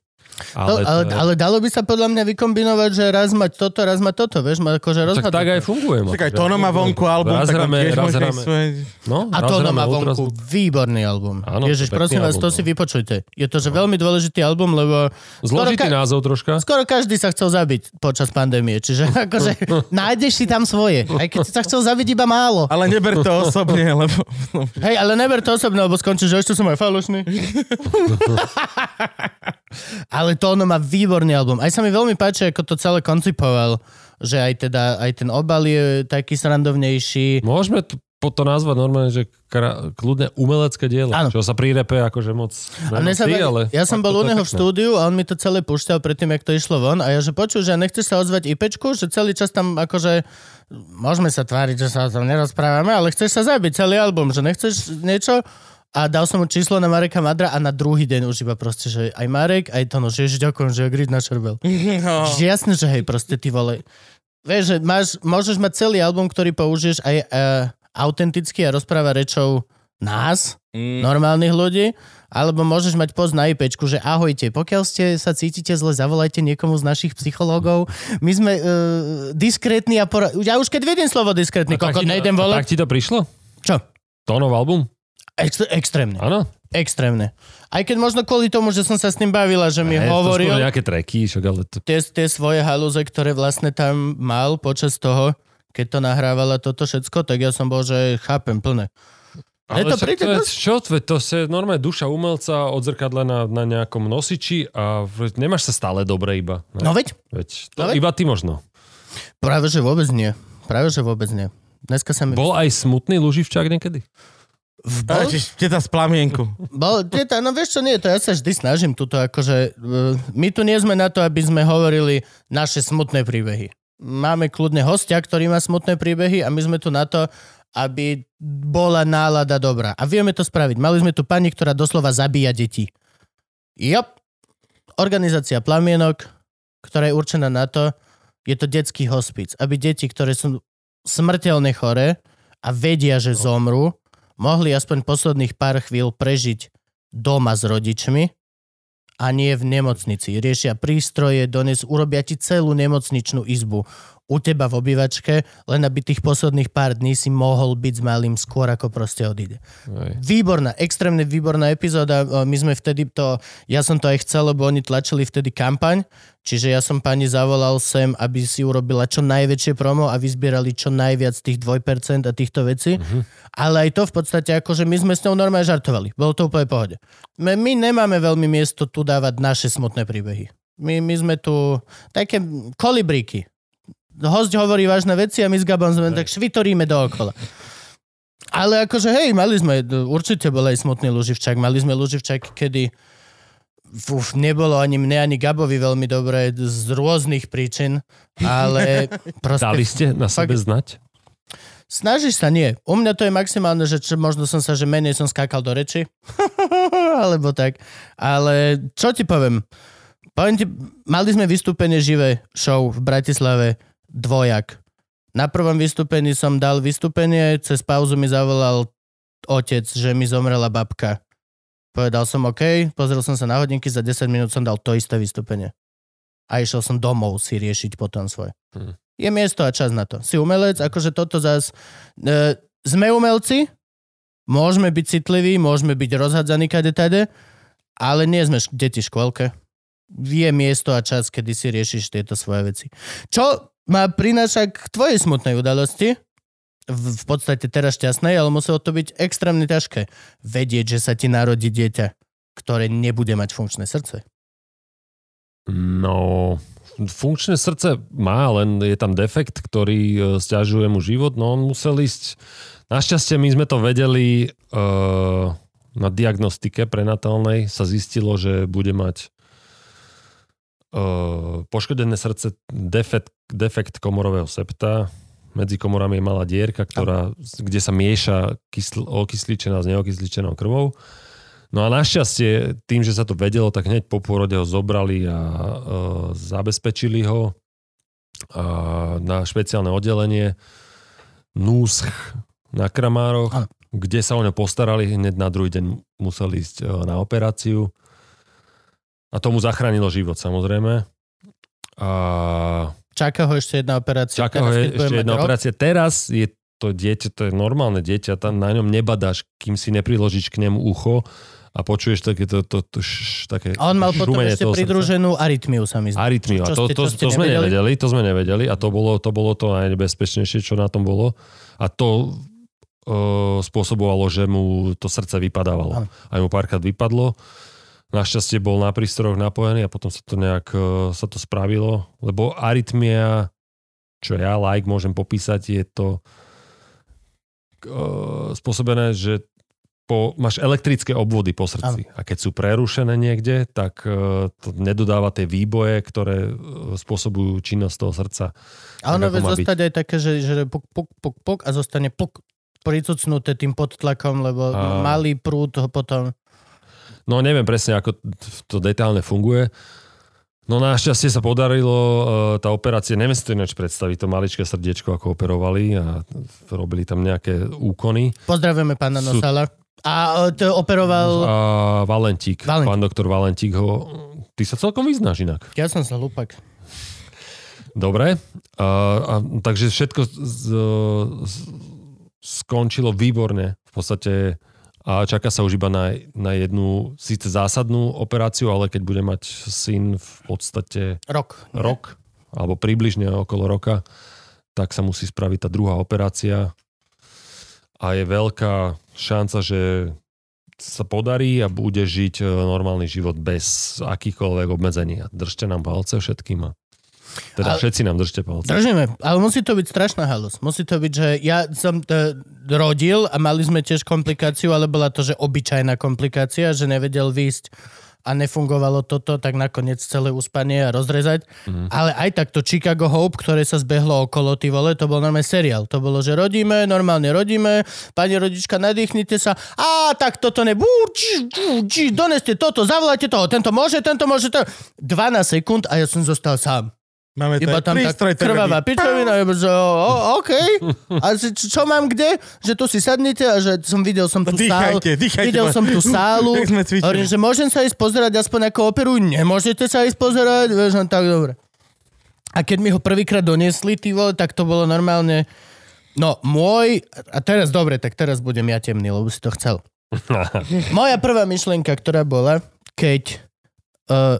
Ale, ale, to je- ale dalo by sa podľa mňa vykombinovať, že raz mať toto, raz mať toto, vieš, ma akože tak, rozhadzať. tak aj funguje. Čakaj, Tono má vonku album, raz tak on hráme, tiež raz hráme. svoje... No, A raz to hráme má vonku výborný album. Áno, Ježiš, prosím vás, album, to no. si vypočujte. Je to, že veľmi dôležitý album, lebo Zložitý Skoro ka- názov troška. skoro každý sa chcel zabiť počas pandémie. Čiže <laughs> akože <laughs> nájdeš si tam svoje. Aj keď si sa chcel zabiť iba málo. Ale neber to osobne, <laughs> lebo... Hej, ale neber to osobne, lebo skončíš, že ešte som aj falošný. Ale to ono má výborný album. Aj sa mi veľmi páči, ako to celé koncipoval, že aj teda, aj ten obal je taký srandovnejší. Môžeme to, po to nazvať normálne, že kra, kľudne umelecké dielo. Áno. Čo sa pri repe akože moc A mne sa veľmi- ale ja som bol u neho v štúdiu a on mi to celé púšťal predtým, jak to išlo von a ja že počul, že nechceš sa ozvať IPčku, že celý čas tam akože môžeme sa tváriť, že sa o tom nerozprávame, ale chceš sa zabiť celý album, že nechceš niečo a dal som mu číslo na Mareka Madra a na druhý deň už iba proste, že aj Marek, aj to, no, že ježiš, ďakujem, že grid na šerbel. <laughs> No. Že jasné, že hej, proste ty vole. Vieš, že máš, môžeš mať celý album, ktorý použiješ aj uh, autenticky a rozpráva rečou nás, Mm. normálnych ľudí, alebo môžeš mať post na IPčku, že ahojte, pokiaľ ste sa cítite zle, zavolajte niekomu z našich psychológov. My sme uh, diskrétni a pora... Ja už keď vidím slovo diskrétny, kokot, nejdem volať. Tak ti to prišlo? Čo? Tónov album? Ex- extrémne. Áno. Extrémne. Aj keď možno kvôli tomu, že som sa s ním bavila, že mi Ne, hovoril nejaké treky, však ale to... tie, tie svoje halúze, ktoré vlastne tam mal počas toho, keď to nahrávala toto všetko, tak ja som bol, že chápem plne. Je to príde to, dosť- čo, to, to je normálne duša umelca odzrkadlená na nejakom nosiči a nemáš sa stále dobre iba. Ne? No veď, Veď, to, No veď. iba ty možno. práve že vôbec nie. Práve že vôbec nie. Dneska sa mi... Bol aj smutný Luživčák niekedy? Bol? Teta z plamienku. Bol, teta, no vieš čo, nie, to ja sa vždy snažím tuto, akože uh, my tu nie sme na to, aby sme hovorili naše smutné príbehy. Máme kľudne hostia, ktorý má smutné príbehy a my sme tu na to, aby bola nálada dobrá. A vieme to spraviť. Mali sme tu pani, ktorá doslova zabíja deti. Jop. Organizácia Plamienok, ktorá je určená na to, je to detský hospic, aby deti, ktoré sú smrteľne chore a vedia, že zomrú, mohli aspoň posledných pár chvíľ prežiť doma s rodičmi a nie v nemocnici. Riešia prístroje, dones, urobia ti celú nemocničnú izbu u teba v obývačke, len aby tých posledných pár dní si mohol byť s malým skôr, ako proste odíde. Hej. Výborná, extrémne výborná epizóda. My sme vtedy to, ja som to aj chcel, lebo oni tlačili vtedy kampaň, čiže ja som pani zavolal sem, aby si urobila čo najväčšie promo a vyzbierali čo najviac tých 2% a týchto vecí. Ale aj to v podstate, akože my sme s ňou normálne žartovali. Bolo to úplne pohode. My, my nemáme veľmi miesto tu dávať naše smutné príbehy. My, my sme tu také kolibríky. Host hovorí vážne veci a my s Gabom sme tak švitoríme dookola. Ale akože hej, mali sme, určite bol aj smutný Luživčák. Mali sme Luživčák, kedy uf, nebolo ani mne, ani Gabovi veľmi dobre z rôznych príčin, ale <laughs> proste... Dali ste na Fakt- sebe znať? Snažíš sa, nie. U mňa to je maximálne, že čo, možno som sa, že menej som skákal do reči. <laughs> Alebo tak. Ale čo ti poviem? Poviem ti, mali sme vystúpenie živé show v Bratislave dvojak. Na prvom vystúpení som dal vystúpenie, cez pauzu mi zavolal otec, že mi zomrela babka. Povedal som OK, pozrel som sa na hodinky, za 10 minút som dal to isté vystúpenie. A išiel som domov si riešiť potom svoje. Hm. Je miesto a čas na to. Si umelec, akože toto zás... E, sme umelci, môžeme byť citliví, môžeme byť rozhadzaní kade tade, ale nie sme š- deti v škôlke. Je miesto a čas, kedy si riešiš tieto svoje veci. Čo ma prináša k tvojej smutnej udalosti, v, v podstate teraz šťastnej, ale muselo to byť extrémne ťažké. Vedieť, že sa ti narodí dieťa, ktoré nebude mať funkčné srdce. No, funkčné srdce má, len je tam defekt, ktorý e, stiažuje mu život. No on musel ísť... Našťastie my sme to vedeli uh, na diagnostike prenatálnej sa zistilo, že bude mať poškodené srdce defekt, defekt komorového septa. Medzi komorami je malá dierka, ktorá, kde sa mieša kysl, okysličená s neokysličenou krvou. No a našťastie, tým, že sa to vedelo, tak hneď po pôrode ho zobrali a uh, zabezpečili ho uh, na špeciálne oddelenie NÚSCH na Kramároch, Áno. kde sa o ňo postarali. Hneď na druhý deň musel ísť na operáciu. A tomu zachránilo život samozrejme. A Čaká ho ešte jedna operácia. čaká ho je, ešte jedna rok. operácia. Teraz je to dieťa, to je normálne dieťa, tam na ňom nebadáš, kým si nepriložíš k nemu ucho a počuješ také to, to, to š, také A on mal potom ešte pridruženú arytmiu, sa mi zdá. Arytmiu. A to, ste- to, ste to sme nevedeli? to sme nevedeli a to bolo to, bolo to najnebezpečnejšie, čo na tom bolo. A to uh, spôsobovalo, že mu to srdce vypadávalo. Áno. Aj mu párkrát vypadlo. Našťastie bol na prístrojoch napojený a potom sa to nejak uh, sa to spravilo, lebo arytmia, čo ja like môžem popísať, je to uh, spôsobené, že po, máš elektrické obvody po srdci. A keď sú prerušené niekde, tak uh, to nedodáva tie výboje, ktoré spôsobujú činnosť toho srdca. A ono vie zostať aj také, že, že puk, puk, puk, puk a zostane puk pricucnuté tým podtlakom, lebo A- malý prúd ho potom... No neviem presne, ako to detálne funguje. No našťastie sa podarilo uh, tá operácia, neviem si to ináč predstaviť, to maličké srdiečko, ako operovali a robili tam nejaké úkony. Pozdravujeme pána Sú- Nosala. A e, to operoval... A Valentík, Valentík. pán doktor Valentík ho... Ty sa celkom vyznáš inak. Ja som sa hlúpak. Dobre. A, a, takže všetko z, z, skončilo výborne. V podstate a čaká sa už iba na, na jednu síce zásadnú operáciu, ale keď bude mať syn v podstate Rok. rok, alebo približne okolo roka, tak sa musí spraviť tá druhá operácia. A je veľká šanca, že sa podarí a bude žiť e, normálny život bez akýchkoľvek obmedzení. A Držte nám palce všetkým. A teda Ale- všetci nám držte palce. Držíme, ale musí to byť strašná halus. Musí to byť, že ja som to rodil a mali sme tiež komplikáciu, ale bola to, že obyčajná komplikácia, že nevedel výjsť a nefungovalo toto, tak nakoniec celé uspanie a rozrezať. Mhm. Ale aj tak to Chicago Hope, ktoré sa zbehlo okolo, ty vole, to bol normálne seriál. To bolo, že rodíme, normálne rodíme, pani rodička, nadýchnite sa, a tak toto ne, bú, či, bú, či, doneste toto, zavolajte toho, tento môže, tento môže, to. 12 sekúnd a ja som zostal sám. Máme Iba tam tá krvavá pičovina, iba, že o, OK. A že, čo, čo mám kde? Že tu si sadnite a že som videl som tú sálu. Dýchajte, dýchajte. Videl som tú <laughs> sálu. Hovorím, že môžem sa ísť pozerať aspoň ako operu. Nemôžete sa ísť pozerať. Vieš, no tak dobre. A keď mi ho prvýkrát doniesli, ty vole, tak to bolo normálne... No, môj... A teraz, dobre, tak teraz budem ja temný, lebo si to chcel. <laughs> Moja prvá myšlienka, ktorá bola, keď uh,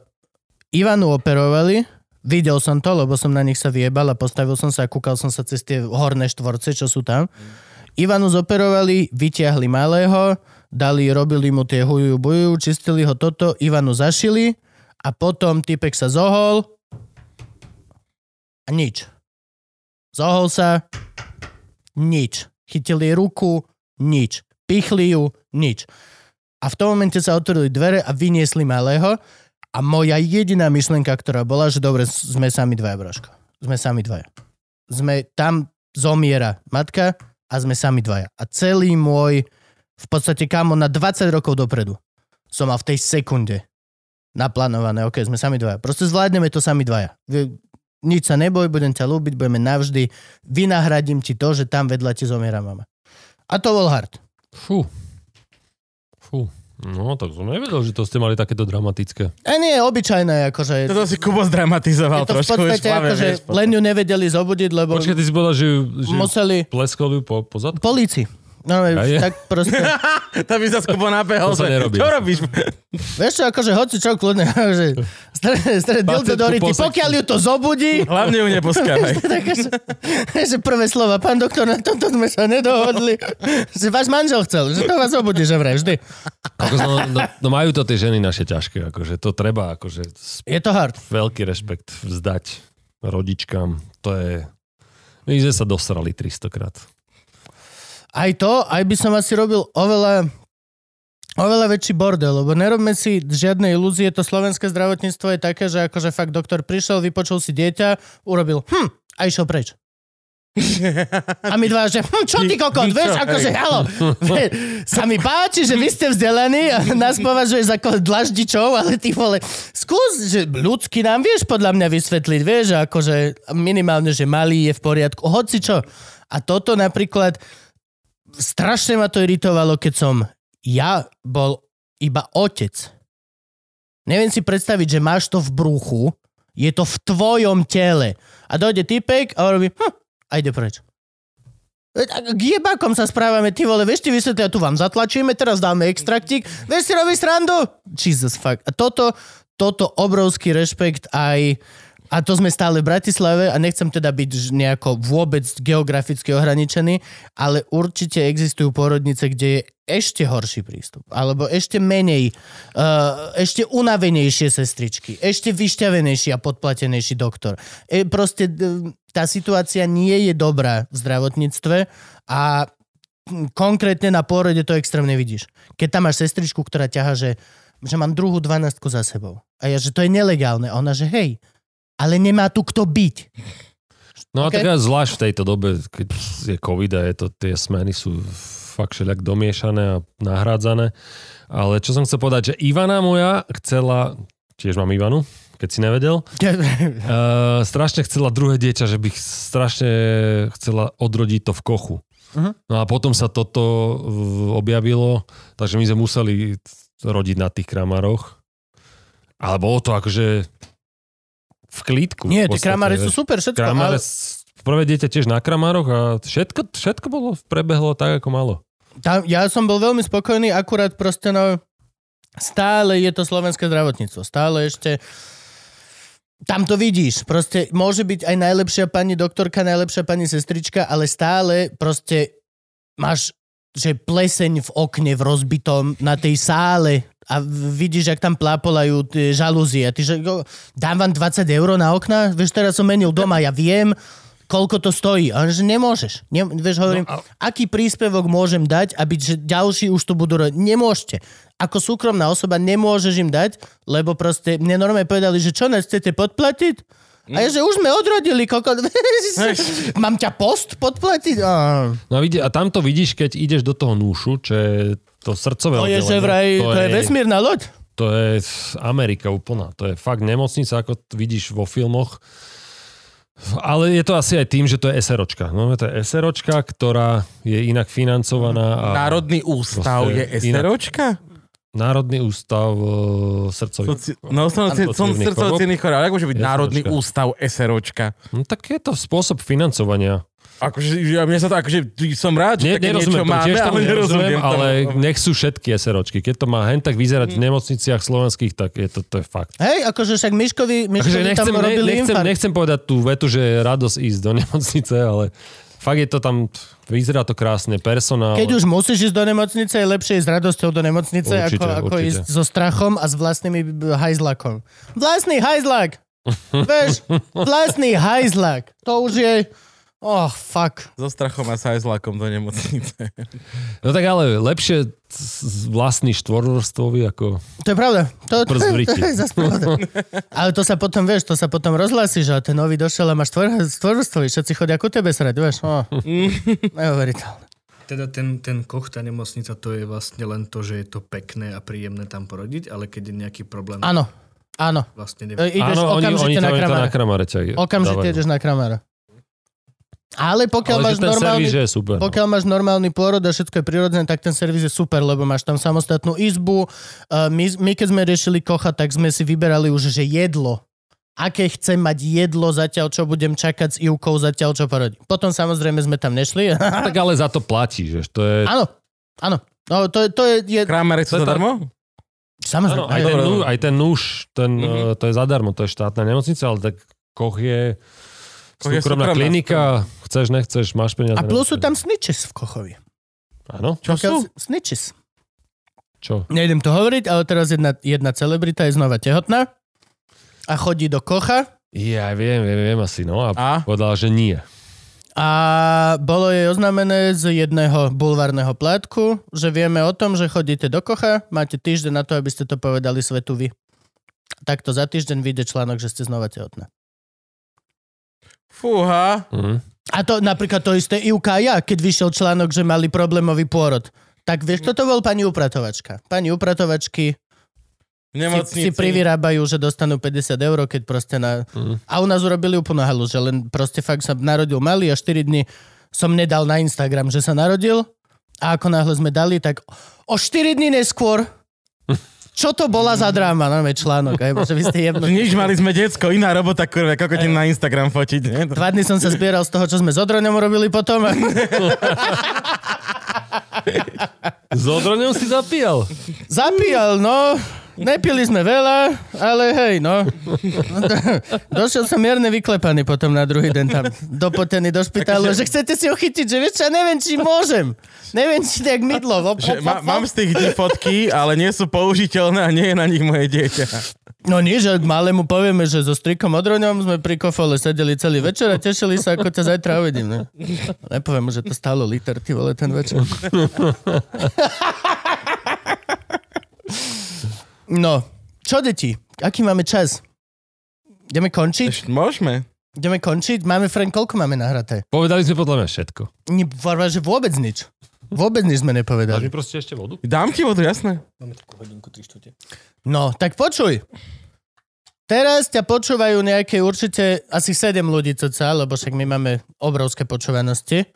Ivanu operovali, videl som to, lebo som na nich sa vyjebal a postavil som sa a kúkal som sa cez tie horné štvorce, čo sú tam. Ivanu zoperovali, vyťahli malého, dali, robili mu tie huju buju, čistili ho toto, Ivanu zašili a potom typek sa zohol a nič. Zohol sa, nič. Chytili ruku, nič. Pichli ju, nič. A v tom momente sa otvorili dvere a vyniesli malého a moja jediná myšlienka, ktorá bola, že dobre, sme sami dvaja, Braško. Sme sami dvaja. Sme, tam zomiera matka a sme sami dvaja. A celý môj, v podstate kamo na 20 rokov dopredu som mal v tej sekunde naplánované, ok, sme sami dvaja. Proste zvládneme to sami dvaja. Nič sa neboj, budem ťa ľúbiť, budeme navždy. Vynahradím ti to, že tam vedľa ti zomiera mama. A to bol hard. Fú. Fú. No, tak som nevedel, že to ste mali takéto dramatické. A nie, obyčajné, akože... Toto si Kubo zdramatizoval je to v trošku. podstate vieš, ako, že vieš, potom. len ju nevedeli zobudiť, lebo Počkaj, ty si povedal, že, ju- že museli... pleskol ju po, po zadku? Políci. No, je? tak proste... <laughs> To by sa Kubo nabehol. To sa že- nerobí. Čo robíš? Vieš čo, akože hoci čo kľudne, <laughs> akože... Stre, stre, dildo do posek- pokiaľ ju to zobudí, <laughs> Hlavne ju neposkávaj. že, že prvé slova, pán doktor, na tomto sme sa nedohodli. Že váš manžel chcel, že to vás obudí, že vraj vždy. Ako, no, no, no, majú to tie ženy naše ťažké, akože to treba, akože Je to hard. veľký rešpekt vzdať rodičkám. To je... My sme sa dosrali 300 krát. Aj to, aj by som asi robil oveľa oveľa väčší bordel, lebo nerobme si žiadne ilúzie, to slovenské zdravotníctvo je také, že akože fakt doktor prišiel, vypočul si dieťa, urobil hm a išiel preč. A my dva, že hm, čo ty kokot, vieš, akože halo, sa mi páči, že vy ste vzdelaní a nás považuješ ako dlaždičov, ale ty vole, skús, že ľudsky nám vieš podľa mňa vysvetliť, vieš, že akože minimálne, že malý je v poriadku, hoci čo. A toto napríklad, strašne ma to iritovalo, keď som ja bol iba otec. Neviem si predstaviť, že máš to v bruchu, je to v tvojom tele. A dojde typek a robí, hm, a ide preč. A K jebákom sa správame, ty vole, vieš ti vysvetliť, tu vám zatlačíme, teraz dáme extraktík, vieš si robiť srandu? Jesus fuck. A toto, toto obrovský rešpekt aj a to sme stále v Bratislave a nechcem teda byť nejako vôbec geograficky ohraničený, ale určite existujú porodnice, kde je ešte horší prístup. Alebo ešte menej, uh, ešte unavenejšie sestričky, ešte vyšťavenejší a podplatenejší doktor. E, proste tá situácia nie je dobrá v zdravotníctve a hm, konkrétne na pôrode to extrémne vidíš. Keď tam máš sestričku, ktorá ťaha, že, že mám druhú dvanáctku za sebou. A ja, že to je nelegálne. A ona, že hej, ale nemá tu kto byť. No a OK. tak zvlášť v tejto dobe, keď je COVID a je to, tie smeny sú fakt všelijak domiešané a nahrádzané. Ale čo som chcel povedať, že Ivana moja chcela, tiež mám Ivanu, keď si nevedel, uh, <laughs> strašne chcela druhé dieťa, že by strašne chcela odrodiť to v kochu. Mhm. No a potom sa toto uh, objavilo, takže my sme museli rodiť na tých kramároch. Ale bolo to akože v klídku. Nie, tie kramáre sú super, všetko. Kramáre, Ale prvé dieťa tiež na kramároch a všetko, všetko bolo, prebehlo tak, ako malo. tam, ja som bol veľmi spokojný, akurát proste no, stále je to slovenské zdravotníctvo. Stále ešte tam to vidíš. Proste môže byť aj najlepšia pani doktorka, najlepšia pani sestrička, ale stále proste máš že pleseň v okne v rozbitom na tej sále a vidíš, jak tam plápolajú tie žalúzie. Ty, že dám vám 20 eur na okna? Vieš, teraz som menil doma, ja viem, koľko to stojí. A on, že nemôžeš. Ne, vieš, hovorím, No a- aký príspevok môžem dať, aby že ďalší už to budú robiť. Nemôžete. Ako súkromná osoba nemôžeš im dať, lebo proste mne normálne povedali, že čo nás chcete podplatiť? A ja, že už sme odrodili, koko... <laughs> Mám ťa post podplatiť? Á. No a, vidí, a tam to vidíš, keď ideš do toho núšu, čo je to srdcové To je, že vraj, to, je vesmírna loď. To je Amerika úplná. To je fakt nemocnica, ako to vidíš vo filmoch. Ale je to asi aj tým, že to je SROčka. No, to je SROčka, ktorá je inak financovaná. A Národný ústav je inak- SROčka? Národný ústav e, srdcový. Soci... No, som, som Srdcových chorób, ako môže byť SROčka. Národný ústav SROčka? No, tak je to spôsob financovania. Akože, ja, mne sa to, akože, som rád, že také niečo tomu, máme, ale nerozumiem ale nech sú všetky SROčky. Keď to má hen tak vyzerať v nemocniciach slovenských, tak je to, to je fakt. Hej, akože však Miškovi, Miškovi Takže nechcem, tam ne, robili nechcem, infarkt. nechcem povedať tú vetu, že je radosť ísť do nemocnice, ale fakt je to tam, vyzerá to krásne, personál. Keď už musíš ísť do nemocnice, je lepšie ísť s radosťou do nemocnice, Určite, ako, ako určite. ísť so strachom a s vlastnými hajzlakom. Vlastný hajzlak! <laughs> Vieš, vlastný hajzlak. To už je... Oh, fuck. So strachom a sajzlakom do nemocnice. No tak ale lepšie vlastný štvorvrstvový ako... To je pravda. To, <laughs> to, v <laughs> to, je zase pravda. Ale to sa potom, vieš, to sa potom rozhlasí, že ten nový došiel a máš tvor, štvorvrstvový, všetci chodia ku tebe srať, vieš. Oh. <laughs> Neuveriteľné. Teda ten, ten koch, tá nemocnica, to je vlastne len to, že je to pekné a príjemné tam porodiť, ale keď je nejaký problém, Áno, áno. vlastne E, neviem. Ideš Áno, oni, okamžite oni na oni kramára. na kramáre ťa Okamžite dávajú. ideš na kramára. Ale pokiaľ Ale máš že normálny... že je super. no. Pokiaľ máš normálny pôrod a všetko je prirodzené, tak ten servis je super, lebo máš tam samostatnú izbu. Uh, my, my keď sme riešili kocha, tak sme si vyberali už, že jedlo. Aké chcem mať jedlo zatiaľ, čo budem čakať s Ivkou zatiaľ, čo porodí. Potom samozrejme sme tam nešli. <laughs> Tak ale za to platíš, vieš, to je... áno, áno. No, to, to je... je Krámare sú To zadarmo? samozrejme. Áno, aj, ten, aj ten nůž, ten, Mhm. uh, to je zadarmo, to je štátna nemocnica, ale tak Koch je súkromná súkromná, klinika, chceš, nechceš, máš peniaze. A plus sú tam snitches v Kochovi. Áno, Čo sú? Pokiaľ- Snitches. čo? Nejdem to hovoriť, ale teraz jedna, jedna celebrita je znova tehotná a chodí do Kocha Ja viem, viem, viem asi, no. A, A? povedal, že nie. A bolo jej oznámené z jedného bulvárneho plátku, že vieme o tom, že chodíte do kocha, máte týždeň na to, aby ste to povedali svetu vy. Takto za týždeň vyjde článok, že ste znova tehotná. Fúha. Mhm. A to napríklad to isté Ivka a ja, keď vyšiel článok, že mali problémový pôrod. Tak vieš, toto bol pani upratovačka. Pani upratovačky si, nemocnici. si privyrábajú, že dostanú 50 eur, keď proste na... Mhm. A u nás urobili úplnú halu, že len proste fakt sa narodil malý a 4 dní som nedal na Instagram, že sa narodil a ako náhle sme dali, tak o 4 dní neskôr <laughs> čo to bola za dráma? No, článok, aj, že vy ste jedno. Nič, mali sme decko, iná robota, kurva, kokotin na Instagram fotiť. Ne? Dva dny som sa zbieral z toho, čo sme s Odroňom robili potom. S odroňom si zapíjal. Zapíjal, no. Nepili sme veľa, ale hej, no. <laughs> Došiel som mierne vyklepaný potom na druhý deň tam dopotený do špitálu, že chcete si ho chytiť, že vieš čo, ja neviem, či môžem. Neviem, či tak mydlo. Vo, Že ma, mám z tých dní fotky, ale nie sú použiteľné a nie je na nich moje dieťa. No nie, že malému povieme, že so strikom odroňom sme pri kofole sedeli celý večer a tešili sa, ako ťa zajtra uvidím. Ne? Nepoviem že to stálo liter, ty vole, ten večer. <laughs> No, čo deti? Aký máme čas? Ideme končiť? Ešte môžeme. Ideme končiť? Máme, Frank, koľko máme nahraté? Povedali sme podľa mňa všetko. Nie, že vôbec nič. Vôbec nič sme Dáš mi nepovedali. proste ešte vodu? Dám ti vodu, jasné. Máme takú hodinku, 3 štvrte. No, tak počuj. Teraz ťa počúvajú nejaké určite asi 7 ľudí cca, lebo však my máme obrovské počúvanosti.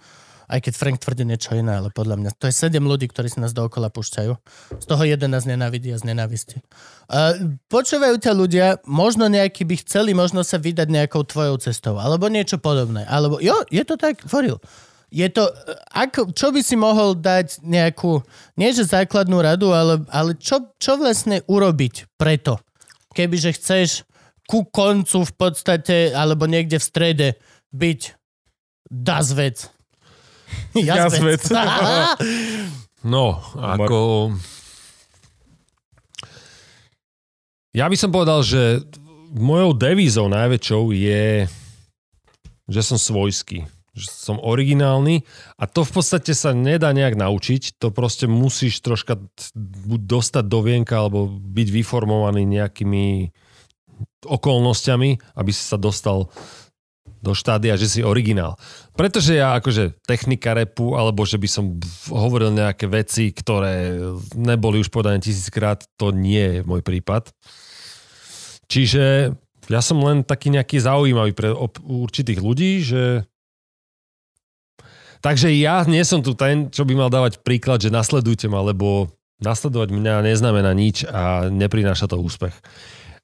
Aj keď Frank tvrdí niečo iné, ale podľa mňa to je 7 ľudí, ktorí si nás dookola púšťajú. Z toho jeden nás nenávidí a z nenávisti. Uh, počúvajú ťa ľudia, možno nejakí by chceli možno sa vydať nejakou tvojou cestou, alebo niečo podobné. Alebo, jo, je to tak, Foril. Je to, ako, čo by si mohol dať nejakú, nie že základnú radu, ale, ale čo, čo vlastne urobiť preto, kebyže chceš ku koncu v podstate, alebo niekde v strede byť dazvec. Jazvec. <laughs> No, ako... Ja by som povedal, že mojou devízou najväčšou je, že som svojský. Že som originálny a to v podstate sa nedá nejak naučiť. To proste musíš troška buď dostať do vienka alebo byť vyformovaný nejakými okolnostiami, aby si sa dostal do štádia, že si originál. Pretože ja akože technika repu, alebo že by som hovoril nejaké veci, ktoré neboli už povedané tisíckrát, to nie je môj prípad. Čiže ja som len taký nejaký zaujímavý pre určitých ľudí, že Takže ja nie som tu ten, čo by mal dávať príklad, že nasledujte ma, lebo nasledovať mňa neznamená nič a neprináša to úspech.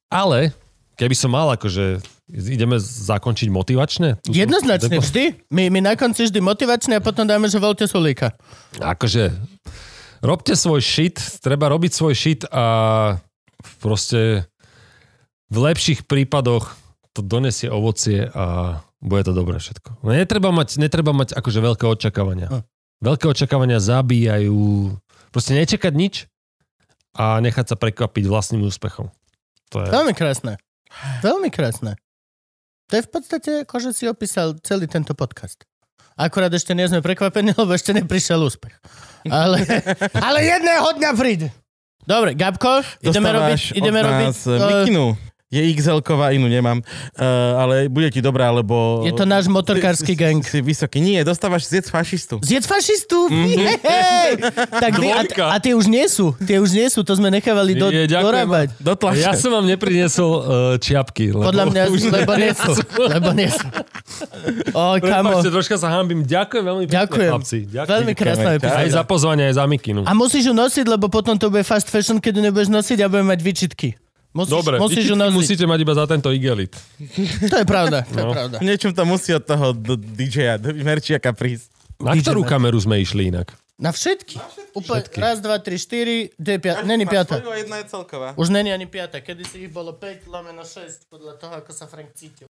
Ale keby som mal akože ideme zakončiť motivačne? Tu Jednoznačne, vždy. My, my na konci vždy motivačné a potom dáme, že voľte Sulíka. Akože robte svoj shit, treba robiť svoj shit a proste v lepších prípadoch to donesie ovocie a bude to dobré všetko. No Netreba mať, netreba mať akože veľké očakávania. Hm. Veľké očakávania zabíjajú. Proste nečakať nič a nechať sa prekvapiť vlastným úspechom. To je... Veľmi krásne. Veľmi krásne. To je v podstate, ako že si opísal celý tento podcast. Akurát ešte nie sme prekvapení, lebo ešte neprišiel úspech. Ale, <laughs> ale jedného dňa príde. Dobre, Gabko, ideme robiť... Ideme od robiť nás eh, mikinu. Je XL-ková, inú nemám. Uh, ale bude ti dobrá, lebo... Je to náš motorkársky si, gang. Si, si vysoký. Nie, dostávaš zjedz fašistu. Zjedz fašistu? Mhm. Hej! Tak vy, a, Dvojka. a tie už nie sú. Tie už nie sú, to sme nechávali do, Je, ďakujem. dorábať. Do. Ja som vám nepriniesol uh, čiapky. Lebo Podľa mňa, lebo nie sú. Lebo nie sú. Oj, kamo. Prepačte, troška sa hambím. Ďakujem veľmi pekne, Ďakujem. chlapci. Ďakujem. Veľmi krásna epizóda. Aj za pozvanie, aj za mikinu. A musíš ju nosiť, lebo potom to bude fast fashion, keď ju nebudeš nosiť a budeme mať výčitky. Musíš, Dobre, musíš nosiť. musíte mať iba za tento igelit. To je pravda, to je No. pravda. V niečom to musí od toho do DJ-a, do Merčiaka prísť. Na ktorú kameru sme išli inak? Na všetky. Úplne, raz, dva, tri, štyri, kde je piata? Není piata. jedna je celková. Už není ani piata. Kedy si ich bolo 5 lomeno 6, podľa toho, ako sa Frank cítil.